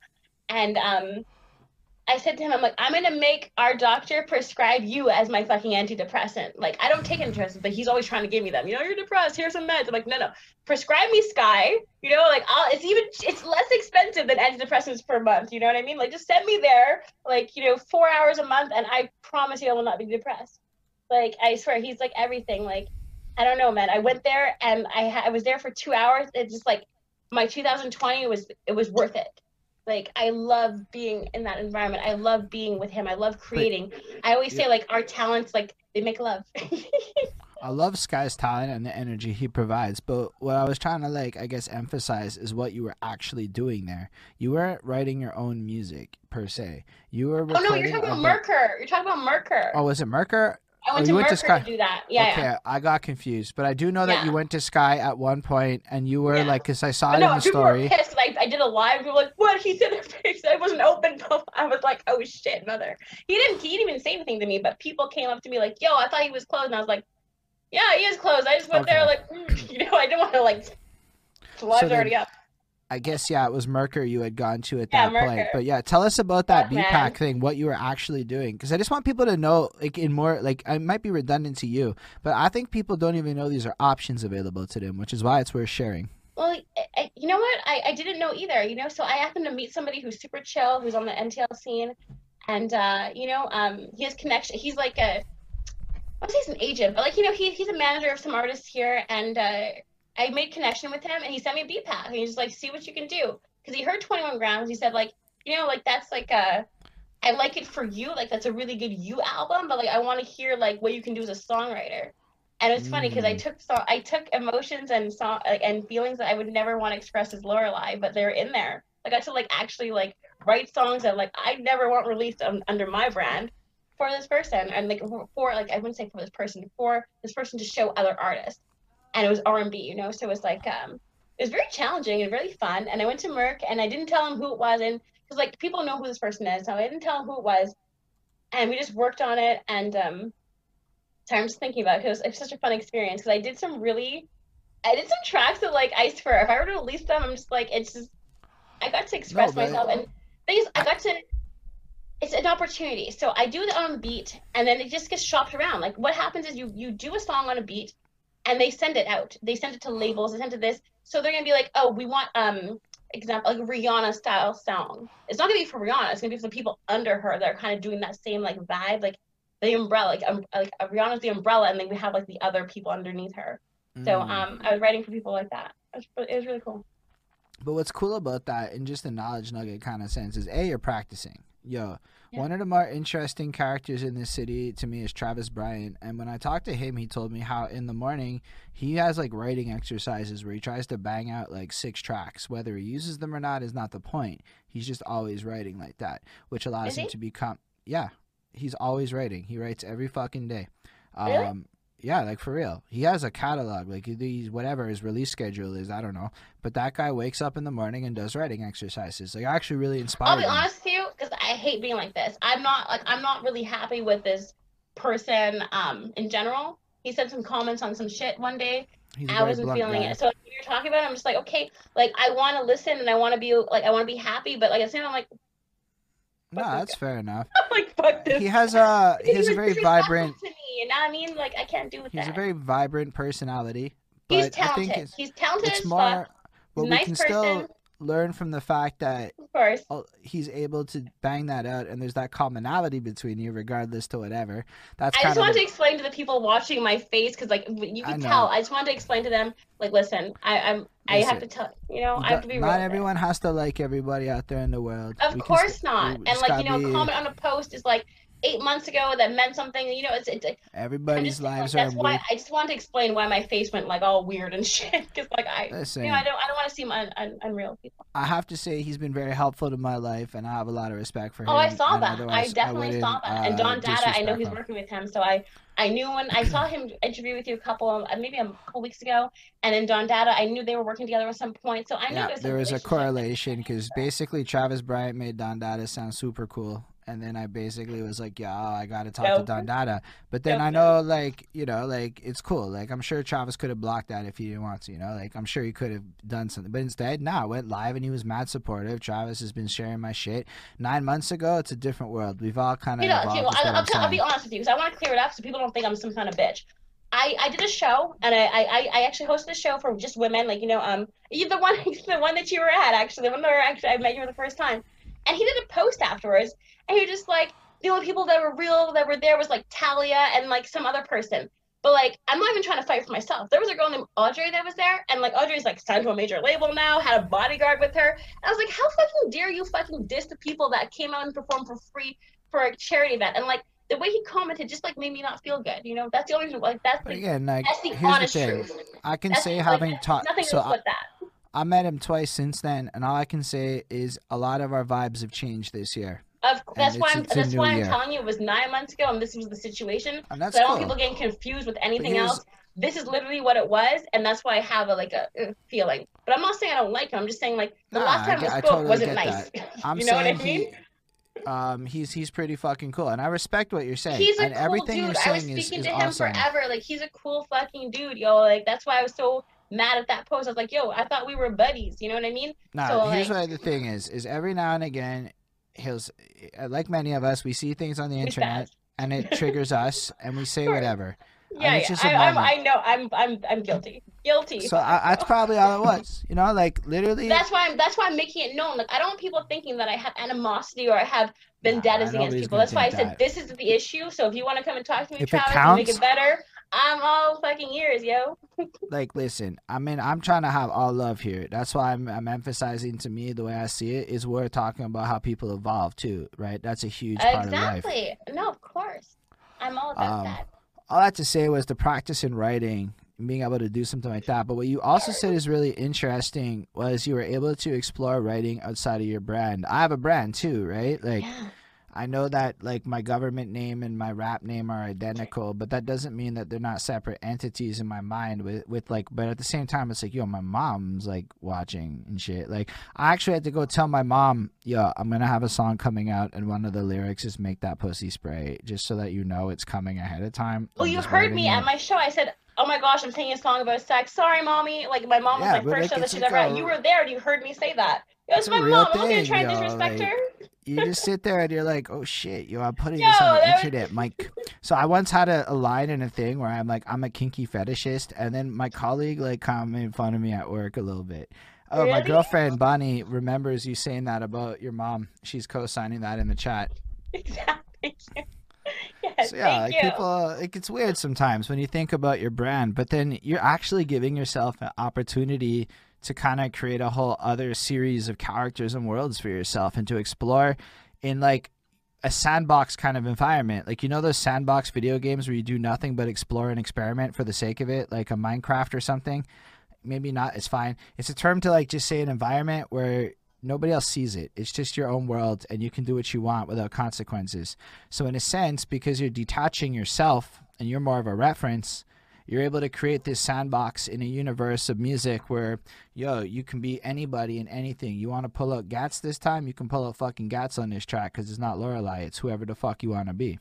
And um, I said to him, I'm like, I'm gonna make our doctor prescribe you as my fucking antidepressant. Like, I don't take antidepressants, but he's always trying to give me them. You know, you're depressed. Here's some meds. I'm like, no, no, prescribe me Sky. You know, like, I'll, it's even it's less expensive than antidepressants per month. You know what I mean? Like, just send me there, like, you know, four hours a month, and I promise you, I will not be depressed. Like, I swear, he's like everything. Like, I don't know, man. I went there and I ha- I was there for two hours. It's just like my 2020 was it was worth it. Like I love being in that environment. I love being with him. I love creating. I always say like our talents like they make love. I love Sky's talent and the energy he provides, but what I was trying to like, I guess, emphasize is what you were actually doing there. You weren't writing your own music per se. You were oh no, you're talking about Merker. You're talking about Merker. Oh, was it Merker? I went oh, to you went to Sky- to do that. Yeah, okay, yeah. I got confused, but I do know that you went to Sky at one point, and you were Yeah. like, because I saw But it no, in the people story. were pissed. Like I did a live. People were like, "What?" He said I wasn't open. I was like, "Oh shit, mother." He didn't. He didn't even say anything to me. But people came up to me like, "Yo, I thought he was closed," and I was like, "Yeah, he is closed." I just went there like, mm, you know, I didn't want to like. The live's then- already up. I guess yeah, it was Merker you had gone to at Yeah, that point. But yeah, tell us about that man. pack thing, what you were actually doing, because I just want people to know, like in more, like I might be redundant to you, but I think people don't even know these are options available to them, which is why it's worth sharing. Well, I, I, you know what? I, I didn't know either. You know, so I happened to meet somebody who's super chill, who's on the MTL scene, and uh, you know, um, he has connection. He's like a, I would say he's an agent, but like you know, he, he's a manager of some artists here, and uh, I made connection with him, and he sent me a beat pack, and he's like, see what you can do, because he heard Twenty One Grams. He said like, you know, like that's like a. I like it for you, like that's a really good you album, but like I want to hear like what you can do as a songwriter. And it's funny because I Mm. took so I took emotions and song and feelings that I would never want to express as Lorelai, but they're in there. I got to like actually like write songs that like I never want released under my brand for this person and like for, for like I wouldn't say for this person for this person to show other artists. And it was R and B, you know, so it was like um it was very challenging and really fun. And I went to Merck and I didn't tell him who it was and because like people know who this person is, so I didn't tell him who it was. And we just worked on it and um so I'm just thinking about it because it was such a fun experience because I did some really, I did some tracks that like I swear if I were to release them, I'm just like it's just I got to express but- myself and things I got to. It's an opportunity. So I do it on beat, and then it just gets shopped around. Like what happens is you you do a song on a beat, and they send it out. They send it to labels. They send it to this. So they're gonna be like, oh, we want um example like a Rihanna style song. It's not gonna be for Rihanna. It's gonna be for the people under her that are kind of doing that same like vibe, like the umbrella, like um, like uh, Rihanna's the umbrella, and then we have like the other people underneath her. So Mm. um, I was writing for people like that. It was, it was really cool. But what's cool about that, in just a knowledge nugget kind of sense, is a you're practicing. Yo, Yeah. one of the more interesting characters in this city to me is Travis Bryant. And when I talked to him, he told me how in the morning he has like writing exercises where he tries to bang out like six tracks. Whether he uses them or not is not the point. He's just always writing like that, which allows Is him he? to become. Yeah, he's always writing. He writes every fucking day. Really? Um, Yeah, like for real. He has a catalog, like these whatever his release schedule is. I don't know, but that guy wakes up in the morning and does writing exercises. Like actually, really inspired. I'll be honest with you, because I hate being like this. I'm not like I'm not really happy with this person um in general. He said some comments on some shit one day. I wasn't feeling guy. it. So when you're talking about it, I'm just like, okay, like I want to listen and I want to be like I want to be happy, but like at the same time, I'm like, No, this that's fair enough. I'm like fuck this. He has a he has a very vibrant. To me, you know what I mean? Like I can't do with He's that. a very vibrant personality. But He's I talented. He's talented it's more. But we can person. still learn from the fact that Of course. he's able to bang that out, and there's that commonality between you, regardless to whatever. That's I kind just wanted to explain to the people watching my face because, like, you can know. tell. I just wanted to explain to them, like, listen, I, I'm, I have to tell, you know, I have to be not everyone has to like everybody out there in the world. Of We course st- not. we And like, you know, a be- comment on a post is like, eight months ago that meant something. You know, it's it's. Everybody's just lives that's are why weird. I just wanted to explain why my face went like all weird and shit. Because like I, Listen, you know, I don't I don't want to seem un, un, unreal people. I have to say he's been very helpful to my life, and I have a lot of respect for him. Oh, I saw that. I definitely saw that. And uh, Don Dada, I know he's him. working with him, so I I knew when I saw him interview with you a couple of uh, maybe a couple weeks ago, and then Don Dada, I knew they were working together at some point, so I knew Yeah, there was, there was a correlation because basically Travis Bryant made Don Dada sound super cool, and then I basically was like, "Yo, I gotta talk to Dope. Don Dada." But then I know, like, you know, like it's cool. Like I'm sure Travis could have blocked that if he didn't want to. You know, like I'm sure he could have done something, but instead, nah, I went live and he was mad supportive. Travis has been sharing my shit. Nine months ago, it's a different world. We've all kind of You know, okay, well, I'll, I'm I'll, I'll be honest with you because I want to clear it up so people don't think I'm some kind of bitch. I, I did a show and I, I, I actually hosted a show for just women, like you know, um, you the one the one that you were at actually, the one where actually I met you for the first time, and he did a post afterwards, and he was just like the only people that were real that were there was like Talia and like some other person. But like, I'm not even trying to fight for myself. There was a girl named Audrey that was there, and like Audrey's like signed to a major label now, had a bodyguard with her. And I was like, how fucking dare you fucking diss the people that came out and performed for free for a charity event? And like the way he commented just like made me not feel good. You know, that's the only reason. Like that's the again, like that's the the honest thing. truth. I can That's say like, having taught. nothing So I, that. I met him twice since then, and all I can say is a lot of our vibes have changed this year, Of, that's why I'm that's why I'm year. telling you it was nine months ago, and this was the situation. so I don't cool. want people getting confused with anything else. This is literally what it was, and that's why I have a like a, a feeling. But I'm not saying I don't like him. I'm just saying like the Nah, last I time we I spoke totally wasn't nice. I'm you know what I mean? he, um, he's he's pretty fucking cool, and I respect what you're saying. He's a and cool everything dude. you're I was saying is, speaking is to him awesome. forever. Like he's a cool fucking dude, yo. Like that's why I was so mad at that post. I was like, yo, I thought we were buddies. You know what I mean? Nah, So, here's like- what the thing is: is every now and again, he'll uh, like many of us, we see things on the internet, and it triggers us, and we say Sure. whatever. Yeah, yeah. I, I'm. I know. I'm, I'm, I'm guilty. Guilty. So I, that's probably all it was. You know, like literally. That's why I'm. That's why I'm making it known. Like I don't want people thinking that I have animosity or I have vendettas against people. That's why I said that. this is the issue. So if you want to come and talk to me, If it Travis, and make it better, I'm all fucking ears, yo. like listen i mean i'm trying to have all love here that's why I'm, I'm emphasizing to me the way i see it is we're talking about how people evolve too right that's a huge part of life Exactly. No, of course. I'm all about Um, that. all that to say was the practice in writing being able to do something like that but what you also said is really interesting was you were able to explore writing outside of your brand i have a brand too right like Yeah. I know that like my government name and my rap name are identical, but that doesn't mean that they're not separate entities in my mind with with like but at the same time it's like, yo, my mom's like watching and shit. Like I actually had to go tell my mom, yo, I'm gonna have a song coming out and one of the lyrics is make that pussy spray, just so that you know it's coming ahead of time. Well, I'm you heard me it. at my show. I said, "Oh my gosh, I'm singing a song about sex." Sorry, mommy. Like my mom was Yeah, like first show that she's ever at. You were there, and you heard me say that. It was my mom. I'm not gonna thing, try and disrespect like- her. you just sit there and you're like, oh shit, yo, I'm putting Yo, this on the was- internet, Mike. So I once had a, a line in a thing where I'm like, I'm a kinky fetishist, and then my colleague like kind of made fun of me at work a little bit. Oh, my girlfriend Bonnie remembers you saying that about your mom. She's co-signing that in the chat. Exactly. yes, So yeah, like people, like it's weird sometimes when you think about your brand, but then you're actually giving yourself an opportunity to kind of create a whole other series of characters and worlds for yourself and to explore in like a sandbox kind of environment. Like you know those sandbox video games where you do nothing but explore and experiment for the sake of it, like a Minecraft or something. Maybe not, it's fine. It's a term to like just say an environment where nobody else sees it. It's just your own world and you can do what you want without consequences. So in a sense, because you're detaching yourself and you're more of a reference, you're able to create this sandbox in a universe of music where, yo, you can be anybody and anything. You want to pull out Gats this time? You can pull out fucking Gats on this track because it's not Lorelai. It's whoever the fuck you want to be.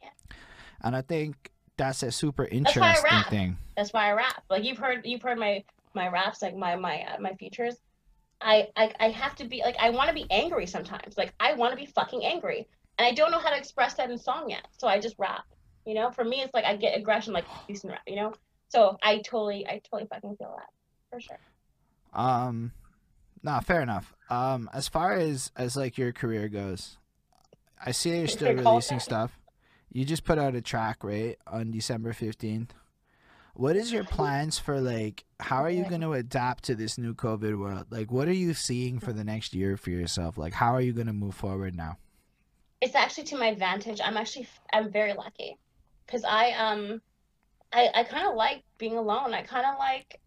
Yeah. And I think that's a super why I interesting rap. thing. That's why I rap. Like you've heard, you've heard my my raps, like my my uh, my features. I, I I have to be like I want to be angry sometimes. Like I want to be fucking angry, and I don't know how to express that in song yet. So I just rap. You know, for me, it's like I get aggression like Houston rap. You know, so I totally I totally fucking feel that for sure. Um, no, fair enough. Um, as far as as like your career goes, I see that you're still releasing stuff. You just put out a track right on December fifteenth. What is your plans for like? How are you going to adapt to this new COVID world? Like, what are you seeing for the next year for yourself? Like, how are you going to move forward now? it's actually to my advantage. I'm actually I'm very lucky because I um I I kind of like being alone. I kind of like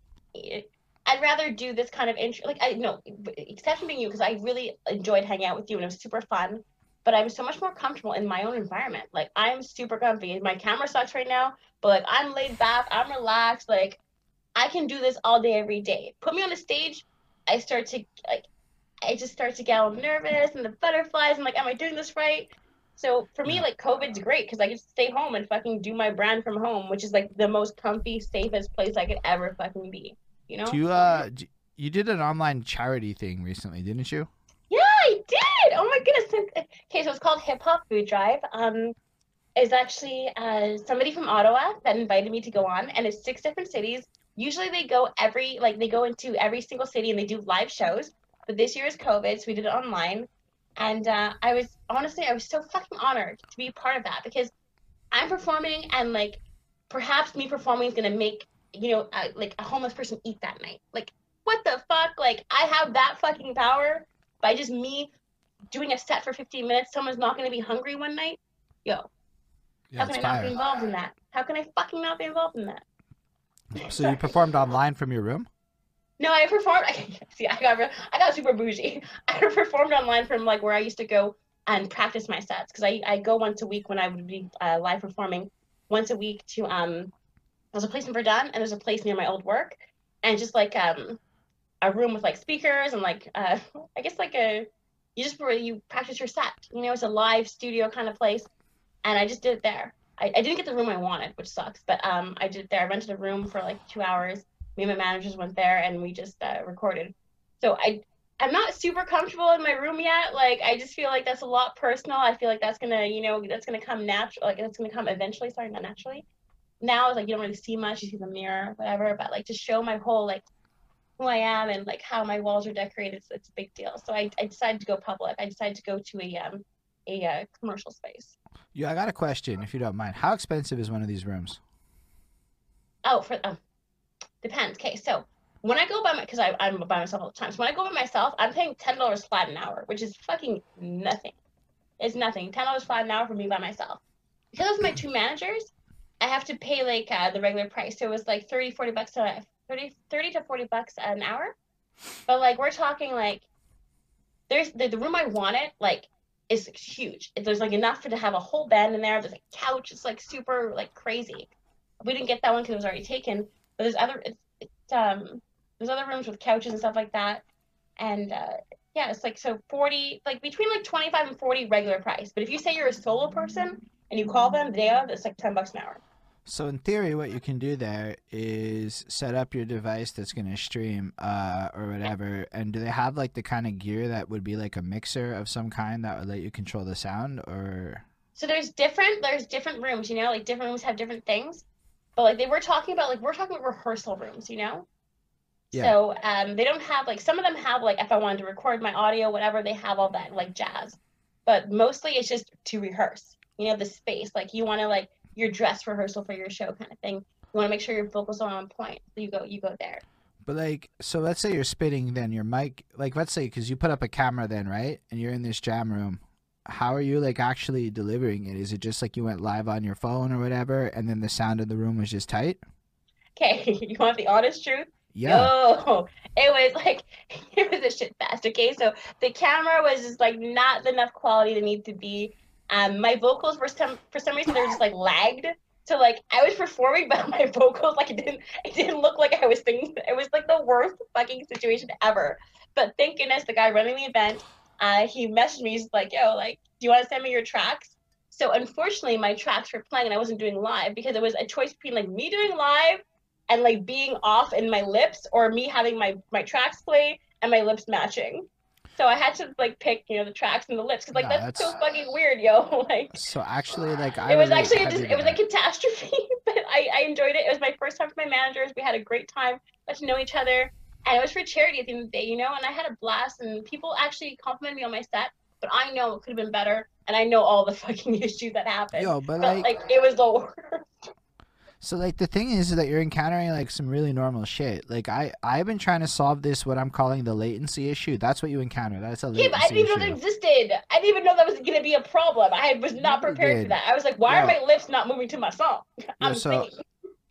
I'd rather do this kind of intro. Like I know, except for being you, because I really enjoyed hanging out with you and it was super fun. But I'm so much more comfortable in my own environment. Like I'm super comfy. My camera sucks right now, but like I'm laid back. I'm relaxed. Like I can do this all day, every day. Put me on a stage, I start to like, I just start to get all nervous and the butterflies. I'm like, am I doing this right? So for me, like COVID's great because I can stay home and fucking do my brand from home, which is like the most comfy, safest place I could ever fucking be. You know? Do you uh, you did an online charity thing recently, didn't you? Oh my goodness. Okay, so it's called Hip Hop Food Drive. Um, is actually uh, somebody from Ottawa that invited me to go on, and it's six different cities. Usually they go every like they go into every single city and they do live shows. But this year is COVID, so we did it online. And uh, I was honestly, I was so fucking honored to be part of that because I'm performing and like perhaps me performing is gonna make you know uh, like a homeless person eat that night. Like what the fuck? Like I have that fucking power by just me doing a set for 15 minutes. Someone's not gonna be hungry one night. Yo, Yeah, how can I not be involved in that? How can I fucking not be involved in that? So you performed online from your room? No, I performed. see, I got, I got super bougie. I performed online from like where I used to go and practice my sets because I, I go once a week when I would be uh, live performing once a week to um. There's a place in Verdun and there's a place near my old work, and just like um, a room with like speakers and like uh, I guess like a you just you practice your set. You know, it's a live studio kind of place, and I just did it there. I, I didn't get the room I wanted, which sucks, but um, I did it there. I rented a room for like two hours me and my managers went there and we just uh, recorded. So I I'm not super comfortable in my room yet. Like I just feel like that's a lot personal. I feel like that's gonna you know that's gonna come natural. Like that's gonna come eventually. Sorry, not naturally. Now it's like you don't really see much. You see the mirror, whatever. But like to show my whole like who I am and like how my walls are decorated, it's, it's a big deal. So I, I decided to go public. I decided to go to a um a uh, commercial space. Yeah, I got a question, if you don't mind. How expensive is one of these rooms? Oh, for um, depends. Okay, so when I go by my, because I'm by myself all the time. So when I go by myself, I'm paying ten dollars flat an hour, which is fucking nothing. It's nothing. Ten dollars flat an hour for me by myself. Because of my two managers, I have to pay like uh, the regular price. So it was like 30, 40 bucks 30, 30 to forty bucks an hour. But like we're talking like, there's the, the room I wanted like is huge. There's like enough for to have a whole bed in there. There's a couch. It's like super like crazy. We didn't get that one because it was already taken. But there's other it's, it's um there's other rooms with couches and stuff like that. And uh yeah, it's like so 40 like between like 25 and 40 regular price. But if you say you're a solo person and you call them the day of, it's like 10 bucks an hour. So in theory, what you can do there is set up your device that's going to stream uh, or whatever. And do they have like the kind of gear that would be like a mixer of some kind that would let you control the sound? Or So there's different there's different rooms, you know, like different rooms have different things. But like they were talking about like we're talking about rehearsal rooms, you know? Yeah. So um they don't have like some of them have like if I wanted to record my audio, whatever, they have all that like jazz. But mostly it's just to rehearse. You know, the space. Like you wanna like your dress rehearsal for your show kind of thing. You wanna make sure your vocals are on point. So you go you go there. but like so let's say you're spitting then your mic like let's say because you put up a camera then right and you're in this jam room how are you like actually delivering it is it just like you went live on your phone or whatever and then the sound of the room was just tight Okay, you want the honest truth? yeah Oh, it was like it was a shit fest. Okay, so the camera was just like not enough quality to need to be. Um, my vocals were some for some reason they were just like lagged. So like I was performing, but my vocals like it didn't it didn't look like I was singing. It was like the worst fucking situation ever. But thank goodness the guy running the event, uh, he messaged me. He's like, "Yo, like, do you want to send me your tracks?" So unfortunately, my tracks were playing and I wasn't doing live because it was a choice between like me doing live and like being off in my lips or me having my my tracks play and my lips matching. So I had to like pick, you know, the tracks and the lips because like Nah, that's, that's- so fucking weird, yo. like so actually like i it was actually a, heavy dis- to it was a catastrophe, but I I enjoyed it. It was my first time with my managers. We had a great time, got to know each other, and it was for charity at the end of the day, you know. And I had a blast, and people actually complimented me on my set. But I know it could have been better, and I know all the fucking issues that happened. yo but But like like it was the worst. So like the thing is that you're encountering like some really normal shit. Like I I've been trying to solve this what I'm calling the latency issue. That's what you encounter. That's a latency Yeah, I didn't even know that existed. I didn't even know that was gonna be a problem. I was not prepared for that. I was like, why are my lips not moving to my song? I'm so- singing.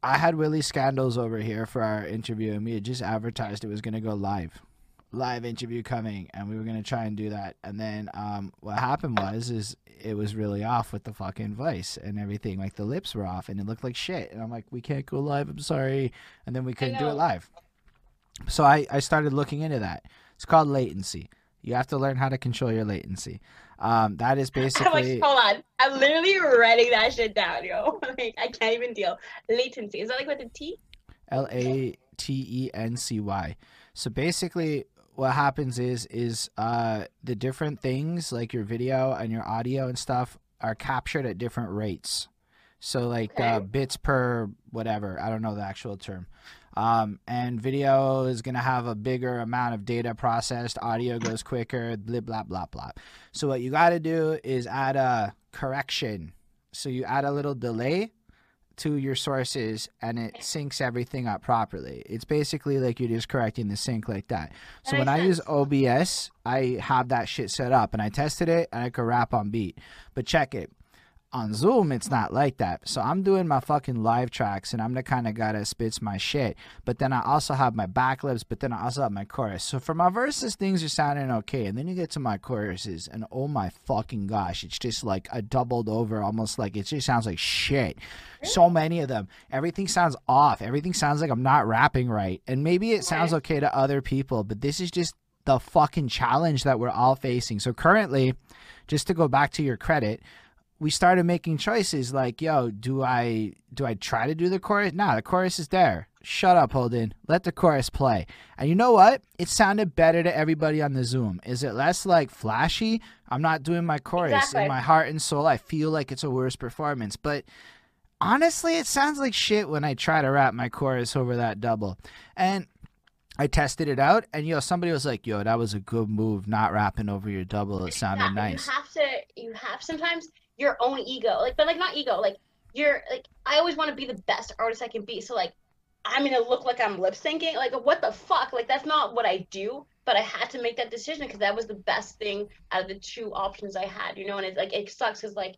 I had Willie Scandals over here for our interview, and we had just advertised it was going to go live, live interview coming, and we were going to try and do that. And then um, what happened was, is it was really off with the fucking voice and everything. Like the lips were off, and it looked like shit. And I'm like, we can't go live. I'm sorry. And then we couldn't do it live. So I I started looking into that. It's called latency. You have to learn how to control your latency. Um, that is basically like, hold on. I'm literally writing that shit down, yo. Like, I can't even deal. Latency. Is that like with a T? L A T E N C Y. So basically, what happens is is uh, the different things like your video and your audio and stuff are captured at different rates. So like uh, bits per whatever. I don't know the actual term. Um, and video is gonna have a bigger amount of data processed. Audio goes quicker. Blah blah blah blah. So what you got to do is add a correction. So you add a little delay to your sources and it syncs everything up properly. It's basically like you're just correcting the sync like that. So That when I use OBS, I have that shit set up and I tested it and I could rap on beat. But check it. On Zoom, it's not like that. So I'm doing my fucking live tracks and I'm the kind of guy that spits my shit. But then I also have my back lips, but then I also have my chorus. So for my verses, things are sounding okay. And then you get to my choruses and oh my fucking gosh, it's just like a doubled over, almost like it just sounds like shit. So many of them. Everything sounds off. Everything sounds like I'm not rapping right. And maybe it sounds okay to other people, but this is just the fucking challenge that we're all facing. So currently, just to go back to your credit, we started making choices like, yo, do I do I try to do the chorus? Nah, the chorus is there. Shut up, Holden. Let the chorus play. And you know what? It sounded better to everybody on the Zoom. Is it less like flashy? I'm not doing my chorus. Exactly. In my heart and soul, I feel like it's a worse performance. But honestly, it sounds like shit when I try to rap my chorus over that double. And I tested it out, and yo, somebody was like, "Yo, that was a good move, not rapping over your double. It sounded Yeah, nice." You have to. You have sometimes your own ego, like, but like not ego. Like you're like I always want to be the best artist I can be. So like I'm gonna look like I'm lip syncing. Like what the fuck? Like that's not what I do. But I had to make that decision because that was the best thing out of the two options I had. You know, and it's like it sucks because like.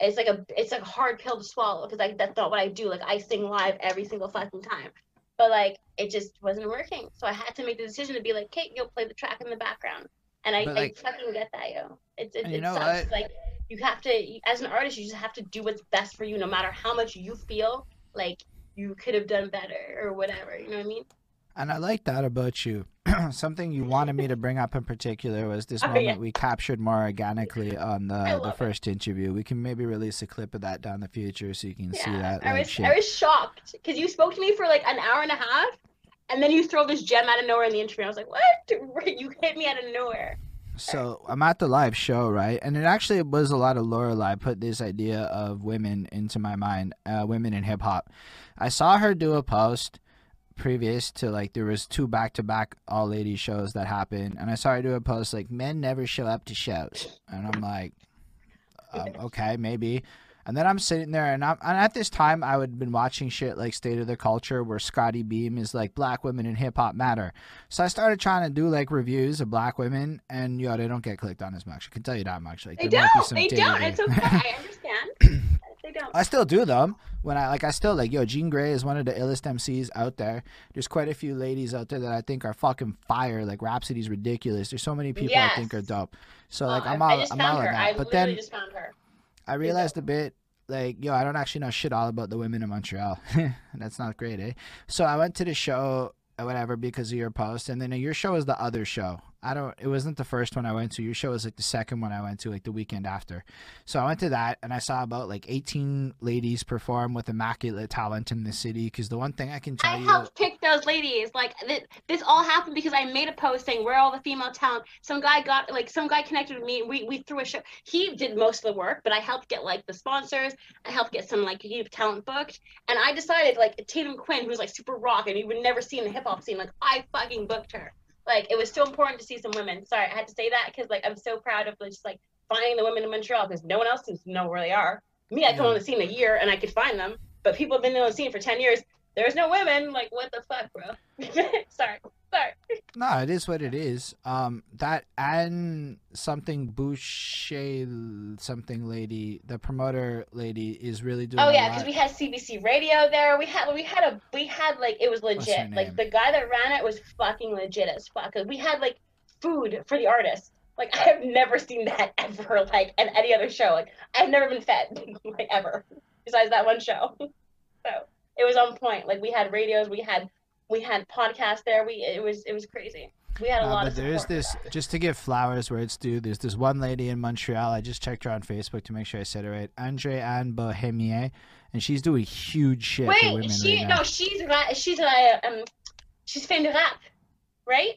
It's like a it's like a hard pill to swallow because like that's not what I do. Like I sing live every single fucking time, but like it just wasn't working. So I had to make the decision to be like, Kate, you'll play the track in the background. And I, But, I fucking get that, yo. It's it, And you know sucks. Like you have to, as an artist, you just have to do what's best for you, no matter how much you feel like you could have done better or whatever. You know what I mean? And I like that about you. Something you wanted me to bring up in particular was this Oh, moment yeah. we captured more organically on the the love it. first interview. We can maybe release a clip of that down the future so you can see that. I like, was shit. I was shocked because you spoke to me for like an hour and a half, and then you throw this gem out of nowhere in the interview. I was like, what? You hit me out of nowhere. So I'm at the live show, right? And it actually was a lot of Lorelai put this idea of women into my mind, uh, women in hip hop. I saw her do a post previous to like there was two back to back all ladies shows that happened, and I saw her do a post like men never show up to shows, and I'm like, um, okay, maybe. And then I'm sitting there, and I'm and at this time I would have been watching shit like State of the Culture, where Scottie Beam is like Black women in hip hop matter. So I started trying to do like reviews of Black women, and yo, they don't get clicked on as much. I can tell you that much. Like They there might be don't. They don't. It's okay. I understand. they don't. I still do them when I like. I still like yo. Jean Grae is one of the illest MCs out there. There's quite a few ladies out there that I think are fucking fire. Like Rapsody's ridiculous. There's so many people I think are dope. So Uh, like I'm I all just I'm found all her. of I that. But literally then just found her. I realized a bit like yo, I don't actually know shit all about the women in Montreal. That's not great, eh? So I went to the show or whatever because of your post, and then your show is the other show. I don't. It wasn't the first one I went to. Your show was like the second one I went to, like the weekend after. So I went to that, and I saw about like 18 ladies perform with immaculate talent in the city. Because the one thing I can tell I you, I helped pick those ladies. Like th- this all happened because I made a post saying where are all the female talent. Some guy got like some guy connected with me. We we threw a show. He did most of the work, but I helped get like the sponsors. I helped get some like youth talent booked. And I decided like Tatum Quinn, who's like super rock and you would never see in the hip hop scene, like I fucking booked her. Like it was so important to see some women. Sorry, I had to say that because like I'm so proud of just like finding the women in Montreal because no one else seems to know where they are. Me, I come Yeah. on the scene a year and I could find them. but people have been in the scene for ten years. There's no women. Like, what the fuck, bro? Sorry. Sorry. No, it is what it is. Um, that and something Boucher, something lady, the promoter lady is really doing. Oh yeah, because we had CBC Radio there. We had we had a we had like it was legit. Like the guy that ran it was fucking legit as fuck. 'Cause we had like food for the artists. Like I have never seen that ever. Like at any other show. Like I've never been fed like ever. Besides that one show. so it was on point. Like we had radios. We had we had podcasts there. We it was it was crazy. We had a Uh, lot but of. there is this just to give flowers where it's due. There's this one lady in Montreal. I just checked her on Facebook to make sure I said it right. Andre Anne Bohemier, and she's doing huge shit Wait, women she right no, she's she's a um, she's fan de rap, right?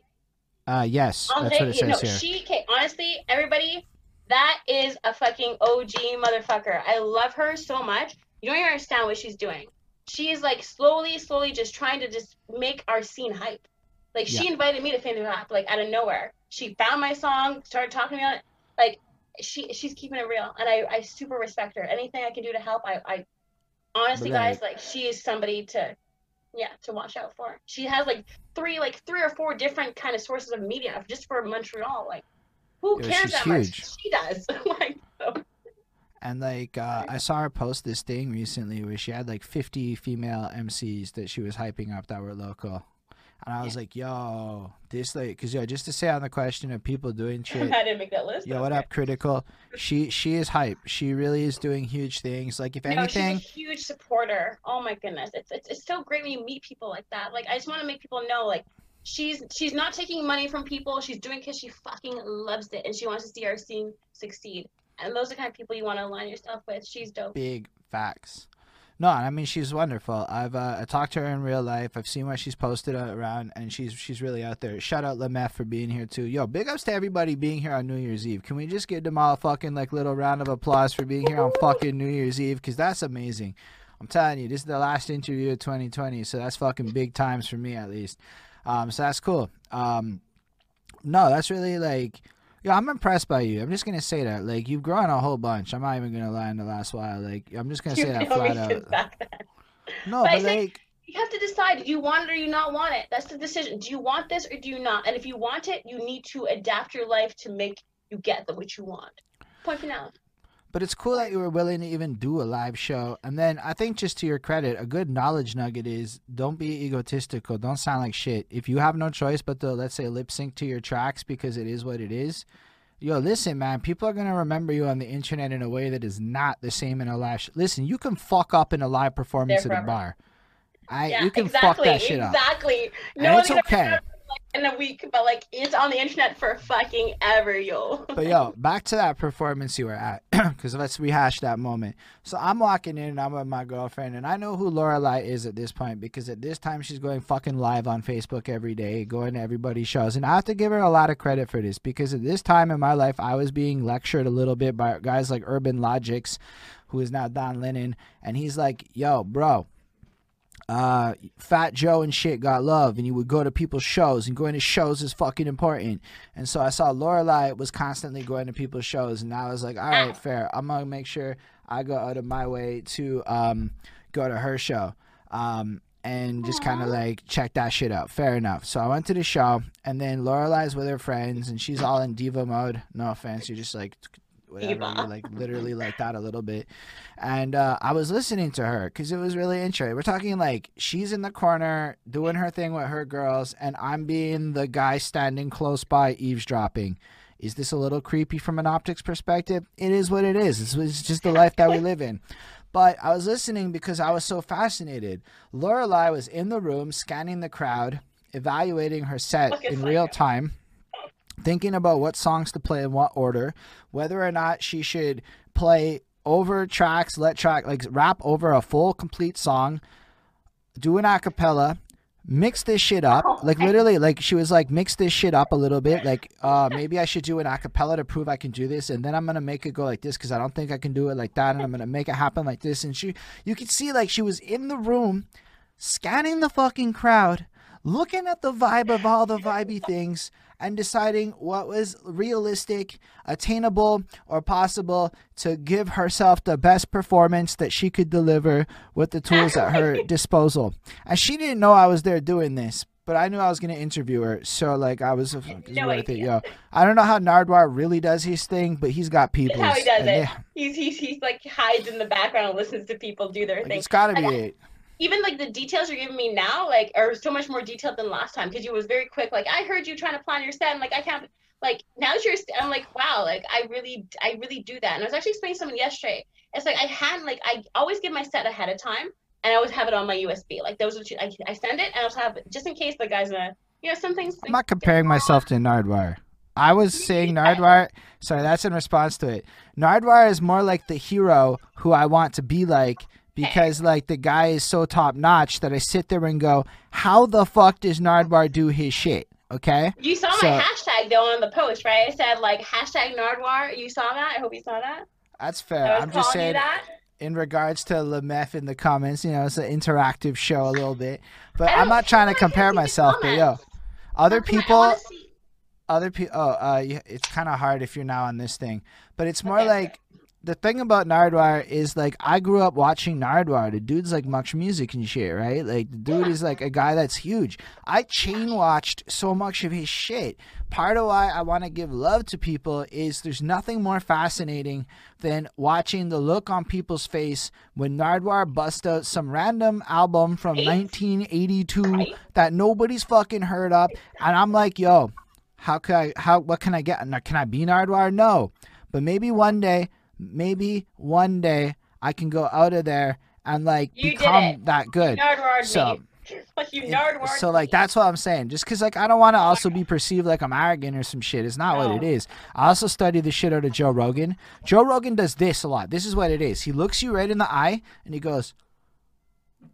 Uh, yes, Andre, that's what it says here. she okay, honestly, everybody, that is a fucking OG motherfucker. I love her so much. You don't even understand what she's doing. She's like slowly, slowly just trying to just make our scene hype. Like she invited me to Fan Rap, like out of nowhere. She found my song, started talking on it. Like she she's keeping it real, and I I super respect her. Anything I can do to help, I I honestly But, guys like she is somebody to yeah to watch out for. She has like three like three or four different kind of sources of media just for Montreal. Like who cares that huge. much? She does. like. And like uh, I saw her post this thing recently where she had like 50 female MCs that she was hyping up that were local. And I was like, yo, this like, cause yo, just to say on the question of people doing shit, I didn't make that list. yo, but what up, critical? She she is hype. She really is doing huge things. Like if No, anything, she's a huge supporter. Oh my goodness, it's, it's it's so great when you meet people like that. Like I just want to make people know, like she's she's not taking money from people. She's doing because she fucking loves it and she wants to see our scene succeed. And those are the kind of people you want to align yourself with. She's dope. big facts. No, I mean she's wonderful. I've uh, I talked to her in real life. I've seen what she's posted around, and she's she's really out there. Shout out Lemeth for being here too. Yo, big ups to everybody being here on New Year's Eve. Can we just give them all a fucking like little round of applause for being here on fucking New Year's Eve? Because that's amazing. I'm telling you, this is the last interview of 2020, so that's fucking big times for me at least. Um, so that's cool. Um, no, that's really like. Yeah, I'm impressed by you. I'm just gonna say that. Like, you've grown a whole bunch. I'm not even gonna lie in the last while. Like, I'm just gonna You say that flat out. No, But but like, You have to decide: do you want it or you not want it? That's the decision. Do you want this or do you not? And if you want it, you need to adapt your life to make you get the what you want. Point final. But it's cool that you were willing to even do a live show. And then I think, just to your credit, a good knowledge nugget is don't be egotistical. Don't sound like shit. If you have no choice but to, let's say, lip sync to your tracks because it is what it is. Yo, listen, man. People are gonna remember you on the internet in a way that is not the same in a live. Sh- listen, you can fuck up in a live performance at a bar. I, yeah, you can exactly, fuck that shit up. exactly. And No it's one's gonna okay. remember, in a week, but like it's on the internet for fucking ever, yo. But yo, back to that performance you were at, because let's rehash that moment. So I'm walking in, and I'm with my girlfriend, and I know who Lorelai is at this point because at this time she's going fucking live on Facebook every day, going to everybody's shows, and I have to give her a lot of credit for this because at this time in my life I was being lectured a little bit by guys like Urban Logics, who is now Don Lennon, and he's like, "Yo, bro." Uh, Fat Joe and shit got love, and you would go to people's shows, and going to shows is fucking important. And so I saw Lorelai was constantly going to people's shows, and I was like, all right, fair. I'm gonna make sure I go out of my way to um, go to her show. Um, and just kind of like check that shit out. Fair enough. So I went to the show, and then Lorelai's with her friends, and she's all in diva mode. No offense, you're just like whatever. Like literally like that a little bit. And uh, I was listening to her because it was really interesting. We're talking like she's in the corner doing her thing with her girls, and I'm being the guy standing close by eavesdropping. Is this a little creepy from an optics perspective? It is what it is. It's, just the life that we live in. But I was listening because I was so fascinated. Lorelai was in the room scanning the crowd, evaluating her set in real time, thinking about what songs to play in what order, whether or not she should play over tracks, let track like rap over a full complete song, do an acapella, mix this shit up. Like literally, like she was like mix this shit up a little bit. Like uh maybe I should do an acapella to prove I can do this, and then I'm gonna make it go like this because I don't think I can do it like that, and I'm gonna make it happen like this. And she, you could see like she was in the room, scanning the fucking crowd, looking at the vibe of all the vibey things. And deciding what was realistic, attainable, or possible to give herself the best performance that she could deliver with the tools at her disposal. And she didn't know I was there doing this, but I knew I was going to interview her. So, like, I was, No worth it, yo. I don't know how Nardwuar really does his thing, but he's got people. That's how he does it. He's, he's he's like hides in the background and listens to people do their thing. it's got to be Like, it. Even like the details you're giving me now like are so much more detailed than last time because you was very quick like i heard you trying to plan your set and like i can't like now that you're st- i'm like wow like i really i really do that and i was actually explaining to someone yesterday it's like i hadn't like i always give my set ahead of time and i always have it on my usb like those are two, I, I send it and i also have it just in case the guys uh you know some things I'm not comparing myself to Nardwuar. I was saying Nardwuar. Sorry, that's in response to it. Nardwuar is more like the hero who I want to be like because like the guy is so top notch that I sit there and go, how the fuck does Nardwuar do his shit? Okay. you saw my hashtag though on the post right i said like hashtag nardwuar you saw that i hope you saw that That's fair. I'm just saying that in regards to Lemeth in the comments, you know, it's an interactive show a little bit. But I'm don't trying to feel like I compare myself, but yo, other Come on, I people other people oh uh it's kind of hard if you're now on this thing but it's more Okay. like the thing about Nardwuar is like I grew up watching Nardwuar. The dude's like MuchMusic and shit, right? Like the dude is like a guy that's huge. I chain watched so much of his shit. Part of why I want to give love to people is there's nothing more fascinating than watching the look on people's face when Nardwuar busts out some random album from Right. 1982 Right. that nobody's fucking heard of, and I'm like, yo, how can I how what can I get? Can I be Nardwuar? No. But maybe one day, maybe one day I can go out of there and like You become that good. So- me. Like you It- so like that's what I'm saying. Just cause like I don't want to also be perceived like I'm arrogant or some shit. It's not what it is. I also study the shit out of Joe Rogan. Joe Rogan does this a lot. This is what it is. He looks you right in the eye and he goes,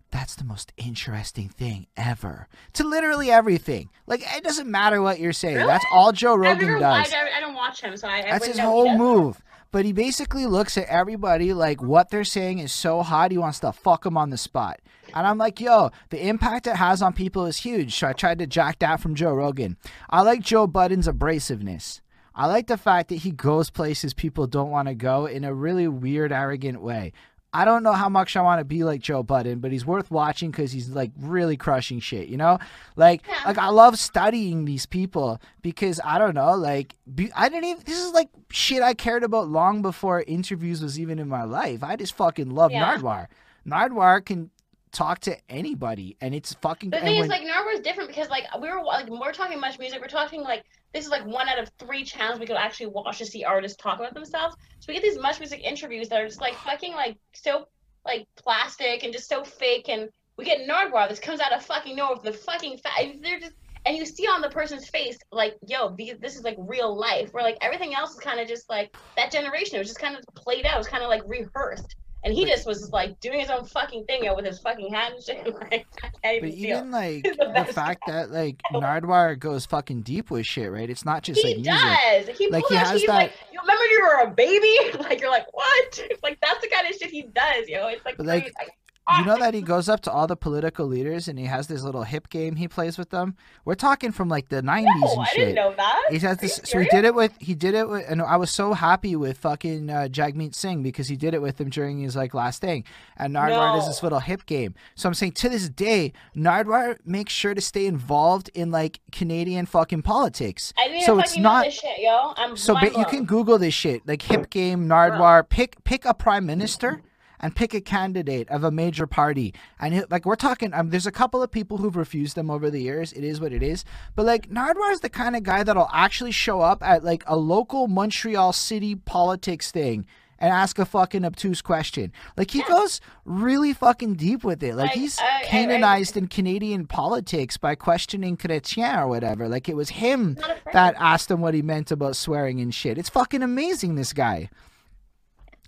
"That's the most interesting thing ever." To literally everything. Like it doesn't matter what you're saying. Really? That's all Joe Rogan never, does. I, I don't watch him, so I. I That's his whole move. But he basically looks at everybody like what they're saying is so hot, he wants to fuck them on the spot. And I'm like, yo, the impact it has on people is huge. So I tried to jack that from Joe Rogan. I like Joe Budden's abrasiveness. I like the fact that he goes places people don't want to go in a really weird, arrogant way. I don't know how much I want to be like Joe Budden, but he's worth watching because he's like really crushing shit, you know? Like, Yeah. like I love studying these people because I don't know, like, be, I didn't even. This is like shit I cared about long before interviews was even in my life. I just fucking love Yeah. Nardwuar. Nardwuar can talk to anybody, and it's fucking. The thing is, like Nardwuar is different because like we were like we're talking much music. We're talking like this is like one out of three channels we could actually watch to see artists talk about themselves. So we get these MuchMusic interviews that are just like fucking like so like plastic and just so fake. And we get Nardwuar. This comes out of fucking nowhere the fucking They're just and you see on the person's face like, yo, this is like real life. Where like everything else is kind of just like that generation. It was just kind of played out. It was kind of like rehearsed. And he just was like doing his own fucking thing with his fucking hat and shit. Like, I even but even like the the fact that like Nardwuar goes fucking deep with shit, right? It's not just he like music. does. He Like, he has that- like, you remember you were a baby? Like you're like, what? Like that's the kind of shit he does, yo. It's like, But, like, crazy. Like, You know that he goes up to all the political leaders and he has this little hip game he plays with them. We're talking from like the '90s no, and shit. I didn't know that. He has this. So he did it with. He did it with, and I was so happy with fucking uh, Jagmeet Singh because he did it with him during his like last thing. And Nardwuar does this little hip game. So I'm saying to this day, Nardwuar makes sure to stay involved in like Canadian fucking politics. I didn't so it's not- this shit, yo. I'm So but you can Google this shit, like hip game, Nardwuar. Pick pick a prime minister and pick a candidate of a major party. And he, like we're talking, um, there's a couple of people who've refused them over the years. It is what it is. But like Nardwuar is the kind of guy that'll actually show up at like a local Montreal city politics thing. And ask a fucking obtuse question. Like he goes really fucking deep with it. Like Like, he's I- canonized in Canadian politics by questioning Chrétien or whatever. Like it was him that asked him what he meant about swearing and shit. It's fucking amazing, this guy.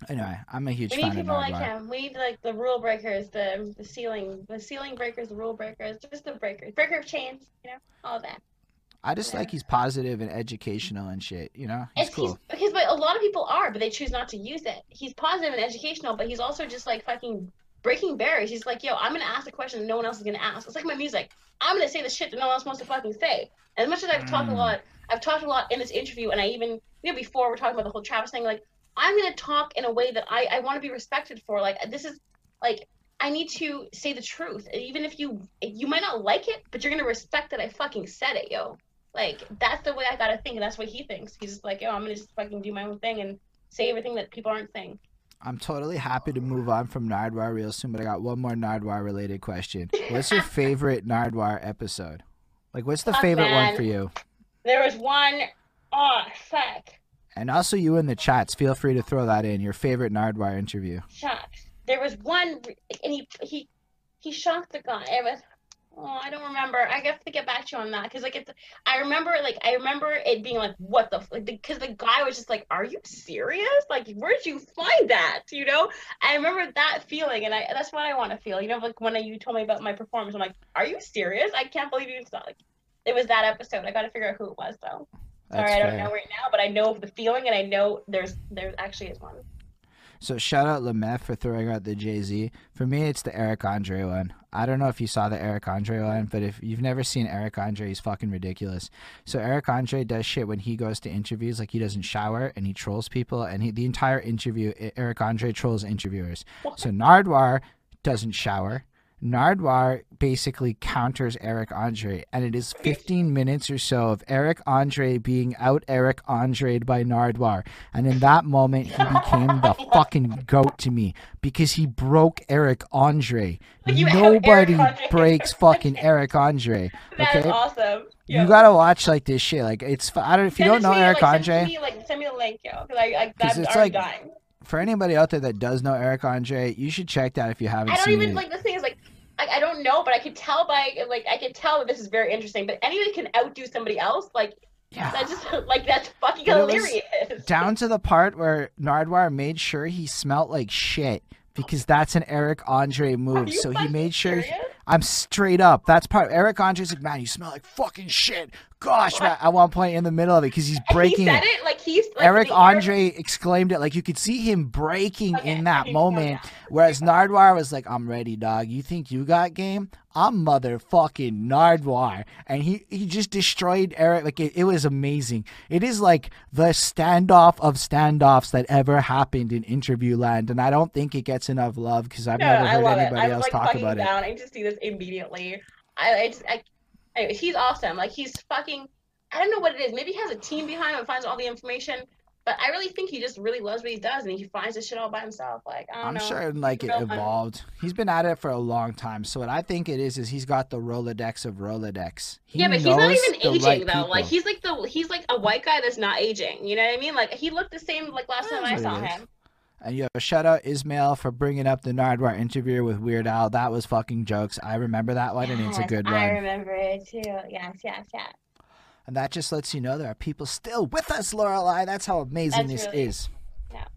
Anyway, I'm a huge We need fan of people like him. We need like the rule breakers, the the ceiling, the ceiling breakers, the rule breakers, just the breakers, breaker of chains, you know, all of that. I just like he's positive and educational and shit. You know, he's It's cool. he's because but a lot of people are, but they choose not to use it. He's positive and educational, but he's also just like fucking breaking barriers. He's like, yo, I'm gonna ask a question that no one else is gonna ask. It's like my music. I'm gonna say the shit that no one else wants to fucking say. As much as I've talked a Mm. lot I've talked a lot in this interview, and I even you know before we're talking about the whole Travis thing. Like I'm gonna talk in a way that I I want to be respected for. Like this is like I need to say the truth, even if you you might not like it, but you're gonna respect that I fucking said it, yo. Like that's the way I gotta think, and that's what he thinks. He's just like, yo, I'm gonna just fucking do my own thing and say everything that people aren't saying. I'm totally happy to move on from Nardwuar real soon, but I got one more Nardwuar related question. What's your favorite Nardwuar episode? Like, what's the favorite man. one for you? There was one oh fuck. And also, you in the chats, feel free to throw that in. Your favorite Nardwuar interview. Shucks. There was one, and he he he shocked the guy. It was. Oh, I don't remember. I have to get back to you on that because like it's. I remember like I remember it being like what the f- like because the, guy was just like, "Are you serious? Like where'd you find that?" You know. I remember that feeling, and I that's what I want to feel. You know, like when you told me about my performance, I'm like, "Are you serious? I can't believe you saw like." It was that episode. I got to figure out who it was though. That's Sorry, I don't fair. know right now, but I know the feeling, and I know there's there actually is one. So shout out Lemeth for throwing out the Jay Z. For me, it's the Eric Andre one. I don't know if you saw the Eric Andre one, but if you've never seen Eric Andre, he's fucking ridiculous. So Eric Andre does shit when he goes to interviews, like he doesn't shower and he trolls people, and he, the entire interview, Eric Andre trolls interviewers. So Nardwuar doesn't shower. Nardwuar basically counters Eric Andre, and it is 15 minutes or so of Eric Andre being out Eric Andre'd by Nardwuar. And in that moment, he became the fucking goat to me because he broke Eric Andre. You Nobody Eric Andre. breaks fucking Eric Andre. Okay, awesome. you gotta watch like this shit. Like it's I don't if you don't know Eric like, Andre. Send me, like, send me the link, yo, because I, I, 'Cause I'm it's like- dying. For anybody out there that does know Eric Andre, you should check that if you haven't I don't even it. like the thing is like I, I don't know, but I could tell by like I could tell that this is very interesting. But anybody can outdo somebody else. Like yeah. that's just like that's fucking hilarious. down to the part where Nardwuar made sure he smelt like shit because that's an Eric Andre move. So he made sure serious? I'm straight up. That's part. Eric Andre's like, man, you smell like fucking shit. Gosh, man. At one point in the middle of it, because he's breaking he said it. like he's like, Eric Andre exclaimed it like you could see him breaking Okay, in that moment. Whereas Nardwuar was like, "I'm ready, dog. You think you got game? I'm motherfucking Nardwuar," and he he just destroyed Eric. Like it, it was amazing. It is like the standoff of standoffs that ever happened in interview land, and I don't think it gets enough love because I've No, never heard it. anybody else like talk about it. down. I just see this immediately. I, I just I, anyways, he's awesome. Like he's fucking. I don't know what it is. Maybe he has a team behind him and finds all the information. But I really think he just really loves what he does, and he finds this shit all by himself. Like I don't I'm know. sure like it evolved. He's been at it for a long time. So what I think it is is he's got the Rolodex of Rolodex. He yeah, but he's not even aging right though. Like he's like the he's like a white guy that's not aging. You know what I mean? Like he looked the same like last time I saw him. And yo, shout out Ismail for bringing up the Nardwuar interview with Weird Al. That was fucking jokes. I remember that one, and it's a good one. I remember it too. Yes, yes, yes. And that just lets you know there are people still with us, Lorelai. That's how amazing That's this really- is.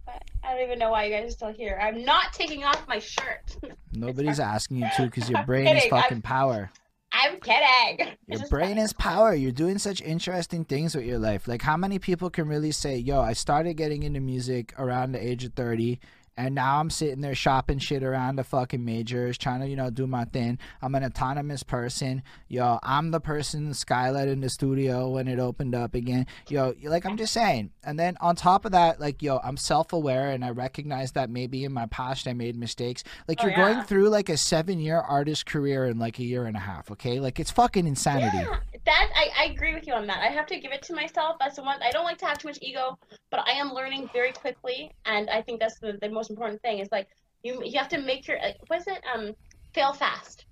But I don't even know why you guys are still here. I'm not taking off my shirt. Nobody's asking you to because your I'm brain is kidding. I'm- fucking power. I'm kidding. Your brain is power. You're doing such interesting things with your life. Like, how many people can really say, yo, I started getting into music around the age of 30, and now I'm sitting there shopping shit around the fucking majors, trying to, you know, do my thing. I'm an autonomous person. Yo, I'm the person skylight in the studio when it opened up again. Yo, like, I'm just saying. And then on top of that, like, yo, I'm self aware and I recognize that maybe in my past I made mistakes. Like, Oh, you're going through like a seven year artist career in like a year and a half, okay? Like, it's fucking insanity. Yeah, that I, I agree with you on that. I have to give it to myself. That's the one I don't like to have too much ego, but I am learning very quickly, and I think that's the, the most important thing. Is like you you have to make your like, what is it um fail fast.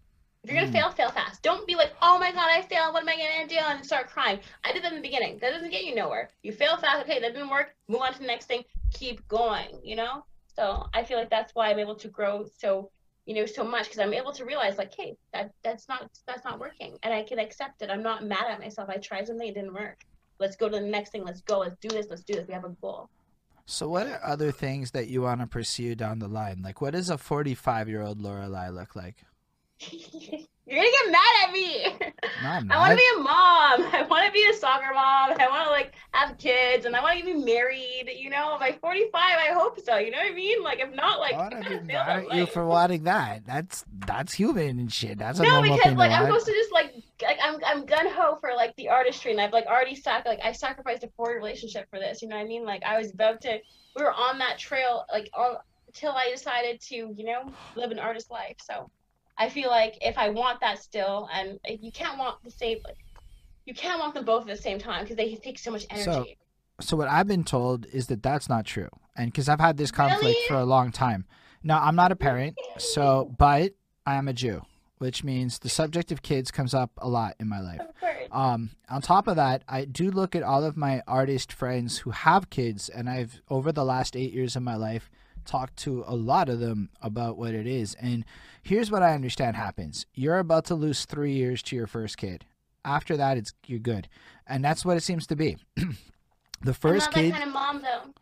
If you're gonna Mm. fail, fail fast. Don't be like, oh my god, I failed. What am I gonna do? And start crying. I did that in the beginning. That doesn't get you nowhere. You fail fast. Okay, that didn't work. Move on to the next thing. Keep going. You know. So I feel like that's why I'm able to grow so you know so much because I'm able to realize like, hey, that that's not that's not working, and I can accept it. I'm not mad at myself. I tried something, it didn't work. Let's go to the next thing. Let's go. Let's do this. Let's do this. We have a goal. So, what are other things that you want to pursue down the line? Like, what does a 45 year old Lorelai look like? You're gonna get mad at me. No, I'm want to be a mom. I want to be a soccer mom. I want to like have kids, and I want to be married. You know, by 45, I hope so. You know what I mean? Like, if not, like, I want to be mad at you for wanting that. That's that's human and shit. That's a no, normal because thing like I'm supposed to just like like I'm I'm gun ho for like the artistry, and I've like already sac like I sacrificed a four relationship for this. You know what I mean? Like I was about to. We were on that trail like all until I decided to you know live an artist life. So I feel like if I want that still, and you can't want the same like you can't want them both at the same time because they take so much energy. So, so what I've been told is that that's not true, and because I've had this conflict Really? for a long time. Now I'm not a parent, so but I am a Jew, which means the subject of kids comes up a lot in my life. Um, on top of that, I do look at all of my artist friends who have kids, and I've over the last eight years of my life talked to a lot of them about what it is. And here's what I understand happens: you're about to lose three years to your first kid. After that, it's you're good, and that's what it seems to be. the I'm first not kid. that kind of mom though.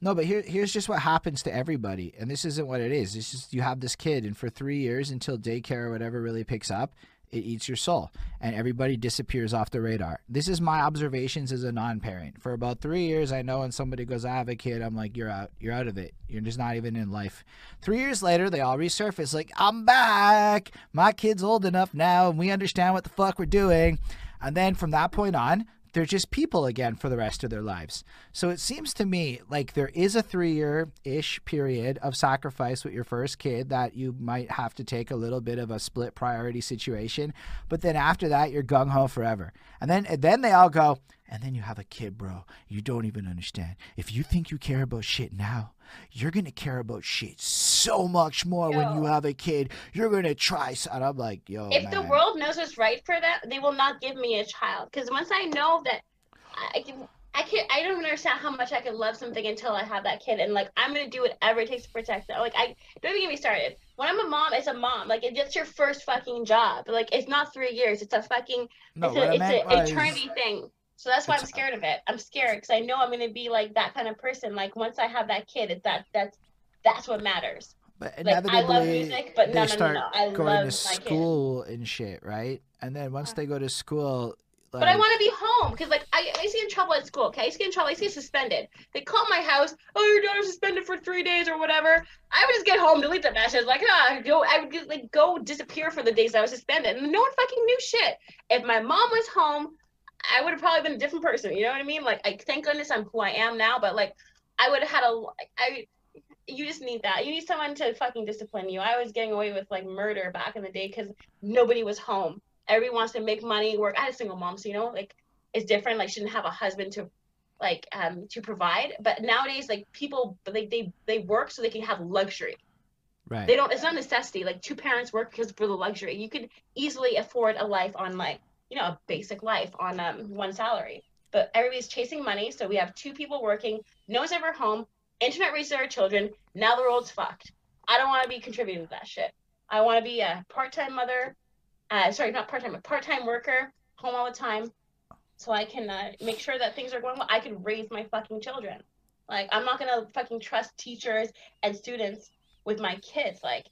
No, but here, here's just what happens to everybody, and this isn't what it is. It's just you have this kid, and for three years until daycare or whatever really picks up, it eats your soul, and everybody disappears off the radar. This is my observations as a non-parent. For about three years, I know when somebody goes, "I have a kid," I'm like, "You're out. You're out of it. You're just not even in life." Three years later, they all resurface, like, "I'm back. My kid's old enough now, and we understand what the fuck we're doing." And then from that point on, they're just people again for the rest of their lives. So it seems to me like there is a three year ish period of sacrifice with your first kid that you might have to take a little bit of a split priority situation. But then after that, you're gung ho forever. And then, and then they all go, and then you have a kid, bro. You don't even understand. If you think you care about shit now, you're going to care about shit so much more when you have a kid. You're going to try. So, and I'm like, yo. if the world knows what's right for them, they will not give me a child. Because once I know that I can, I can, I don't understand how much I can love something until I have that kid, and like I'm gonna do whatever it takes to protect them. Like I don't even get me started. When I'm a mom, it's a mom. Like it's your first fucking job. Like it's not three years. It's a fucking. No, it's a, it's an eternity thing. So that's why I'm scared of it. I'm scared because I know I'm gonna be like that kind of person. Like once I have that kid, that that's that's what matters. But Like I inevitably, love music, but they no, no, no, start no. I going love to my kid. school and shit, right? And then once they go to school, like, But I want to be home because, like, I, I used to get in trouble at school. Okay, I used to get in trouble. I used to get suspended. They call my house. Oh, your daughter's suspended for three days or whatever. I would just get home, delete the message. Like, ah, go. I would just, like go disappear for the days I was suspended, and no one fucking knew shit. If my mom was home, I would have probably been a different person. You know what I mean? Like, I thank goodness I'm who I am now. But like, I would have had a. I. You just need that. You need someone to fucking discipline you. I was getting away with like murder back in the day because nobody was home everyone wants to make money, work. I had a single mom, so you know, like it's different. Like, she didn't have a husband to, like, um, to provide. But nowadays, like people, like they they work so they can have luxury. right. They don't. It's not a necessity. Like two parents work because for the luxury. You could easily afford a life on like you know a basic life on um one salary. But everybody's chasing money, so we have two people working. No one's ever home. Internet raises our children. Now the world's fucked. I don't want to be contributing to that shit. I want to be a part-time mother. Uh, sorry, not part-time, a part-time worker, home all the time, so I can uh, make sure that things are going well. I can raise my fucking children. Like I'm not gonna fucking trust teachers and students with my kids. Like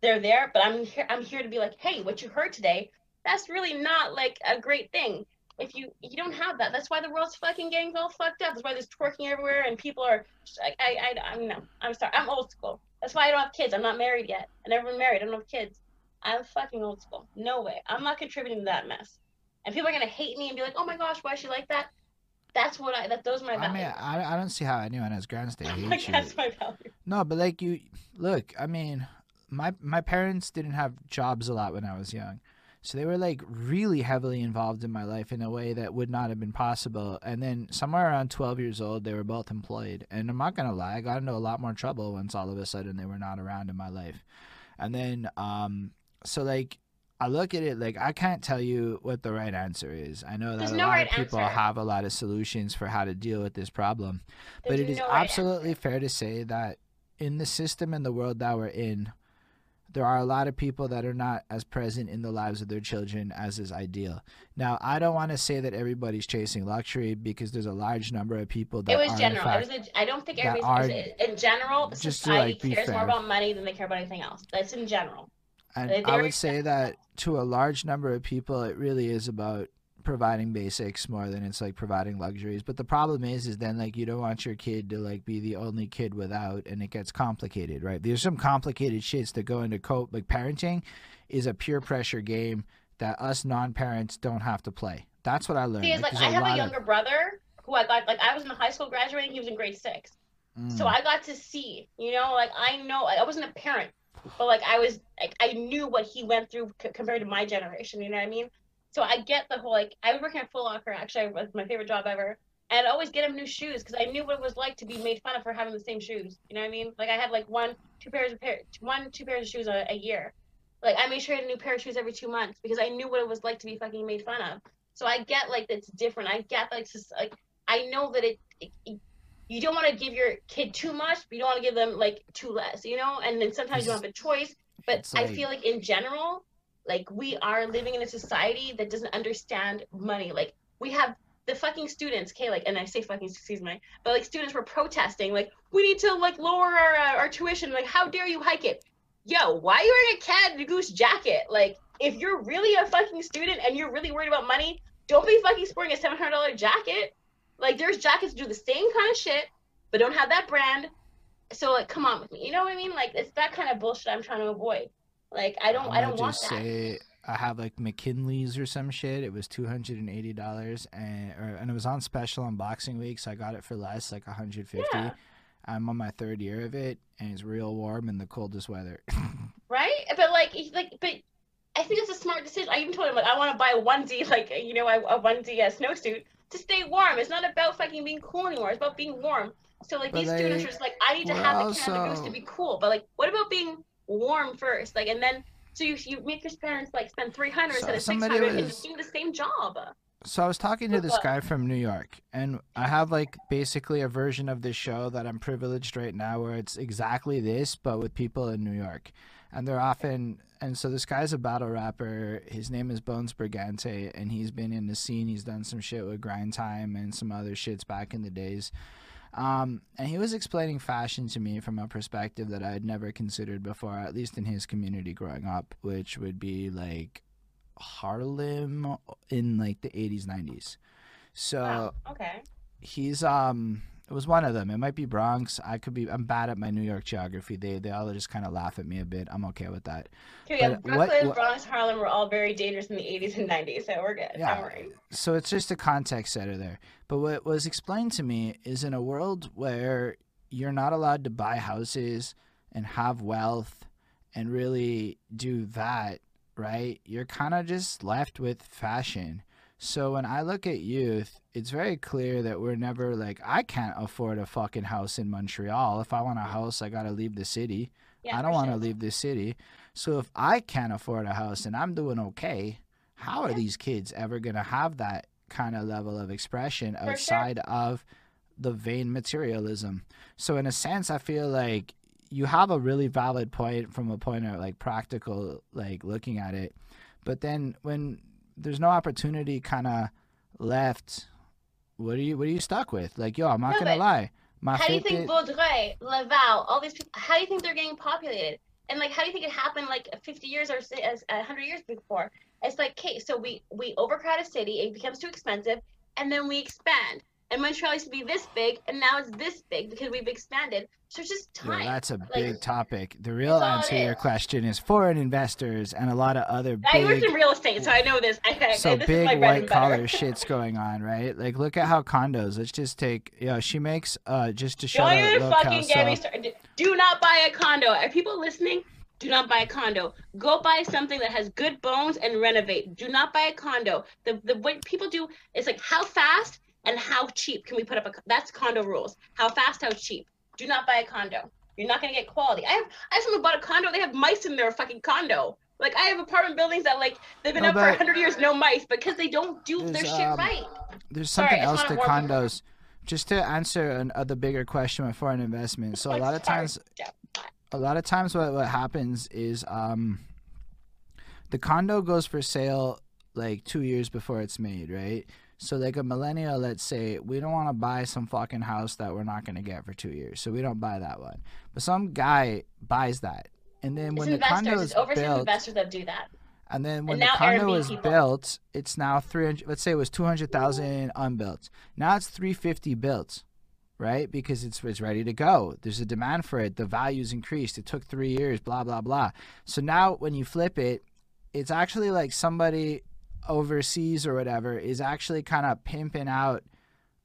they're there, but I'm here. I'm here to be like, hey, what you heard today, that's really not like a great thing. If you you don't have that, that's why the world's fucking getting all fucked up. That's why there's twerking everywhere and people are. I I, I I'm no. I'm sorry. I'm old school. That's why I don't have kids. I'm not married yet. I never been married. I don't have kids. I'm fucking old school. No way. I'm not contributing to that mess. And people are gonna hate me and be like, oh my gosh, why is she like that? That's what I. That those are my I mean. I, I don't see how anyone has grounds to like you. that's my value. No, but like you, look. I mean, my my parents didn't have jobs a lot when I was young, so they were like really heavily involved in my life in a way that would not have been possible. And then somewhere around twelve years old, they were both employed. And I'm not gonna lie, I got into a lot more trouble once all of a sudden they were not around in my life. And then, um, so like. I look at it like I can't tell you what the right answer is. I know that There's a no lot right of people answer. have a lot of solutions for how to deal with this problem but There's it is no right absolutely fair to say that in the system and the world that we're in, there are a lot of people that are not as present in the lives of their children as is ideal. Now, I don't want to say that everybody's chasing luxury because there's a large number of people that It was general. fact, it was a, I don't think everybody's in general. just society like, cares more about money than they care about anything else. That's in general. And They- I would say that to a large number of people, it really is about providing basics more than it's like providing luxuries. But the problem is, is then like you don't want your kid to like be the only kid without, and it gets complicated, right? There's some complicated shits that go into co like parenting is a peer pressure game that us non-parents don't have to play. That's what I learned. See, like, there's I have a younger brother who I got like I was in high school graduating, he was in grade six. of, So Mm. I got to see, you know, like I know I wasn't a parent, but like I was like I knew what he went through c- compared to my generation. You know what I mean? So I get the whole like I was working at Foot Locker actually it was my favorite job ever, and I'd always get him new shoes because I knew what it was like to be made fun of for having the same shoes. You know what I mean? Like I had like one, two pairs of pair, one, two pairs of shoes a, a year. Like I made sure I had a new pair of shoes every two months because I knew what it was like to be fucking made fun of. So I get like it's different. I get like just, like I know that it, it, it you don't want to give your kid too much, but you don't want to give them like too less, you know. And then sometimes you don't have a choice. But It's I feel like in general, like we are living in a society that doesn't understand money. Like we have the fucking students, okay, like, and I say fucking, excuse me, but like students were protesting, like we need to like lower our uh, our tuition. Like how dare you hike it? Yo, why are you wearing a cat goose jacket? Like if you're really a fucking student and you're really worried about money, don't be fucking sporting a seven hundred dollar jacket. Like there's jackets do the same kind of shit, but don't have that brand. So like, come on with me. You know what I mean? Like it's that kind of bullshit I'm trying to avoid. Like I don't, I I'ma don't want just that. say I have like McKinley's or some shit. It was two hundred and eighty dollars, and or, and it was on special on Boxing Week, so I got it for less, like one hundred fifty. Yeah. I'm on my third year of it, and it's real warm in the coldest weather. right? But like, like, but I think it's a smart decision. I even told him like I want to buy a onesie, like you know, a, a onesie uh, snowsuit to stay warm. It's not about fucking being cool anymore. It's about being warm. So like But these they- students are just like, I need to have the Canada Goose also- to be cool. But like, what about being warm first? Like, and then so you you make your parents like spend three hundred So instead of six hundred and was- do the same job. so I was talking to this guy from New York, and I have like basically a version of this show that I'm privileged right now, where it's exactly this, but with people in New York, and they're often. And so this guy's a battle rapper. His name is Bones Brigante, and he's been in the scene. He's done some shit with Grind Time and some other shits back in the days. Um, and he was explaining fashion to me from a perspective that I had never considered before, at least in his community growing up, which would be like Harlem in like the 80s, 90s. So Wow. Okay. he's um it was one of them. It might be Bronx. I could be. I'm bad at my New York geography. They they all just kind of laugh at me a bit. I'm okay with that. Okay, yeah, But what- Brooklyn, what- Bronx, Harlem were all very dangerous in the 80s and 90s, so we're good. Yeah. So it's just a context setter there. But what was explained to me is in a world where you're not allowed to buy houses and have wealth and really do that, right? You're kind of just left with fashion. So when I look at youth, it's very clear that we're never like I can't afford a fucking house in Montreal. If I want a house, I got to leave the city. Yeah, I don't want to sure. leave the city. So if I can't afford a house and I'm doing okay, how are Yeah. these kids ever going to have that kind of level of expression sure. outside of the vain materialism? So in a sense, I feel like you have a really valid point from a point of like practical like looking at it. But then when there's no opportunity kind of left, what are you what are you stuck with? Like, yo, I'm not No, to lie. My How do you think Vaudreuil, Laval, all these people, how do you think they're getting populated? And like, how do you think it happened like 50 years or as 100 years before? It's like, okay, so we we overcrowd a city, it becomes too expensive, and then we expand. And Montreal used to be this big, and now it's this big because we've expanded. So it's just Yeah, time. that's a Like, big topic. The real answer to your question is foreign investors and a lot of other I worked in real estate, so I know this. I, I, so this is my big white collar shit's going on, right? Like, look at how condos. Let's just take, you know, she makes uh just to show Don't even fucking get me started. Do not buy a condo. Are people listening? Do not buy a condo. Go buy something that has good bones and renovate. Do not buy a condo. The the what people do is like how fast and how cheap can we put up a that's condo rules. How fast, how cheap. Do not buy a condo. You're not gonna get quality. I have I have someone bought a condo. They have mice in their fucking condo. Like I have apartment buildings that like they've been No, up for hundred years, no mice because they don't do their shit um, right. there's something just else to condos. Just to answer an, uh, the bigger question with foreign investment. So a lot of times a lot of times what, what happens is um the condo goes for sale like two years before it's made right so like a millennial let's say we don't want to buy some fucking house that we're not going to get for two years so we don't buy that one. But some guy buys that and then It's when the condo investors. is overseas built investors that do that. and then when And the condo Airbnb is people. built it's now 300 let's say it was 200000 unbuilt. Now it's 350 built right? Because it's it's ready to go. There's a demand for it. The value's increased. It took three years blah blah blah. So now when you flip it it's actually like somebody overseas or whatever is actually kind of pimping out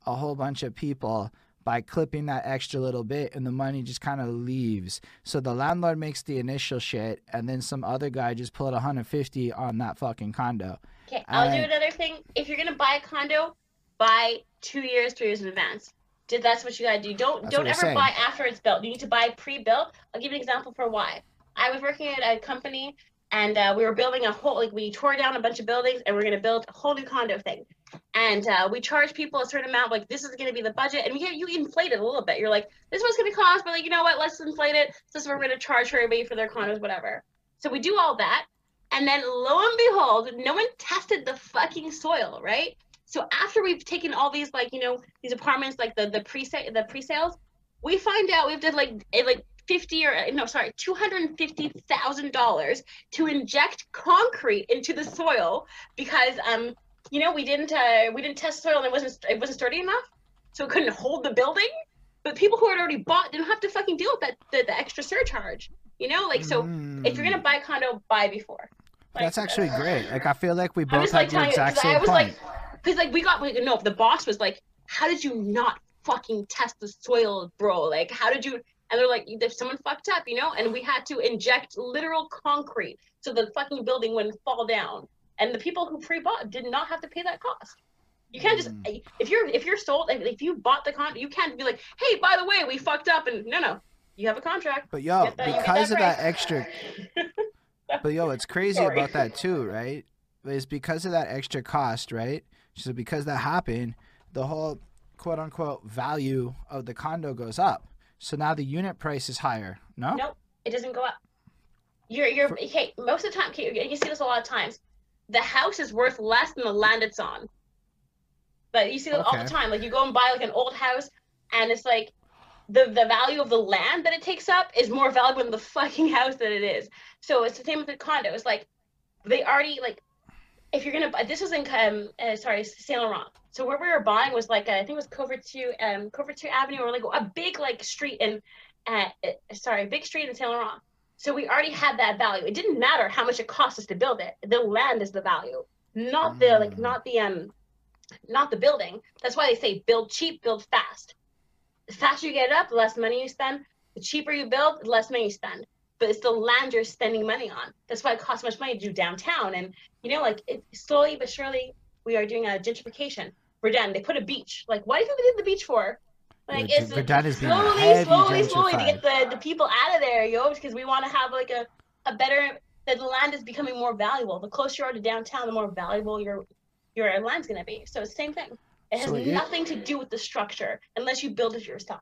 a whole bunch of people by clipping that extra little bit and the money just kind of leaves. So the landlord makes the initial shit and then some other guy just pulled 150 on that fucking condo. Okay, I'll do another thing. If you're gonna buy a condo, buy two years, three years in advance. Did that's what you gotta do. Don't That's don't ever saying. buy after it's built. You need to buy pre-built. I'll give you an example for why. I was working at a company and uh, we were building a whole like we tore down a bunch of buildings and we're gonna build a whole new condo thing. And uh, we charge people a certain amount, like this is gonna be the budget, and you you inflate it a little bit. You're like, this is what's gonna cost, but like you know what, let's inflate it. What we're gonna charge for everybody for their condos, whatever. So we do all that, and then lo and behold, no one tested the fucking soil, right? So after we've taken all these like you know these apartments like the the pre the pre-sales, we find out we have to like eh, like fifty or no sorry two hundred and fifty thousand dollars to inject concrete into the soil because um you know we didn't uh, we didn't test soil and it wasn't it wasn't sturdy enough, so it couldn't hold the building. But people who had already bought didn't have to fucking deal with that the, the extra surcharge. You know, like so if you're gonna Mm. buy a condo, buy before. Like, That's actually great. Like I feel like we both had like the telling you exact I same was point. like, because like we got like, no, the boss was like, how did you not fucking test the soil, bro? Like, how did you? And they're like, if someone fucked up, you know, and we had to inject literal concrete so the fucking building wouldn't fall down. And the people who pre-bought did not have to pay that cost. You can't just Mm. if you're if you're sold if, if you bought the con you can't be like, hey, by the way, we fucked up and no no, you have a contract. But yo, that- because that of that extra But yo, it's crazy Sorry. about that too, right? Is because of that extra cost, right? So because that happened, the whole quote unquote value of the condo goes up. So now the unit price is higher. No? Nope, it doesn't go up. You're you're For- okay. Most of the time, okay, you see this a lot of times. The house is worth less than the land it's on. But you see that all the time. Like you go and buy like an old house, and it's like the the value of the land that it takes up is more valuable than the fucking house that it is. So it's the same with the condo. It's like they already like if you're gonna buy this was in um uh, sorry Saint Laurent. So where we were buying was like uh, I think it was Côte-Vertu um Côte-Vertu Avenue or like a big like street in uh, uh sorry big street in Saint Laurent. So we already had that value. It didn't matter how much it cost us to build it. The land is the value, not the like Mm. not the um not the building. That's why they say build cheap, build fast. The faster you get it up, the less money you spend. The cheaper you build, the less money you spend. But it's the land you're spending money on. That's why it costs so much money to do downtown. And you know, like it, slowly but surely, we are doing a gentrification. Verdun, they put a beach. Like, why do you think they did the beach for? Like, Yeah, it's Verdun is being slowly, slowly, slowly to get the, the people out of there, yo, because we want to have like a, a better that the land is becoming more valuable. The closer you are to downtown, the more valuable your your land's gonna be. So it's the same thing. It has So it- nothing to do with the structure unless you build it yourself.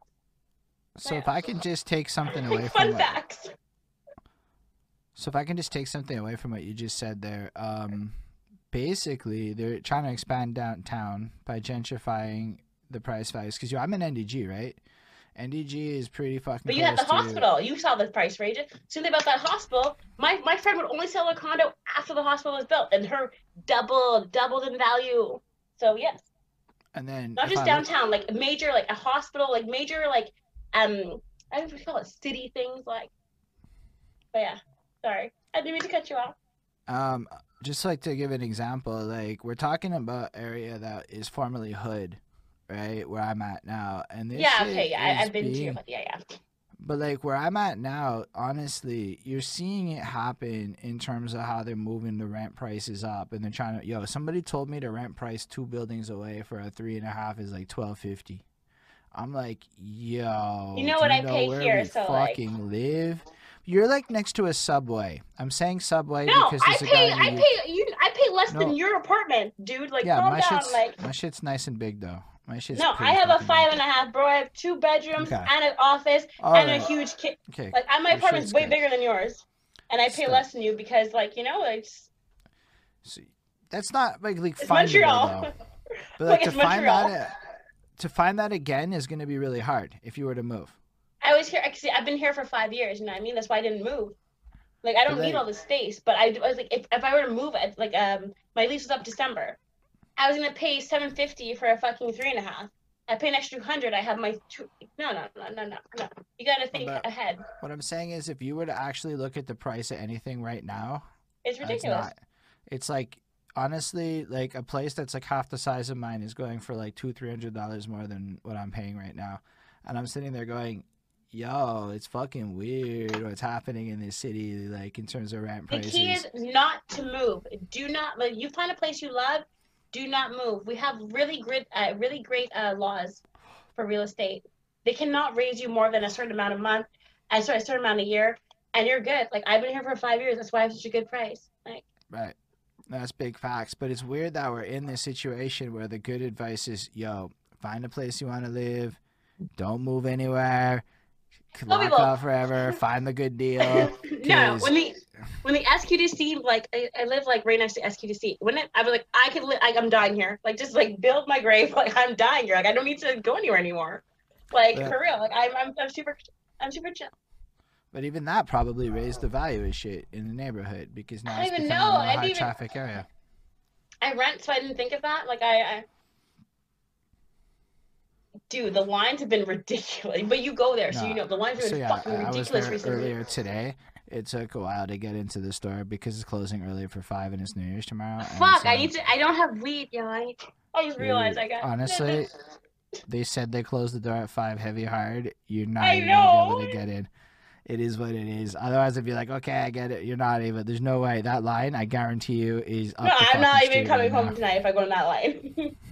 So if I can just take something away from fun what, facts. So if I can just take something away from what you just said there, um, basically they're trying to expand downtown by gentrifying the price values. Because I'm in NDG, right? NDG is pretty fucking. But you had the to- hospital. You saw the price range. Soon about that hospital. My my friend would only sell a condo after the hospital was built, and her doubled doubled in value. So yes, And then not just I downtown, like a major, like a hospital, like major, like um, I don't know what you call it, city things, like. But yeah, sorry, I didn't mean to cut you off. Um, just like to give an example, like we're talking about area that is formerly hood, right? Where I'm at now, and this yeah, okay, yeah, I, i've been to being- but yeah, yeah. But like where I'm at now, honestly, you're seeing it happen in terms of how they're moving the rent prices up, and they're trying to. Yo, somebody told me the rent price two buildings away for a three and a half is like twelve fifty. I'm like, yo. You know what I pay here, so, like- fucking live. You're like next to a subway. I'm saying subway No, because I there's a pay, guy. I in the- pay, you, I pay less No. than your apartment, dude. Like, yeah, calm my down, shit's like. my shit's nice and big though. My shit's No, I have a five and a half, bro. I have two bedrooms Okay. and an office All and right. a huge kit. Okay. Like, my Your apartment's way good. bigger than yours, and I pay less than you because, like, you know, it's See, that's not like like it's Montreal. though. But Like, like to find Montreal. that to find that again is going to be really hard if you were to move. I was here. Actually, I've been here for five years. You know what I mean? That's why I didn't move. Like, I don't But need all the space, but I, I was like, if, if I were to move, I'd- like, um, my lease was up December. I was gonna pay seven fifty for a fucking three and a half. I pay an extra hundred. I have my two. No, no, no, no, no, no. You gotta think But- ahead. What I'm saying is if you were to actually look at the price of anything right now, It's ridiculous. not- it's like honestly, like a place that's like half the size of mine is going for like two, three hundred dollars more than what I'm paying right now, and I'm sitting there going, "Yo, it's fucking weird what's happening in this city, like in terms of rent prices. The key is not to move. Do not like you find a place you love. Do not move. We have really great, uh, really great uh, laws for real estate. They cannot raise you more than a certain amount of month, and sorry, a certain amount a year, and you're good. Like I've been here for five years. That's why I have such a good price. Like Right. That's big facts. But it's weird that we're in this situation where the good advice is, yo, find a place you want to live. Don't move anywhere. Lock up forever. Find the good deal. no, when the when the SQDC like I, I live like right next to SQDC. When it, I was like I could li- like I'm dying here. Like just like build my grave. Like I'm dying here. Like I don't need to go anywhere anymore. Like Yeah. for real. Like I'm I'm, I'm super I'm super chill. But even that probably raised the value of shit in the neighborhood because now I it's don't even know. a high even- traffic area. I rent, so I didn't think of that. Like I, I, dude, the lines have been ridiculous. But you go there, so you know the lines have So been yeah, fucking I, I was ridiculous there recently. earlier today. It took a while to get into the store because it's closing early for five and it's New Year's tomorrow. Fuck, I need to. I don't have weed, yo. I, I just realized I got. honestly, They said they closed the door at five heavy hard. You're not I even able to get in. It is what it is. Otherwise, I'd be like, okay, I get it. You're not able. There's no way that line. I guarantee you is up. no, I'm not even coming right home now. tonight if I go to that line.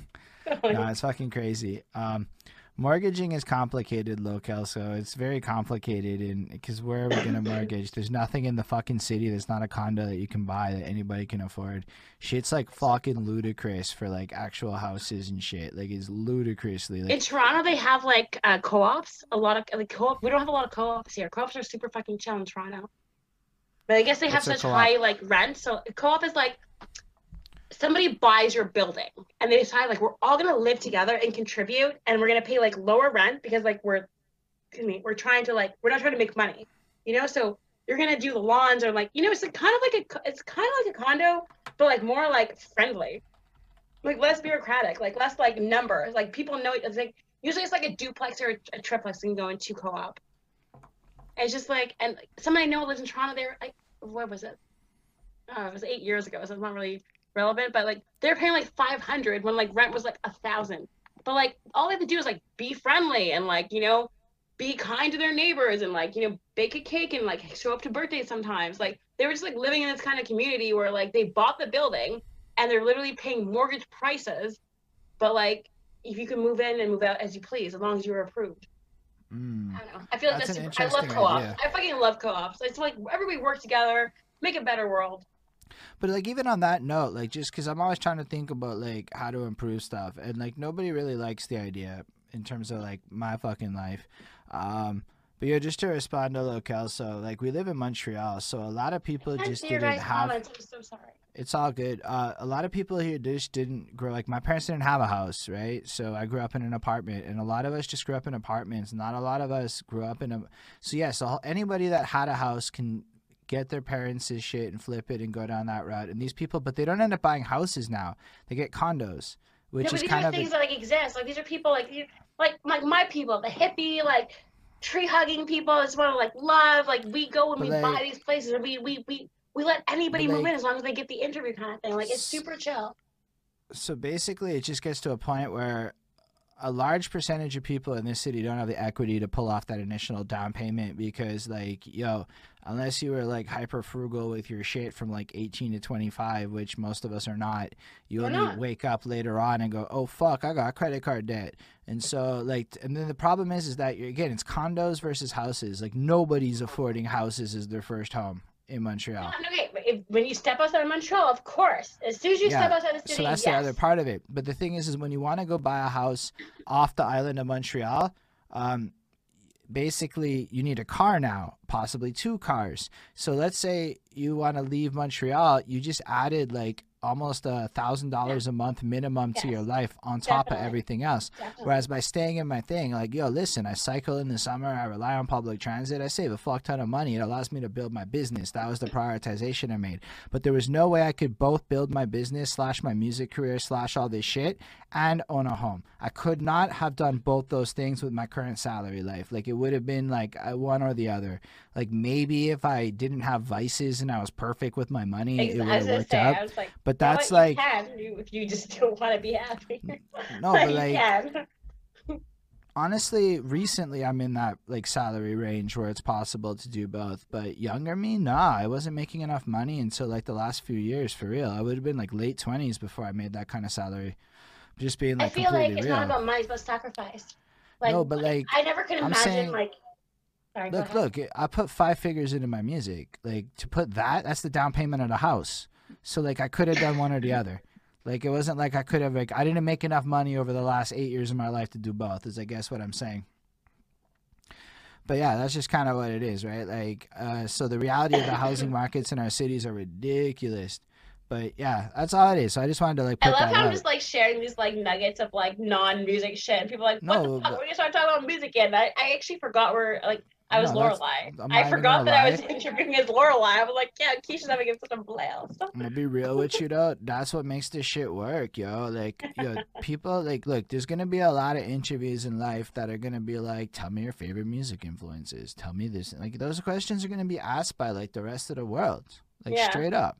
No, it's fucking crazy. Um, mortgaging is complicated, local. So it's very complicated, and because where are we gonna mortgage? There's nothing in the fucking city that's not a condo that you can buy that anybody can afford. Shit's like fucking ludicrous for like actual houses and shit. Like it's ludicrously like In Toronto, they have like uh, co-ops. A lot of like co-op. We don't have a lot of co-ops here. Co-ops are super fucking chill in Toronto. But I guess they have such high like rent. So co-op is like somebody buys your building and they decide like we're all gonna live together and contribute and we're gonna pay like lower rent because like we're excuse me, we're trying to like we're not trying to make money. You know, so you're gonna do the lawns or like you know, it's like kind of like a it's kind of like a condo, but like more like friendly like less bureaucratic, like less like numbers. Like people know it's like usually it's like a duplex or a, triplex and go into co-op. It's just like and somebody I know lives in Toronto. They're like, what was it? Oh, it was eight years ago, so it's not really relevant. But like they're paying like five hundred when like rent was like a thousand. But like all they have to do is like be friendly and like you know be kind to their neighbors and like you know bake a cake and like show up to birthdays sometimes. Like they were just like living in this kind of community where like they bought the building and they're literally paying mortgage prices, but like if you can move in and move out as you please, as long as you're approved. mm. I don't know. I feel like That's that's, super, I love co-ops. idea. I fucking love co-ops. It's like everybody work together, make a better world. But like even on that note, like just because I'm always trying to think about like how to improve stuff, and like nobody really likes the idea in terms of like my fucking life. Um, but yeah, just to respond to locale, so like we live in Montreal, so a lot of people Can't just didn't have. comments. I'm so sorry. It's all good. Uh, a lot of people here just didn't grow like my parents didn't have a house, right? So I grew up in an apartment, and a lot of us just grew up in apartments. Not a lot of us grew up in a. So yeah, so anybody that had a house can get their parents' shit and flip it and go down that route. And these people, but they don't end up buying houses now. They get condos, which no, but is these kind are of things that like exist. Like these are people like like like my people, the hippie, like tree hugging people. Want to like love. Like we go and But we they- buy these places, and we we we we let anybody move they- in as long as they get the interview kind of thing. Like it's super chill. so basically it just gets to a point where a large percentage of people in this city don't have the equity to pull off that initial down payment because like yo unless you were like hyper frugal with your shit from like 18 to 25 which most of us are not you only wake up later on and go oh fuck i got credit card debt. And so like and then the problem is is that you're, again it's condos versus houses. Like nobody's affording houses as their first home in montreal No, okay, if, when you step outside of Montreal, of course, as soon as you step Yeah, outside the city, so that's yes. the other part of it. But the thing is, is when you want to go buy a house off the island of Montreal, um, basically you need a car now, possibly two cars. So let's say you want to leave Montreal, you just added like almost a thousand dollars a month minimum to your life on top of everything else. Definitely. Whereas by staying in my thing, like, yo, listen, I cycle in the summer, I rely on public transit, I save a fuck ton of money. It allows me to build my business. That was the prioritization I made. But there was no way I could both build my business slash my music career slash all this shit and own a home. I could not have done both those things with my current salary life. Like it would have been like uh, one or the other. Like maybe if I didn't have vices and I was perfect with my money, Ex- it would have worked say, out. Like, But that's what, like you can if you just don't want to be happy. no, but like honestly recently i'm in that like salary range where it's possible to do both but younger me nah i wasn't making enough money until like the last few years for real i would have been like late 20s before i made that kind of salary just being like I feel like it's real. not about money, it's about sacrifice. Like, no but like I never could I'm imagine saying- like. Sorry, look look i put five figures into my music. Like to put that that's the down payment of a house. So like i could have done one or the other. Like it wasn't like i could have like i didn't make enough money over the last eight years of my life to do both is i guess what i'm saying. But yeah that's just kind of what it is right? Like uh, so the reality of the housing markets in our cities are ridiculous but yeah that's all it is so i just wanted to like I love how I'm just like sharing these like nuggets of like non-music shit, and people are like, "What No, the fuck? but- When you start talking about music again?" I, I actually forgot where like I was No, Lorelai. I forgot gonna that I was interviewing as Lorelai. I was like, "Yeah, Keisha's having such a blast." I'm gonna be real with you though. That's what makes this shit work, yo. Like, yo, people like look. There's gonna be a lot of interviews in life that are gonna be like, "Tell me your favorite music influences. Tell me this." Like, those questions are gonna be asked by like the rest of the world, like Yeah. straight up.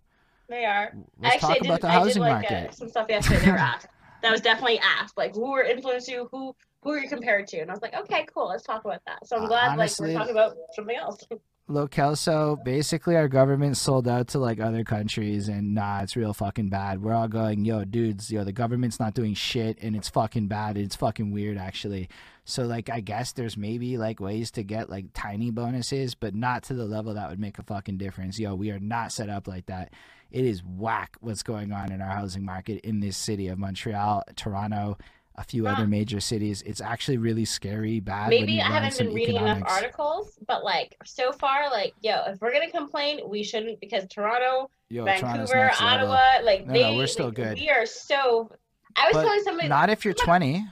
They are. Let's actually, talk I about did, the I did housing like market. Uh, some stuff yesterday. They were asked. That was definitely asked. Like, who were influenced you? Who who are you compared to? And I was like, okay, cool. Let's talk about that. So I'm Uh, glad honestly- like we're talking about something else. Look, Kelso, basically our government sold out to like other countries and nah, it's real fucking bad. We're all going, yo, dudes, yo, the government's not doing shit and it's fucking bad. It's fucking weird actually. So like I guess there's maybe like ways to get like tiny bonuses, but not to the level that would make a fucking difference. Yo, we are not set up like that. It is whack what's going on in our housing market in this city of Montreal, Toronto, a few other major cities. It's actually really scary bad. Maybe I haven't been reading enough articles, but like so far, like yo, if we're gonna complain, we shouldn't because Toronto, Yo, Vancouver. Ottawa, like No, no, they, we're still like, good. We are so. I was But telling somebody, Not if you're 20.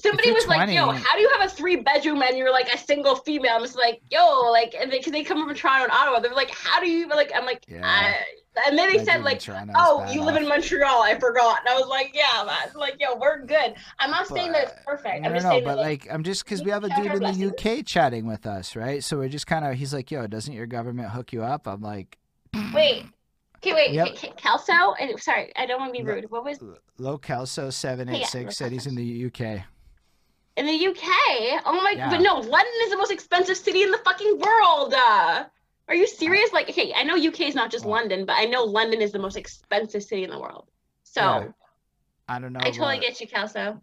Somebody was like, "Yo, how do you have a three bedroom and you're like a single female?" I'm just like, "Yo, like," and they, because they, come from Toronto and Ottawa, they're like, "How do you?" even Like, I'm like, Yeah. I, and then they said like, "Oh, you live off. in Montreal." I forgot, and I was like, "Yeah, man." Like, yo, we're good. I'm not saying that it's perfect. No, I'm just no, saying but that like, I'm just because we have a dude in the. UK chatting with us, right? So we're just kind of, he's like, yo, doesn't your government hook you up? I'm like, Wait. Okay, wait. Yep. K- K- Kelso? And sorry, I don't want to be rude. What was Low Kelso 786 said he's in the UK. In the UK? Oh my! Yeah. But no, London is the most expensive city in the fucking world. Uh, are you serious? Like, hey, I know UK is not just London, but I know London is the most expensive city in the world. So Yeah. I don't know. I totally get you, Kelso.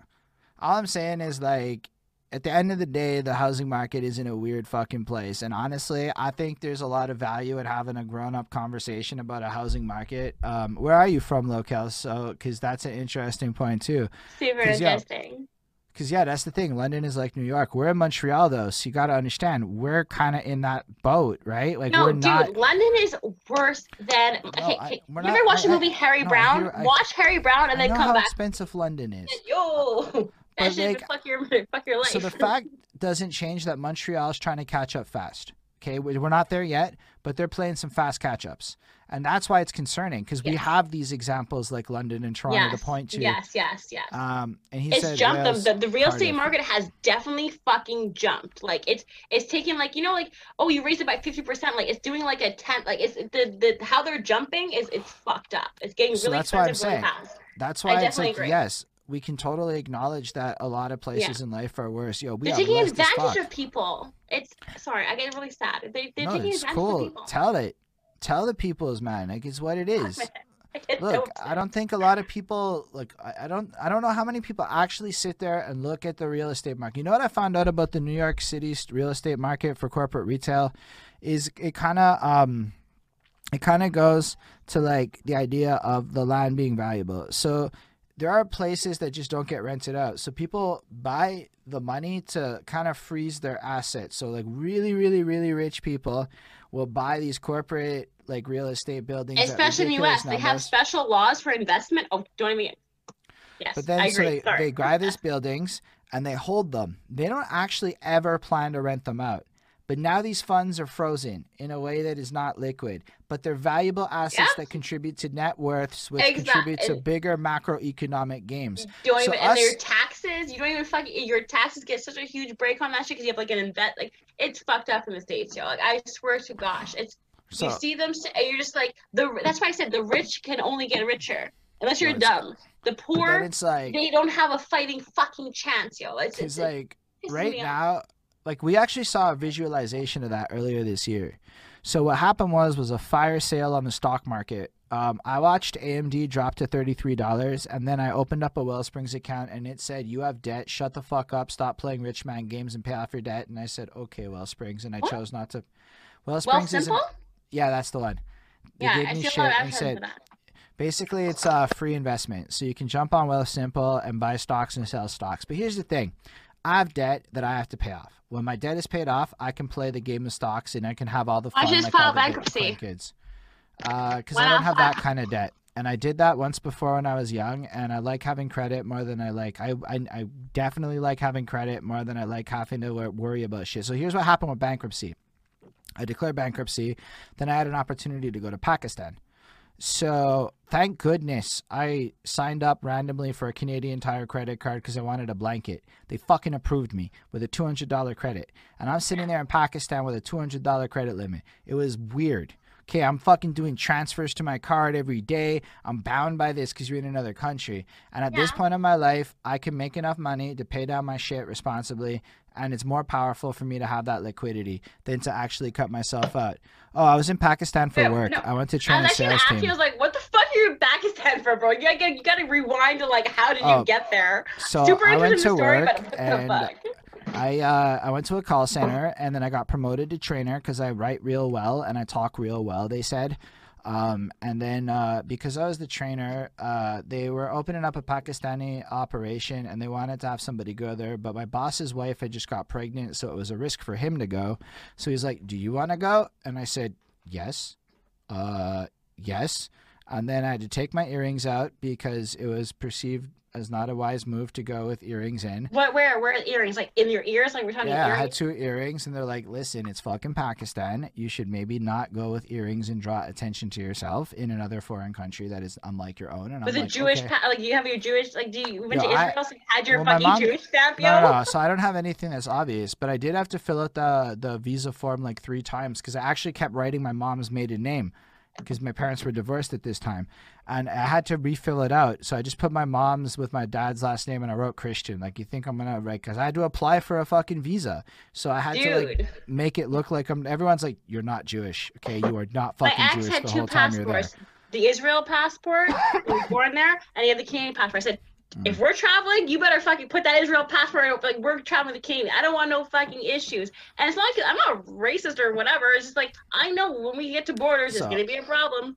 all I'm saying is like, at the end of the day, the housing market is in a weird fucking place. And honestly, I think there's a lot of value in having a grown up conversation about a housing market. Um, where are you from, Locale? So, because that's an interesting point too. Super interesting. Because yeah, that's the thing. London is like New York. We're in Montreal though, so you got to understand we're kind of in that boat, right? Like No, we're dude, not. London is worse than. Okay, I- okay. we're you not- ever watch I- the I- movie Harry no, Brown? hear- I- Watch Harry Brown and I then come how back. expensive London is. Yo, But, that shit like, fuck your fuck your life. So the fact doesn't change that Montreal is trying to catch up fast. Okay, we're not there yet, but they're playing some fast catch ups, and that's why it's concerning because we have these examples like London and Toronto yes, to point to. yes, yes, yes. Um, and he it's said jumped. Wales, the, the, real estate market has definitely fucking jumped. Like it's it's taking like you know like oh you raised it by fifty percent. Like it's doing like a tenth. Like it's the the how they're jumping is it's fucked up. It's getting So really that's what I'm expensive really saying. fast. That's I why it's definitely like agree. yes, we can totally acknowledge that a lot of places in life are worse. Yo, we They're are taking advantage of people. It's sorry, I get really sad. They they're no, taking it's advantage cool. of people. Tell it. Tell the people's man. Like it's what it is. I Look. I don't think a lot of people like I, I don't I don't know how many people actually sit there and look at the real estate market. You know what I found out about the New York City real estate market for corporate retail is it kind of um it kind of goes to like the idea of the land being valuable. So there are places that just don't get rented out. So people buy the money to kind of freeze their assets. So like really, really, really rich people will buy these corporate like real estate buildings. Especially in the US, they have special laws for investment. Oh, don't even. Yes, But then I so agree. they, Sorry. they buy these buildings and they hold them. They don't actually ever plan to rent them out. But now these funds are frozen in a way that is not liquid. But they're valuable assets Yep. that contribute to net worths, which Exact- contribute to bigger macroeconomic games. don't So even and their taxes. You don't even fucking your taxes get such a huge break on that shit because you have like an invest. Like it's fucked up in the states, yo. Like I swear to gosh, it's So you see them you're just like the. That's why I said the rich can only get richer unless you're dumb. The poor it's like they don't have a fighting fucking chance, yo. It's, it's like right now, like we actually saw a visualization of that earlier this year. So what happened was was a fire sale on the stock market. Um, I watched AMD drop to thirty three dollars, and then I opened up a Wellsprings account, and it said, "You have debt. Shut the fuck up. Stop playing rich man games and pay off your debt." And I said, "Okay, Wellsprings," and I What? chose not to. well, Wellsprings isn't. Yeah, that's the one. They Yeah, gave I me shit of and said. Basically, it's a free investment. So you can jump on Wealthsimple and buy stocks and sell stocks. But here's the thing I have debt that I have to pay off. When my debt is paid off, I can play the game of stocks and I can have all the fun don't just like file bankruptcy? kids. Uh, because Why I don't have that kind of debt. And I did that once before when I was young, and I like having credit more than I like. I, I, I definitely like having credit more than I like having to worry about shit. So here's what happened with bankruptcy I declared bankruptcy, then I had an opportunity to go to Pakistan. So thank goodness I signed up randomly for a Canadian Tire credit card because I wanted a blanket. They fucking approved me with a two hundred dollar credit, and I'm sitting there in Pakistan with a two hundred dollar credit limit. It was weird. Okay, I'm fucking doing transfers to my card every day. I'm bound by this because you're in another country. And at this point in my life, I can make enough money to pay down my shit responsibly. And it's more powerful for me to have that liquidity than to actually cut myself out. Oh, I was in Pakistan for Yeah, work. no. I went to I train was a sales you, I was like, what the fuck are you in Pakistan for, bro? You gotta, you gotta rewind to like, how did you Oh, get there? So Super I went to story, work but what and the fuck? I uh, I went to a call center and then I got promoted to trainer because I write real well and I talk real well. They said, um, and then uh, because I was the trainer, uh, they were opening up a Pakistani operation and they wanted to have somebody go there. But my boss's wife had just got pregnant, so it was a risk for him to go. So he's like, "Do you want to go?" And I said, "Yes." Uh, yes. And then I had to take my earrings out because it was perceived as not a wise move to go with earrings in. What? Where? Where are earrings? Like in your ears? Like we're talking Yeah, I had two earrings, and they're like, "Listen, it's fucking Pakistan. You should maybe not go with earrings and draw attention to yourself in another foreign country that is unlike your own." And With I'm a like, Jewish, okay. pa- like you have your Jewish, like do you went Yo, to I- Israel? so you had your well, fucking mom- Jewish stamp, yo? No, no, no. So I don't have anything that's obvious, but I did have to fill out the the visa form like three times because I actually kept writing my mom's maiden name because my parents were divorced at this time, and I had to refill it out. So I just put my mom's with my dad's last name, and I wrote Christian. Like you think I'm gonna write because I had to apply for a fucking visa, so I had to like make it look like I'm. Everyone's like, "You're not Jewish, okay? You are not my fucking ex Jewish had the two whole time you're there." passports. The Israel passport, was born there, and he had the Canadian passport. I said, Mm. if we're traveling, you better fucking put that Israel passport. Like we're traveling to Canada. I don't want no fucking issues. And it's not like I'm not racist or whatever. It's just like I know when we get to borders, So- it's gonna be a problem.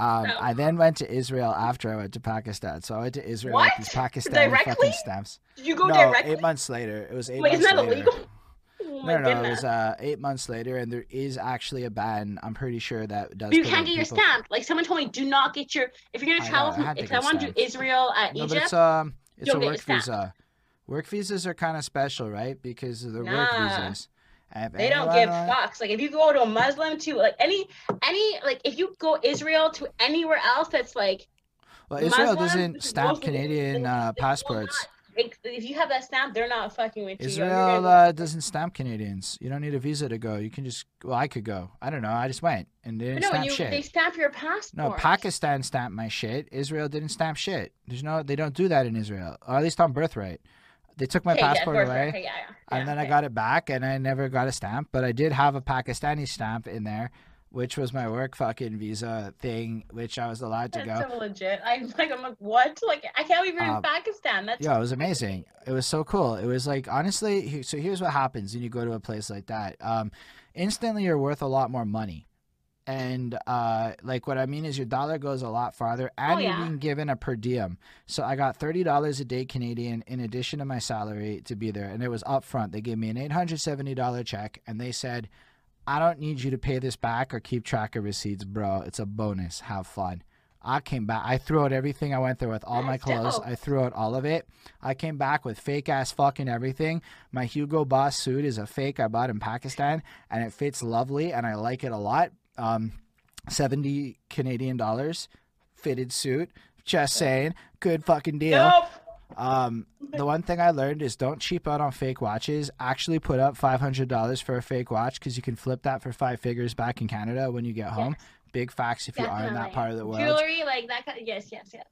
Um, No. I then went to Israel after I went to Pakistan. So I went to Israel What? with these Pakistani Directly? fucking stamps. Did you go no, directly? eight months later. It was eight Wait, months isn't that later. illegal? Oh No, no, no, it was uh, eight months later, and there is actually a ban. I'm pretty sure that does. But you can't get your people- stamp. Like someone told me, do not get your. If you're gonna I travel know, I from, if I want to do. Israel at No, Egypt, it's um, it's a work visa. Work visas are kind of special, right? Because of the work visas. They don't give on- fucks. Like if you go to a Muslim to like any any like if you go Israel to anywhere else that's like Well, Israel Muslim, doesn't stamp Canadian uh, passports. If you have that stamp, they're not fucking with you. You're Israel uh, doesn't stamp Canadians. You don't need a visa to go. You can just. Well, I could go. I don't know. I just went and they didn't no, stamp you, shit. they stamp your passport. No, Pakistan stamped my shit. Israel didn't stamp shit. There's no, they don't do that in Israel, or at least on birthright. They took my Okay, passport birthright. away, Okay, yeah, yeah, and yeah, then I got it back, and I never got a stamp. But I did have a Pakistani stamp in there, which was my work fucking visa thing, which I was allowed to That's go. so legit. I'm like, I'm like, what? Like, I can't believe you're in Um, Pakistan. That's Yeah, it was amazing. It was so cool. It was like honestly. So here's what happens when you go to a place like that. Um, instantly, you're worth a lot more money, and uh, like what I mean is your dollar goes a lot farther, and Oh, you're being given a per diem. So I got thirty dollars a day Canadian in addition to my salary to be there, and it was upfront. They gave me an eight hundred seventy dollar check, and they said, "I don't need you to pay this back or keep track of receipts, bro. It's a bonus. Have fun." I came back. I threw out everything I went there with all my clothes. I threw out all of it. I came back with fake ass fucking everything. My Hugo Boss suit is a fake I bought in Pakistan, and it fits lovely, and I like it a lot. Um, seventy Canadian dollars, fitted suit. Just saying, good fucking deal. Nope. Um, the one thing I learned is don't cheap out on fake watches. Actually, put up five hundred dollars for a fake watch because you can flip that for five figures back in Canada when you get home. Big facts if you are in that part of the world. Jewelry, like that kind of, yes, yes, yes.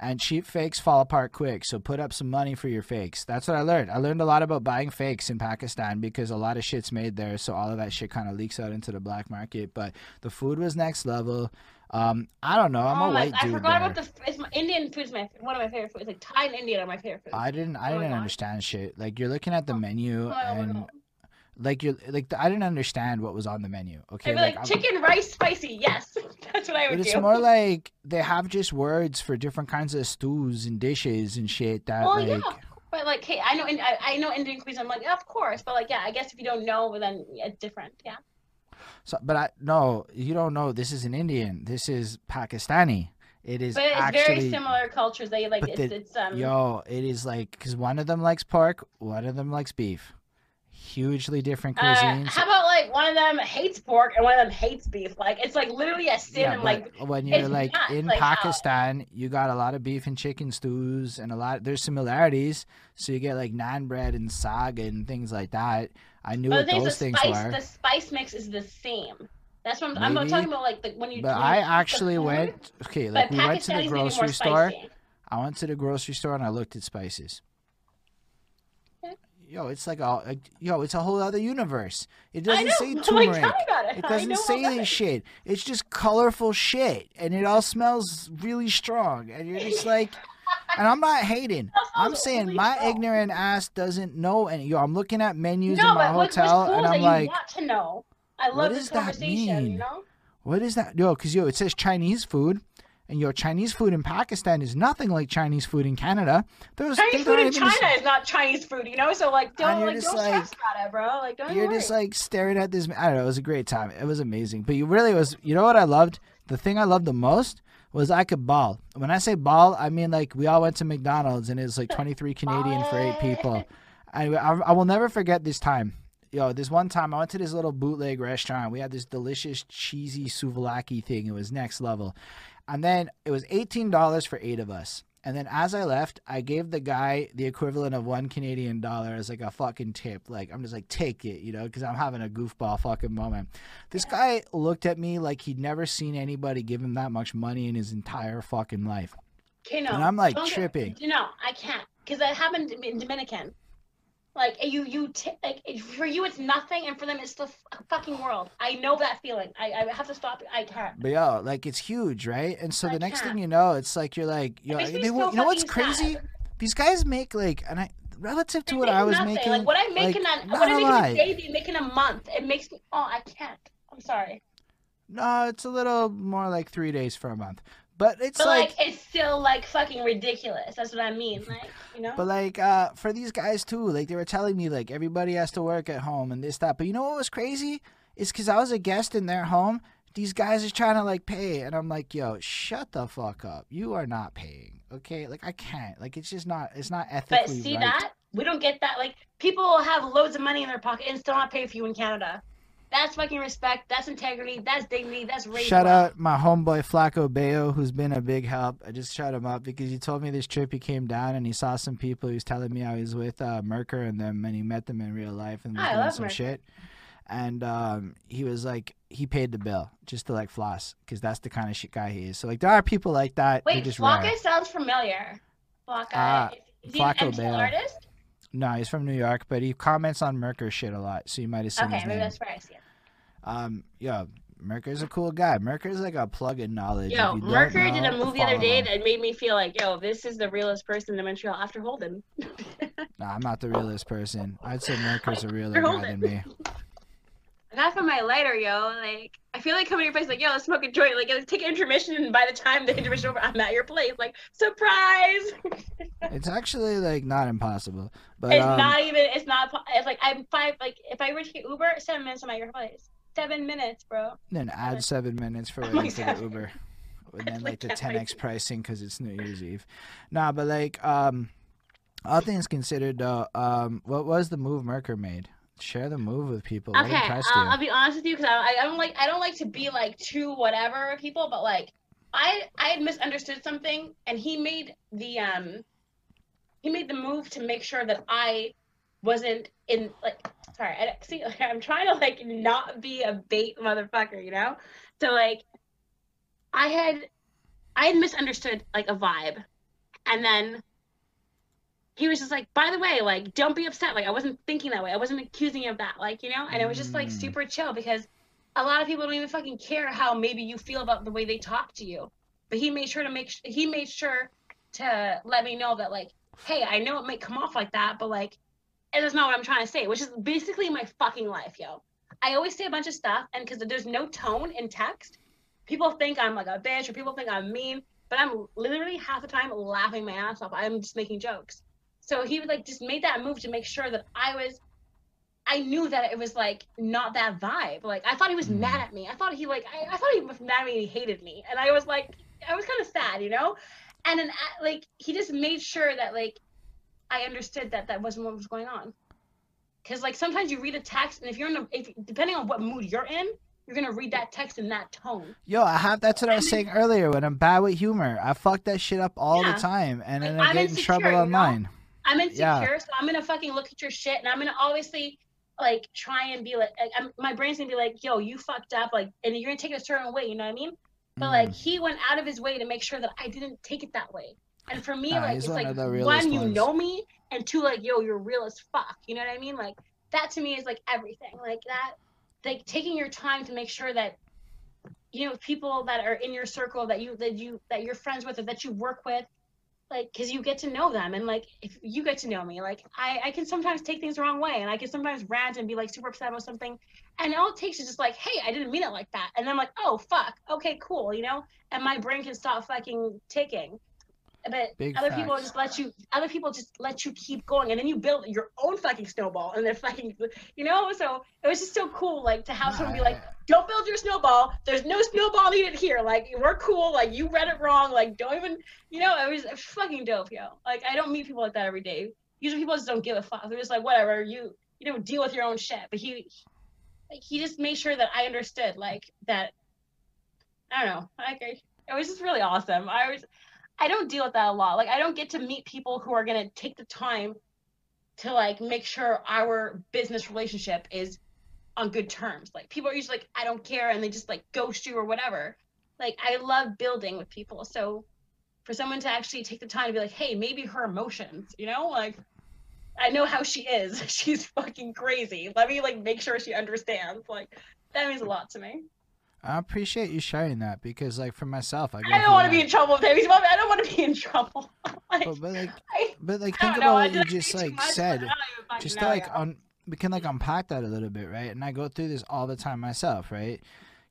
And cheap fakes fall apart quick, so put up some money for your fakes. That's what I learned. I learned a lot about buying fakes in Pakistan because a lot of shit's made there, so all of that shit kind of leaks out into the black market. But the food was next level. Um, I don't know. I'm oh a my, white I dude. forgot there. about the. It's my, Indian food is my one of my favorite foods. Like Thai and Indian are my favorite foods. I didn't. I Oh didn't understand shit. Like you're looking at the menu Oh my oh and like you're like I didn't understand what was on the menu. Okay, like, I'm- chicken rice spicy. Yes, that's what I But would it's do. more like they have just words for different kinds of stews and dishes and shit that well, like. yeah, but like, hey, I know, I, I know Indian cuisine. I'm like, yeah, of course, but like, yeah, I guess if you don't know, then it's different. Yeah. So, but I no, you don't know. This is an Indian. This is Pakistani. It is But it's actually very similar cultures. They like it's, the- it's um. yo. It is like because one of them likes pork, one of them likes beef. Hugely different uh, cuisines. how about like one of them hates pork and one of them hates beef? Like it's like literally a sin yeah, like when you're like nuts, in like, Pakistan, you got a lot of beef and chicken stews and a lot. There's similarities, so you get like naan bread and sag and things like that. I knew But what those the things spice, were. the spice mix is the same. That's what I'm, I'm talking about. Like the, when you. But when I you actually food, went. Okay, like we went to the Pakistanis may be more grocery store. spicy. I went to the grocery store and I looked at spices. Okay. Yo, it's like a like, yo, it's a whole other universe. It doesn't say turmeric. it. It doesn't say this it. shit. It's just colorful shit, and it all smells really strong. And you're just like, and I'm not hating. I'm saying my ignorant ass doesn't know any. Yo, I'm looking at menus No, in my hotel, cool and I'm like, want to know. I what does this that mean? You know. what is that? Yo, because yo, it says Chinese food. And your Chinese food in Pakistan is nothing like Chinese food in Canada. There's Chinese food in China is not Chinese food, you know. So like, don't like don't like- stress about it, bro. Like, don't you're worry. just like staring at this. I don't know. It was a great time. It was amazing. But you really was. You know what I loved? The thing I loved the most was I could ball. When I say ball, I mean like we all went to McDonald's and it was like 23 Canadian for eight people. I, I I will never forget this time. Yo, this one time I went to this little bootleg restaurant. We had this delicious cheesy souvlaki thing. It was next level. And then it was $18 for eight of us. And then as I left, I gave the guy the equivalent of one Canadian dollar as like a fucking tip. Like I'm just like, take it, you know, because I'm having a goofball fucking moment. This guy looked at me like he'd never seen anybody give him that much money in his entire fucking life. Okay, no. And I'm, like, don't tripping. You know, I can't because that happened in Dominican. Like you, you t- like for you it's nothing, and for them it's the f- fucking world. I know that feeling. I, I have to stop. I can't. But yo, like it's huge, right? And so I the next can't. thing you know, it's like you're like, yo, they, so you know what's crazy? sad. These guys make like, and I relative to They what I was nothing. making, like what I'm making like, on not what I'm a making a day, they make in a month. It makes me. Oh, I can't. I'm sorry, No, it's a little more like three days for a month. But it's but like, like, it's still like fucking ridiculous. That's what I mean. Like you know. but like uh for these guys too, like they were telling me like everybody has to work at home and this that. But you know what was crazy? It's because I was a guest in their home. These guys are trying to like pay, and I'm like, yo, shut the fuck up. You are not paying, okay? Like I can't. Like it's just not. It's not But ethically see right. that we don't get that. Like people will have loads of money in their pocket and still not pay for you in Canada. That's fucking respect. That's integrity. That's dignity. That's race. Shout out my homeboy Flaco Bayo, who's been a big help. I just shut him up because he told me this trip he came down and he saw some people. He was telling me how he was with uh, Merker and them, and he met them in real life and was I doing some Merker. shit. And um, he was like, he paid the bill just to like floss because that's the kind of shit guy he is. So like, there are people like that. Wait, just Flocka rare. sounds familiar. Flocka. Ah, is he an Bayo. artist? No, he's from New York, but he comments on Merker shit a lot, so you might have seen him. Okay, his maybe name. that's where I see it. Um, yeah, Merker's a cool guy. Merker's like a plug in knowledge. Yo, you don't Merker did a know, movie the other day him. that made me feel like, yo, this is the realest person in Montreal after Holden. Nah, I'm not the realest person. I'd say Merker's a realer Hold guy it. than me. I got from my lighter, yo. Like, I feel like coming to your place, like, yo, let's smoke a joint. Like, let's take an intermission, and by the time the intermission over, I'm at your place. Like, surprise! it's actually like not impossible, but it's um, not even. It's not. It's like I'm five. Like, if I were to get Uber, seven minutes, I'm at your place. Seven minutes, bro. then add seven minutes for Oh waiting my for the Uber, and then Like the 10x pricing. pricing because it's New Year's Eve. Nah, but like um, all things considered, though, um, what was the move Merker made? Share the move with people. Okay, uh, I'll. I'll be honest with you because I, I don't like I don't like to be like too whatever with people, but like I I had misunderstood something, and he made the um he made the move to make sure that I wasn't in like I, see, like, I'm trying to like not be a bait motherfucker, you know. So like I had I had misunderstood like a vibe, and then he was just like, by the way, like, don't be upset. Like, I wasn't thinking that way. I wasn't accusing you of that. Like, you know? And it was just like Mm. super chill because a lot of people don't even fucking care how maybe you feel about the way they talk to you. But he made sure to make, he made sure to let me know that, like, hey, I know it might come off like that, but like, it is not what I'm trying to say, which is basically my fucking life, yo. I always say a bunch of stuff, and because there's no tone in text, people think I'm like a bitch or people think I'm mean, but I'm literally half the time laughing my ass off. I'm just making jokes. So he would like just made that move to make sure that I was I knew that it was like not that vibe. Like I thought he was Mm. mad at me. I thought he like I, I thought he was mad at me and he hated me. And I was like I was kind of sad, you know? And then uh, like he just made sure that like I understood that that wasn't what was going on. Cuz like sometimes you read a text and if you're in a if depending on what mood you're in, you're to read that text in that tone. Yo, I have. That's what I was saying earlier. When I'm bad with humor, I fuck that shit up all Yeah. the time, and then Like, I I'm get in insecure, trouble you know? online. I'm insecure, Yeah. so I'm gonna fucking look at your shit, and I'm gonna obviously like try and be like, like I'm, my brain's gonna be like, yo, you fucked up, like, and you're gonna take it a certain way, you know what I mean? But like Mm. he went out of his way to make sure that I didn't take it that way. And for me, Nah, like it's like realest one, you know me, and two, like, yo, you're real as fuck. You know what I mean? Like that to me is like everything. Like that, like taking your time to make sure that you know people that are in your circle that you that you that you're friends with or that you work with like because you get to know them and like if you get to know me like I, I can sometimes take things the wrong way and i can sometimes rant and be like super upset about something and all it takes is just like hey i didn't mean it like that and then i'm like oh fuck okay cool you know and my brain can stop fucking ticking but Big other people just let you other people just let you keep going and then you build your own fucking snowball and they're fucking you know so it was just so cool like to have someone be like don't build your snowball. There's no snowball needed here. Like we're cool. Like you read it wrong. Like don't even, you know, it was fucking dope, yo. Like I don't meet people like that every day. Usually people just don't give a fuck. They're just like whatever. You you know deal with your own shit. But he, like he just made sure that I understood like that. I don't know. Like I, it was just really awesome. I was, I don't deal with that a lot. Like I don't get to meet people who are gonna take the time to like make sure our business relationship is on good terms. Like people are usually like, I don't care, and they just like ghost you or whatever. Like I love building with people. So for someone to actually take the time to be like, hey, maybe her emotions, you know, like I know how she is. She's fucking crazy. Let me like make sure she understands. Like that means a lot to me. I appreciate you sharing that because, like, for myself, I, I don't want to be in trouble with. He's I don't want to be in trouble. like, But, but like, I, but like, think about know. What you just like said. I don't even fucking just to like yo. un- we can like unpack that a little bit right and i go through this all the time myself right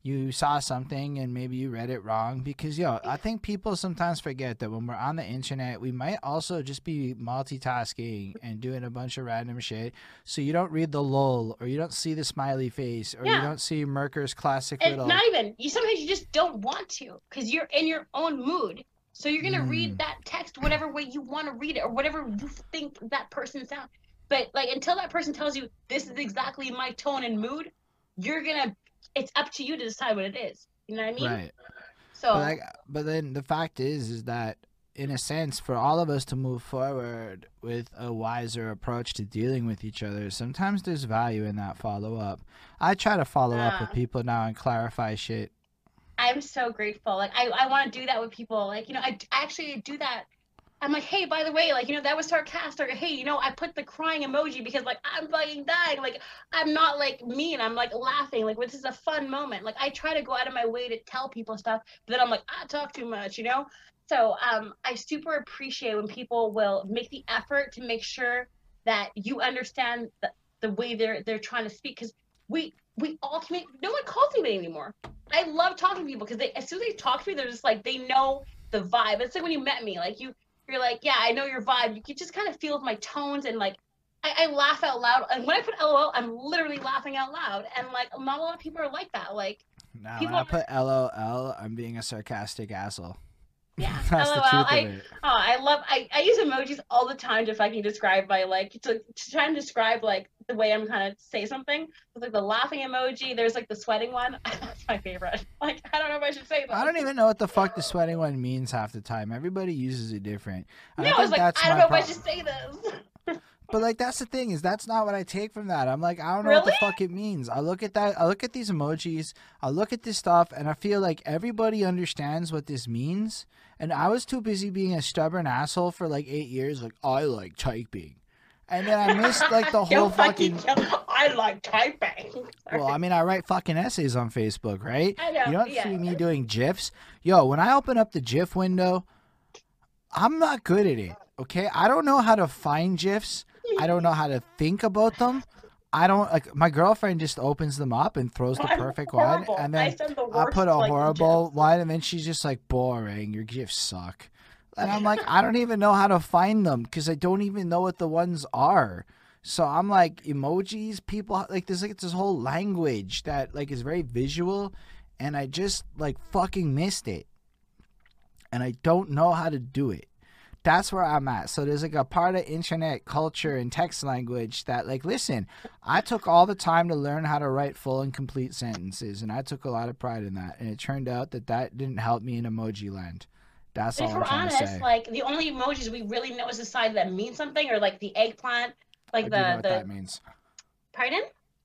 you saw something and maybe you read it wrong. Because yo i think people sometimes forget that when we're on the internet we might also just be multitasking and doing a bunch of random shit. So you don't read the lol or you don't see the smiley face or you don't see merker's classic and little not even you sometimes you just don't want to because you're in your own mood. So you're gonna Mm. read that text whatever way you want to read it or whatever you think that person sounds but like until that person tells you this is exactly my tone and mood you're gonna it's up to you to decide what it is. You know what i mean? Right. So but like but then the fact is is that in a sense for all of us to move forward with a wiser approach to dealing with each other sometimes there's value in that follow up i try to follow up with people now and clarify shit. I'm so grateful. Like i, I want to do that with people. Like you know I, I actually do that I'm like, hey, by the way, like, you know, that was sarcastic. Or, hey, you know, I put the crying emoji because, like, I'm fucking dying. Like, I'm not, like, mean. I'm, like, laughing. Like, this is a fun moment. Like, I try to go out of my way to tell people stuff, but then I'm like, I talk too much, you know? So um, I super appreciate when people will make the effort to make sure that you understand the, the way they're they're trying to speak. Because we, we all communicate. No one calls me anymore. I love talking to people because they as soon as they talk to me, they're just like they know the vibe. It's like when you met me, like you you're like, yeah, I know your vibe. You can just kind of feel my tones and like I, I laugh out loud. And when I put LOL, I'm literally laughing out loud. And like not a lot of people are like that. Like Now, when I put LOL, I'm being a sarcastic asshole. yeah, That's the LOL. truth I, of it. Oh, I love I, I use emojis all the time to fucking describe my like to, to try and describe like the way I'm kind of say something. With like the laughing emoji, there's like the sweating one. That's my favorite. Like I don't know if I should say that. I don't even know what the fuck the sweating one means half the time. Everybody uses it different. And No, I think was like, that's I don't know if I should say this. But like that's the thing is that's not what I take from that. I'm like I don't know what the fuck it means. I look at that. I look at these emojis. I look at this stuff, and I feel like everybody understands what this means. And I was too busy being a stubborn asshole for like eight years. Like I like typing, and then I missed like the whole fucking. I like typing. Well, I mean, I write fucking essays on Facebook, right? I know, You don't yeah. see me doing GIFs. Yo, when I open up the GIF window, I'm not good at it. Okay, I don't know how to find GIFs. I don't know how to think about them. I don't like. My girlfriend just opens them up and throws the I'm perfect one, horrible. and I then send the I put a like, horrible one, and then she's just like boring. Your GIFs suck, and I'm like, I don't even know how to find them because I don't even know what the ones are. So I'm like emojis. People like there's like this whole language that like is very visual, and I just like fucking missed it, and I don't know how to do it. That's where I'm at. So there's like a part of internet culture and text language that like listen, I took all the time to learn how to write full and complete sentences, and I took a lot of pride in that. And it turned out that that didn't help me in emoji land. That's If all we're to honest, like the only emojis we really know is the side that means something, or like the eggplant, like I do know the what the that means. pardon.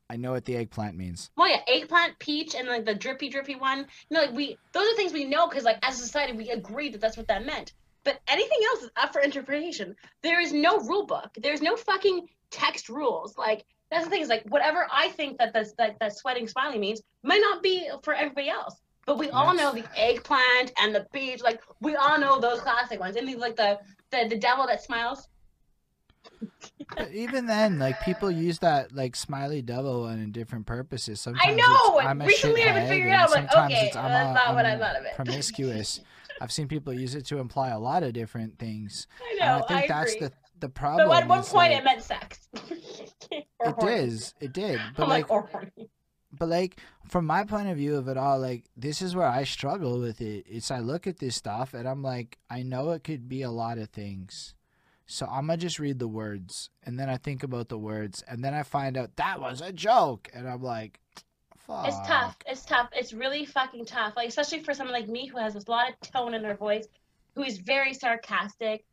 I know what the eggplant means. Well, yeah, eggplant, peach, and like the drippy, drippy one. You know, like we those are things we know because like as a society we agreed that that's what that meant. But anything else is up for interpretation. There is no rule book. There's no fucking text rules. Like that's the thing is like whatever I think that that's, that that sweating smiley means might not be for everybody else. But we all know the eggplant and the beach. Like we all know those classic ones. And these like the the the devil that smiles. Even then, like people use that like smiley devil one in different purposes. Sometimes I know. I'm a Recently, I've been figuring out. Like, okay, that's a- not what I I'm thought of it. Promiscuous. I've seen people use it to imply a lot of different things. I And know. I think that's agree. the the problem. But at one point, like, it meant sex. It horny. is. It did. But I'm like, like, or horny. But like from my point of view of it all, like this is where I struggle with it. It's I look at this stuff and I'm like, I know it could be a lot of things. So I'm gonna just read the words and then I think about the words and then I find out that was a joke and I'm like, fuck. It's tough. It's tough. It's really fucking tough. Like especially for someone like me who has a lot of tone in their voice, who is very sarcastic.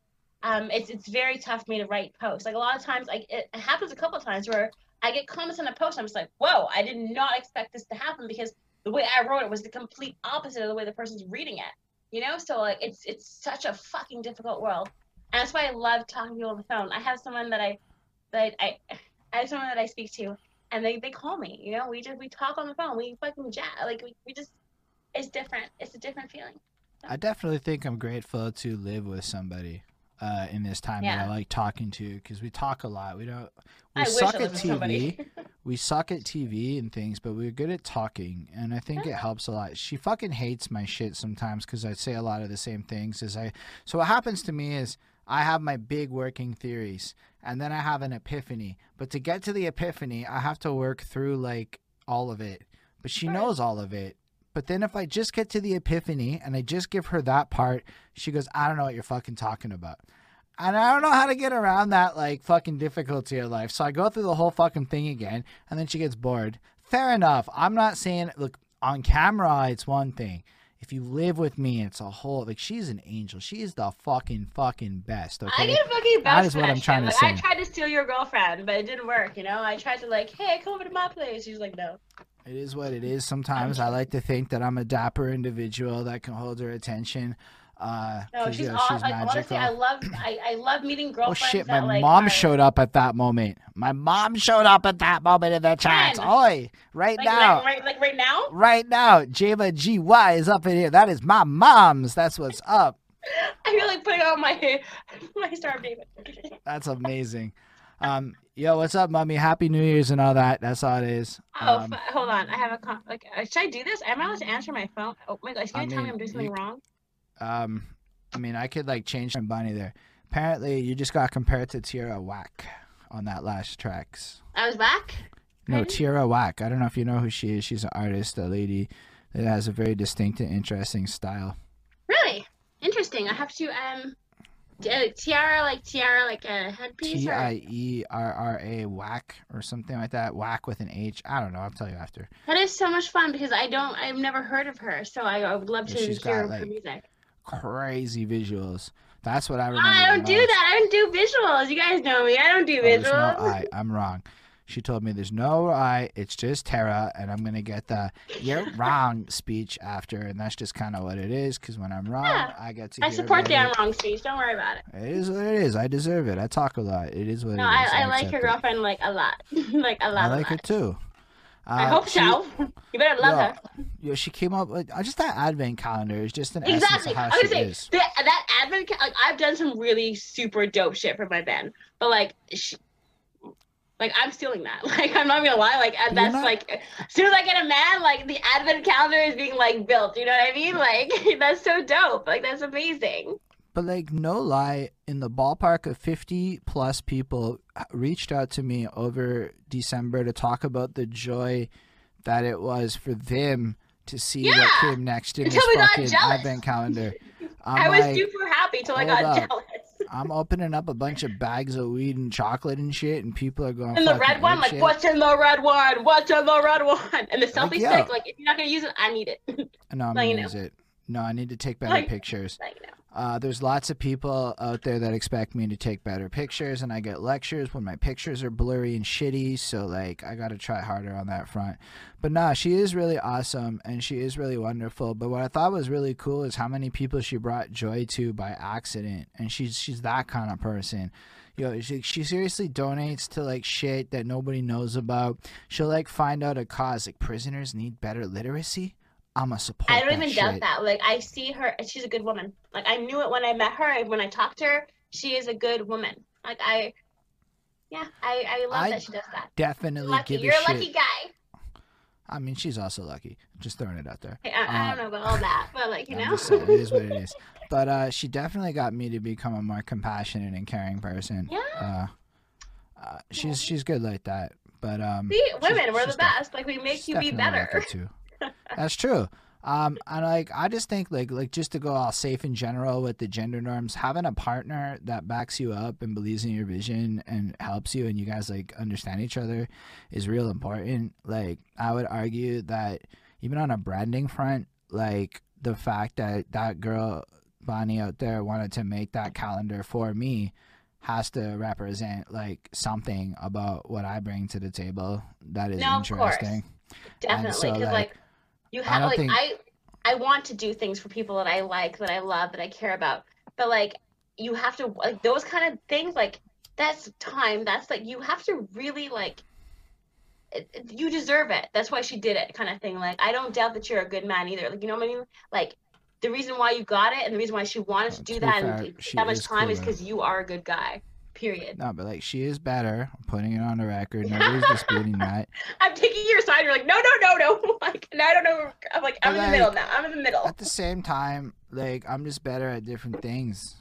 Um, it's it's very tough for me to write posts. Like a lot of times, like it happens a couple of times where I get comments on a post. I'm just like, whoa, I did not expect this to happen because the way I wrote it was the complete opposite of the way the person's reading it. You know, so like it's it's such a fucking difficult world, and that's why I love talking to people on the phone. I have someone that I that I I have someone that I speak to, and they, they call me. You know, we just we talk on the phone. We fucking chat. Like we, we just it's different. It's a different feeling. I definitely think I'm grateful to live with somebody uh, in this time that I like talking to because we talk a lot. We don't. We I suck at TV. we suck at TV and things, but we're good at talking, and I think it helps a lot. She fucking hates my shit sometimes because I say a lot of the same things as I. So what happens to me is I have my big working theories, and then I have an epiphany. But to get to the epiphany, I have to work through like all of it. But she Right. knows all of it. But then if I just get to the epiphany and I just give her that part, she goes, I don't know what you're fucking talking about. And I don't know how to get around that like fucking difficulty of life. So I go through the whole fucking thing again and then she gets bored. Fair enough. I'm not saying look on camera it's one thing. If you live with me, it's a whole like she's an angel. She is the fucking fucking best. I Okay. get fucking That vouch is what I'm trying to. Like, I tried to steal your girlfriend, but it didn't work. You know, I tried to like, hey, come over to my place. She's like, no. It is what it is. Sometimes I like to think that I'm a dapper individual that can hold her attention. Uh, No, she's you know, awesome. she's magical. honestly, I love, I, I love meeting girlfriends. Oh shit! My that, like, mom are- showed up at that moment. My mom showed up at that moment in the. When? Oi! Right Like, now, like, right, like right now. right now, Java GY is up in here. That is my mom's. That's what's up. I feel like putting on my my Star David. That's amazing. Um, Yo, what's up, mommy? Happy New Year's and all that. That's all it is. Oh, Um, f- hold on. I have a con- like. uh, Should I do this? Am I allowed to answer my phone? Oh my gosh! I gonna tell me I'm doing something c- wrong. um, I mean, I could like change my bunny there. Apparently, you just got compared to Tierra Whack on that last tracks. I was back. No? Tierra Whack. I don't know if you know who she is. She's an artist, a lady that has a very distinct and interesting style. Really interesting. I have to um. Uh, Tiara, like tiara, like a headpiece. T i e r r a or- I E R R A Whack or something like that. Whack with an H. I don't know. I'll tell you after. That is so much fun because I don't. I've never heard of her, so I, I would love to hear got, her like, music. Crazy visuals. That's what I remember. I don't do most. that. I don't do visuals. You guys know me. I don't do Oh, there's no visuals. I. I'm wrong. She told me there's no I. It's just Tara, and I'm gonna get the "you're wrong" speech after, and that's just kind of what it is. Because when I'm wrong, Yeah. I get to. I support the I'm wrong speech. Don't worry about it. It is what it is. I deserve it. I talk a lot. It is what No, it I, is. I like your girlfriend like a lot, like a lot. I like her lot. too. I Uh, hope she, so. You better love Yo, her. Yo, she came up with just that advent calendar is just an Exactly. I was she gonna say is. that, that advent. Like I've done some really super dope shit for my band, but like, she, like I'm stealing that. Like I'm not gonna lie. Like that's not- like as soon as I get a man, like the advent calendar is being like built. You know what I mean? Like that's so dope. Like that's amazing. But like no lie, in the ballpark of 50 plus people reached out to me over December to talk about the joy that it was for them to see what came next in until this fucking advent calendar. I'm i was like, super happy till I got up. jealous. I'm opening up a bunch of bags of weed and chocolate and shit, and people are going. And the red one, like shit. what's in the red one? What's in the red one? And the selfie yo. stick, like if you're not gonna use it, I need it. No, I'm you gonna know. use it. No, I need to take better Like- pictures. Like, you know. Uh, there's lots of people out there that expect me to take better pictures, and I get lectures when my pictures are blurry and shitty. So like, I gotta try harder on that front. But nah, she is really awesome and she is really wonderful. But what I thought was really cool is how many people she brought joy to by accident, and she's she's that kind of person. Yo, she, she seriously donates to like shit that nobody knows about. She'll like find out a cause like prisoners need better literacy. I'ma support. I don't even doubt that. Like I see her, she's a good woman. Like I knew it when I met her. and When I talked to her, she is a good woman. Like I, yeah, I I love I that she does that. Definitely Lucky, give you're a a shit. lucky guy. I mean, she's also lucky. Just throwing it out there. I, I don't know about all that, but like you I'm know, saying, it is what it is. But uh, she definitely got me to become a more compassionate and caring person. Yeah. Uh, uh, she's she's good like that. But um, see, women, we're the best. Like we make you be better. like too. That's true. Um, and like I just think like like just to go all safe in general with the gender norms, having a partner that backs you up and believes in your vision and helps you, and you guys like understand each other, is real important. Like I would argue that even on a branding front, like the fact that that girl Bonnie out there wanted to make that calendar for me has to represent like something about what I bring to the table that is No, of course. interesting. Definitely, so, because like, like, you I have don't like think- I I want to do things for people that I like, that I love, that I care about. But like you have to like those kind of things like that's time. That's like you have to really like it- it- you deserve it. That's why she did it kind of thing. Like I don't doubt that you're a good man either. Like you know what I mean? Like the reason why you got it and the reason why she wanted to do that fair, and take that much time is because you are a good guy. Period. No, but like she is better. I'm putting it on the record. Nobody's disputing that. I'm taking your side. You're like, no, no, no, no. Like, and I don't know. I'm like, I'm But, in the middle now. I'm in the middle. At the same time, like I'm just better at different things.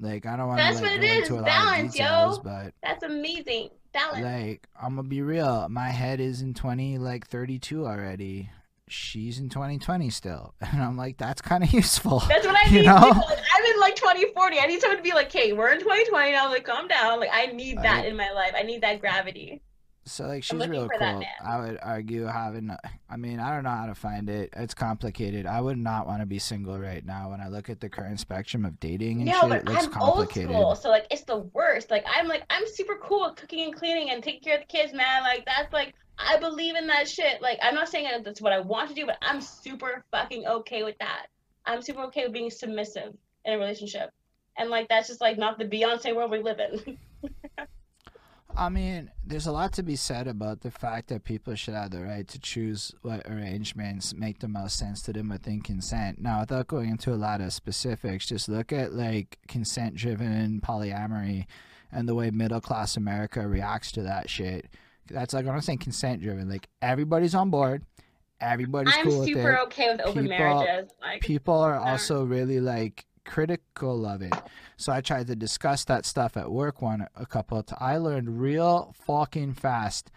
Like I don't want to That's like, what it is, into a lot balance, details, yo. but That's amazing. Balance. like I'm gonna be real. My head is in 20 like 32 already. She's in 2020 still, and I'm like that's kind of useful. That's what I you need. know? Like, I'm in like 2040. I need someone to be like, "Hey, we're in 2020 now. Like, calm down. Like, I need that Right. in my life. I need that gravity." So like she's real cool. I would argue having. I mean, I don't know how to find it. It's complicated. I would not want to be single right now. When I look at the current spectrum of dating and No, shit, but it looks I'm old complicated. school, so like it's the worst. Like I'm like I'm super cool with cooking and cleaning and taking care of the kids, man. Like that's like I believe in that shit. Like I'm not saying that that's what I want to do, but I'm super fucking okay with that. I'm super okay with being submissive in a relationship, and like that's just like not the Beyonce world we live in. I mean, there's a lot to be said about the fact that people should have the right to choose what arrangements make the most sense to them within consent. Now, without going into a lot of specifics, just look at like consent driven polyamory and the way middle class America reacts to that shit. That's like what I'm saying consent driven. Like everybody's on board, everybody's I'm cool with super it. okay with open People- marriages. Like, People are Whatever. also really like critical of it. So I tried to discuss that stuff at work one a couple of times. I learned real fucking fast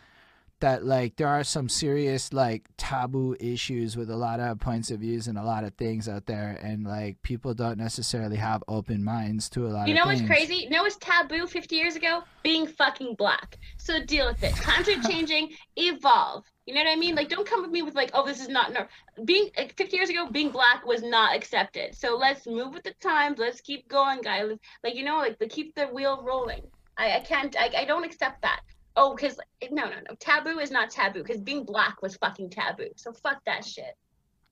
that like there are some serious like taboo issues with a lot of points of views and a lot of things out there and like people don't necessarily have open minds to a lot you know what's crazy? You know what's taboo 50 years ago? Being fucking black. So deal with it. Times are changing. Evolve. You know what I mean? Like, don't come with me with like, oh, this is not no. Being like, 50 years ago, being black was not accepted. So let's move with the times. Let's keep going, guys. Like, you know, like, keep the wheel rolling. I, I can't. I, I don't accept that. Oh, because no, no, no. Taboo is not taboo. Because being black was fucking taboo. So fuck that shit.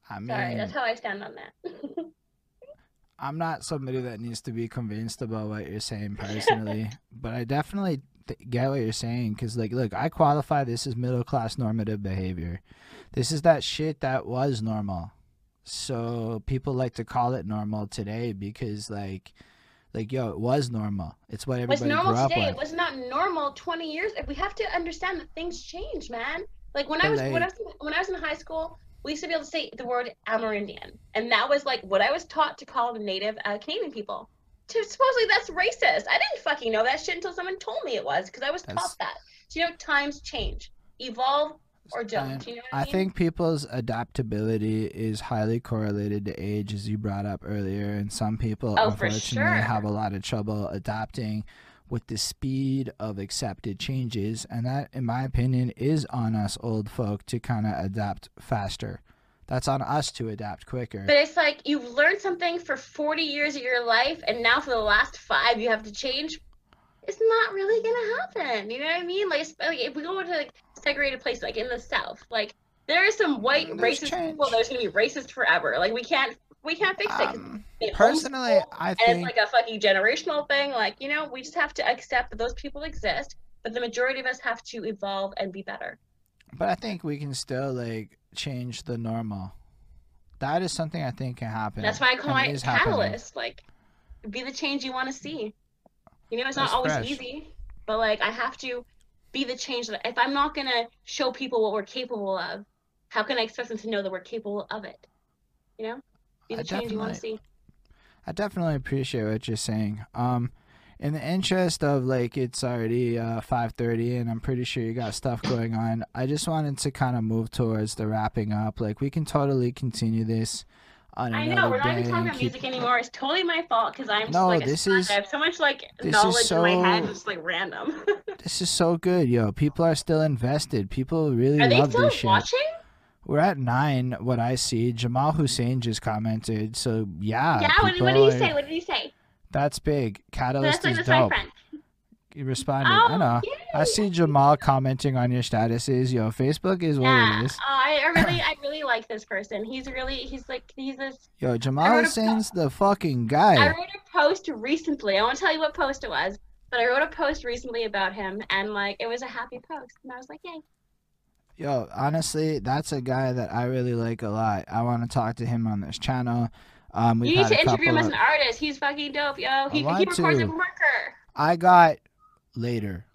I mean, Sorry, that's how I stand on that. I'm not somebody that needs to be convinced about what you're saying personally, but I definitely th- get what you're saying because, like, look, I qualify this as middle class normative behavior. This is that shit that was normal. So people like to call it normal today because, like, like yo, it was normal. It's what What's everybody normal grew up today with. was not normal 20 years. We have to understand that things change, man. Like when I was when I was when I was in high school, we used to be able to say the word Amerindian, and that was like what I was taught to call the Native uh, Canadian people. To supposedly that's racist. I didn't fucking know that shit until someone told me it was because I was taught that. So you know, times change, evolve or don't. You know I, I mean? think people's adaptability is highly correlated to age, as you brought up earlier. And some people, Oh, unfortunately, sure. have a lot of trouble adapting with the speed of accepted changes. And that, in my opinion, is on us old folk to kind of adapt faster. That's on us to adapt quicker. But it's like you've learned something for 40 years of your life, and now for the last five, you have to change. It's not really gonna happen. You know what I mean? Like, like, if we go into like segregated places, like in the South, like there are some white There's racist change. people that are gonna be racist forever. Like we can't, we can't fix it. Um, they personally, I and think it's like a fucking generational thing. Like you know, we just have to accept that those people exist, but the majority of us have to evolve and be better. But I think we can still like change the normal. That is something I think can happen. That's why I call and it is happening. catalyst. Like, be the change you want to see. You know, it's not always fresh. easy, but like I have to be the change that if I'm not gonna show people what we're capable of, how can I expect them to know that we're capable of it? You know, be I the change you want to see. I definitely appreciate what you're saying. Um, in the interest of like it's already uh 5:30 and I'm pretty sure you got stuff going on. I just wanted to kind of move towards the wrapping up. Like we can totally continue this I know we're not even talking about keep- music anymore. It's totally my fault because I'm just No, like this is- I have so much like this is knowledge in my head, so- it's like random. This is so good, yo. People are still invested. People really Are they love still this shit. watching? We're at nine. What I see, Jamal Hussein just commented. So yeah, yeah. What, what did he are- say? What did he say? That's big. Catalyst That's like is that's my dope. friend. He responded. Oh, I know. I see Jamal commenting on your statuses. Yo, Facebook is what Yeah, it is. uh, I, I really, I really like this person. He's really, he's like, he's this. Yo, Jamal Hussein's the fucking guy. I wrote a post recently. I won't tell you what post it was, but I wrote a post recently about him, and like, it was a happy post, and I was like, yay. Yo, honestly, that's a guy that I really like a lot. I want to talk to him on this channel. Um, you need to interview him as an artist. He's fucking dope, yo. He, he records to. a marker. I got later,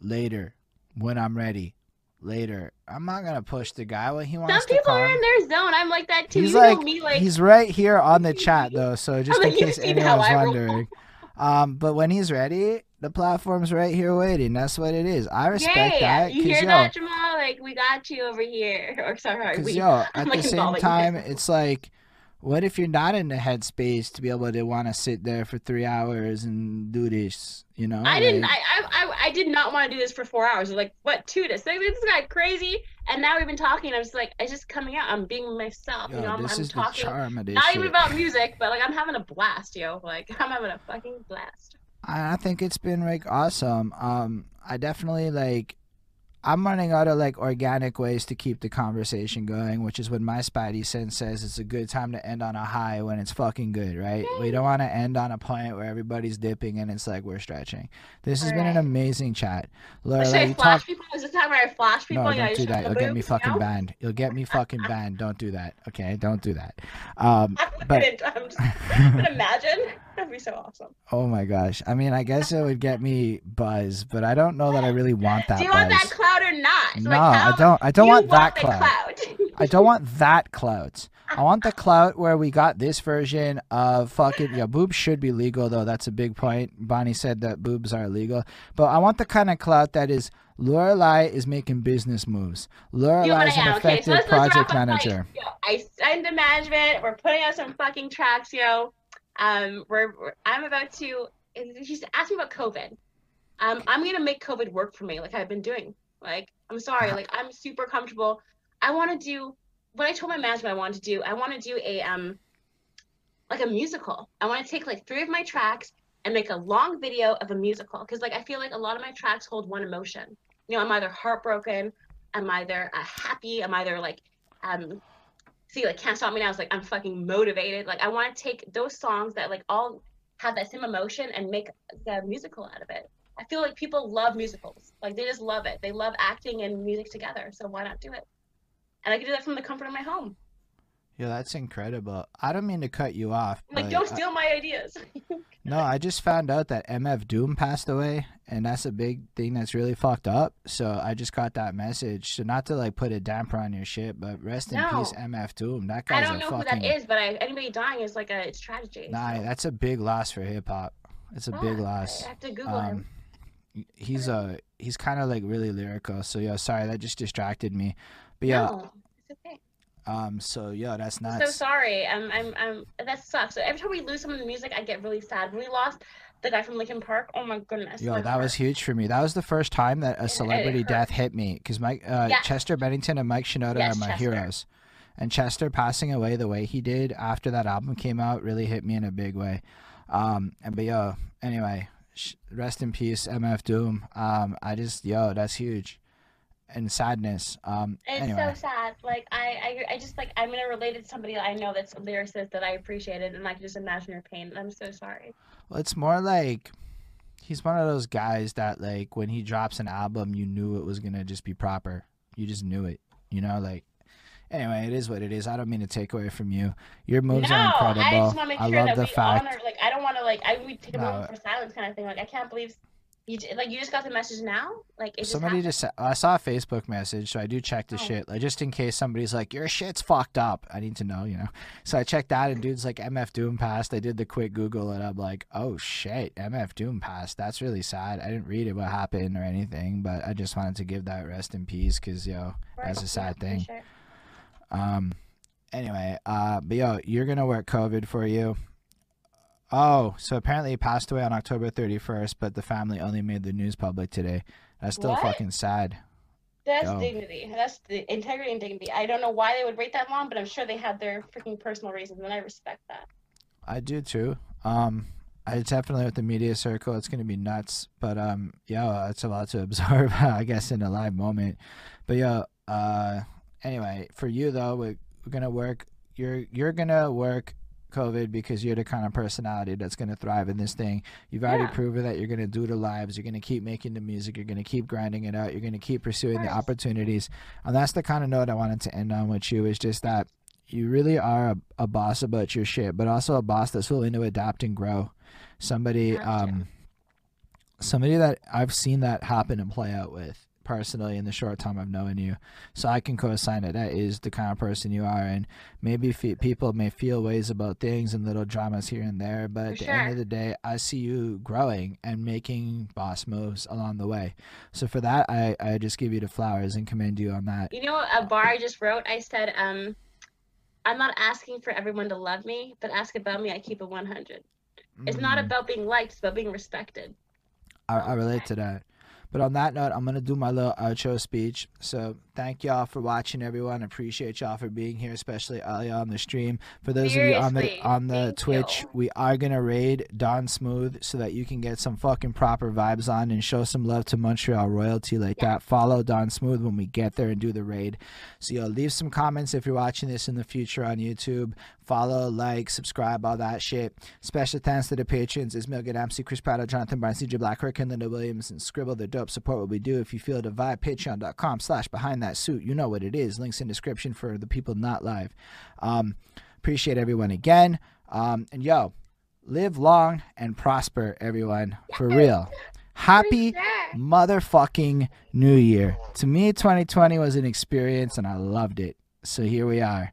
later, when I'm ready, later. I'm not gonna push the guy when he wants to people are in their zone. I'm like that too. He's you like, know me, like he's right here on the chat though, so just I'm in case you've seen how anyone's wondering. Um, but when he's ready, the platform's right here waiting. That's what it is. I respect yay. that. You hear yo, that, Jamal? Like, we got you over here. Or sorry, we. yo, I'm, at like, the same involving time, it's like, what if you're not in the headspace to be able to want to sit there for three hours and do this? You know, I didn't. I, I I I did not want to do this for four hours. I like, what? Two this? Like, this guy crazy. And now we've been talking. I'm just like, it's just coming out. I'm being myself. yo, you know, I'm, this I'm is the talking. charm of this Not shit. even about music, but like I'm having a blast, yo. Like I'm having a fucking blast. I I think it's been like awesome. Um, I definitely like. I'm running out of like organic ways to keep the conversation going, which is what my spidey sense says it's a good time to end on a high when it's fucking good, right? We don't want to end on a point where everybody's dipping and it's like we're stretching. This has been an amazing chat. Laura, Should I flash talk. people? Is this time where I flash people? No, Yeah, don't do that. You'll get me fucking know? banned. You'll get me fucking banned. Don't do that. Okay, don't do that. Um, I'm but I'm just, but imagine. That'd be so awesome. Oh my gosh. I mean, I guess it would get me buzz, but I don't know that I really want that Do you buzz. want that cloud or not? no, Like, I don't. I don't you want that the clout. cloud. I don't want that clout. I want the clout where we got this version of fucking yeah, boobs should be legal though. That's a big point. Bonnie said that boobs are illegal, but I want the kind of clout that is Lorelai is making business moves. Lorelai is an yeah, okay, effective so let's, let's project manager. Like, yo, I signed to management. We're putting out some fucking tracks, yo. Um, we're, we're I'm about to. She's asked me about COVID. Um, I'm gonna make COVID work for me, like I've been doing. Like, I'm sorry, like I'm super comfortable. I want to do what I told my management I wanted to do. I want to do a um, like a musical. I want to take like three of my tracks and make a long video of a musical because like I feel like a lot of my tracks hold one emotion. You know, I'm either heartbroken, I'm either uh, happy, I'm either like um see like can't stop me now. It's like I'm fucking motivated. Like I want to take those songs that like all have that same emotion and make a musical out of it. I feel like people love musicals. Like they just love it. They love acting and music together. So why not do it? And I can do that from the comfort of my home. Yeah, that's incredible. I don't mean to cut you off. Like don't I- steal my ideas. No, I just found out that MF Doom passed away, and that's a big thing that's really fucked up. So I just got that message. So not to like put a damper on your shit, but rest in peace, MF Doom. That guy's a fucking. I don't know fucking. who that is, but I, anybody dying is like a it's tragedy. Nah, so- that's a big loss for hip hop. It's a big loss. I have to Google him. Um, he's a he's kind of like really lyrical. So yeah, sorry that just distracted me. But yeah, No, it's okay. Um, so yeah, that's I'm so sorry. I'm, I'm, I'm. That sucks. So every time we lose someone in the music, I get really sad. When we lost the guy from Linkin Park, oh my goodness. Yo, my that was huge for me. That was the first time that a celebrity death hit me because Mike, uh, Yeah. Chester Bennington and Mike Shinoda Yes, are my Chester. heroes. And Chester passing away the way he did after that album came out really hit me in a big way. Um, and but yo, anyway, sh- rest in peace, MF Doom. Um, I just yo, that's huge, and sadness. Um, It's anyway, so sad. Like I, I, I just like I'm gonna relate it to somebody I know that's a lyricist that I appreciated, and I can just imagine her pain. I'm so sorry. well, it's more like. He's one of those guys that like when he drops an album, you knew it was gonna just be proper. You just knew it, you know. Like, anyway, it is what it is. I don't mean to take away from you. Your moves no, are I incredible. just want to make I love that the we fact. honor. Like I don't want to like I we take a No. moment for silence kind of thing. Like I can't believe you like you just got the message now. Like just Somebody happened. just I saw a Facebook message, so I do check the Oh. shit, like just in case somebody's like, "Your shit's fucked up." I need to know, you know. So I checked that, and dude's like, "MF Doom passed." I did the quick Google, and I'm like, "Oh shit, MF Doom passed." That's really sad. I didn't read it what happened or anything, but I just wanted to give that rest in peace, cause yo, that's a sad yeah, thing. sure. Um, anyway, uh, but yo, you're gonna work COVID for you. Oh, so apparently he passed away on October 31st, but the family only made the news public today. That's still What? fucking sad. That's dignity. That's the integrity and dignity. I don't know why they would wait that long, but I'm sure they had their freaking personal reasons, and I respect that. I do too. Um, I definitely with the media circle, it's gonna be nuts. But um, yeah, it's a lot to absorb, I guess, in a live moment. But yeah, uh, anyway, for you though, we're, we're gonna work. You're you're gonna work COVID because you're the kind of personality that's gonna thrive in this thing. You've already Yeah. proven that you're gonna do the lives. You're gonna keep making the music. You're gonna keep grinding it out. You're gonna keep pursuing the opportunities. And that's the kind of note I wanted to end on with you. Is just that you really are a, a boss about your shit, but also a boss that's willing to adapt and grow. Somebody, um, somebody that I've seen that happen and play out with personally in the short time I've known you. So I can co-sign it. That is the kind of person you are, and maybe people may feel ways about things and little dramas here and there, but For at the end of the day, I see you growing and making boss moves along the way. So for that, I I just give you the flowers and commend you on that. You know, a bar I just wrote. I said, um, I'm not asking for everyone to love me, but ask about me. I keep a 100. It's not Mm. about being liked; it's about being respected. I, I relate to that. But on that note, I'm gonna do my little uh, outro speech. So thank y'all for watching, everyone. Appreciate y'all for being here, especially Alia on the stream. For those of you on the on the Twitch, you. we are gonna raid Don Smooth so that you can get some fucking proper vibes on and show some love to Montreal royalty like that. Follow Don Smooth when we get there and do the raid. So yo, leave some comments if you're watching this in the future on YouTube. Follow, like, subscribe, all that shit. Special thanks to the patrons Ismail Gadamsi, Chris Prado, Jonathan Barnes, CJ Black, Hurricane, Linda Williams, and Scribble. The dope support what we do. If you feel the vibe, patreon.com slash behind that suit. You know what it is. Links in description for the people not live. Um, appreciate everyone again. Um, and yo, live long and prosper, everyone. For real. Happy motherfucking New Year. To me, 2020 was an experience and I loved it. So here we are.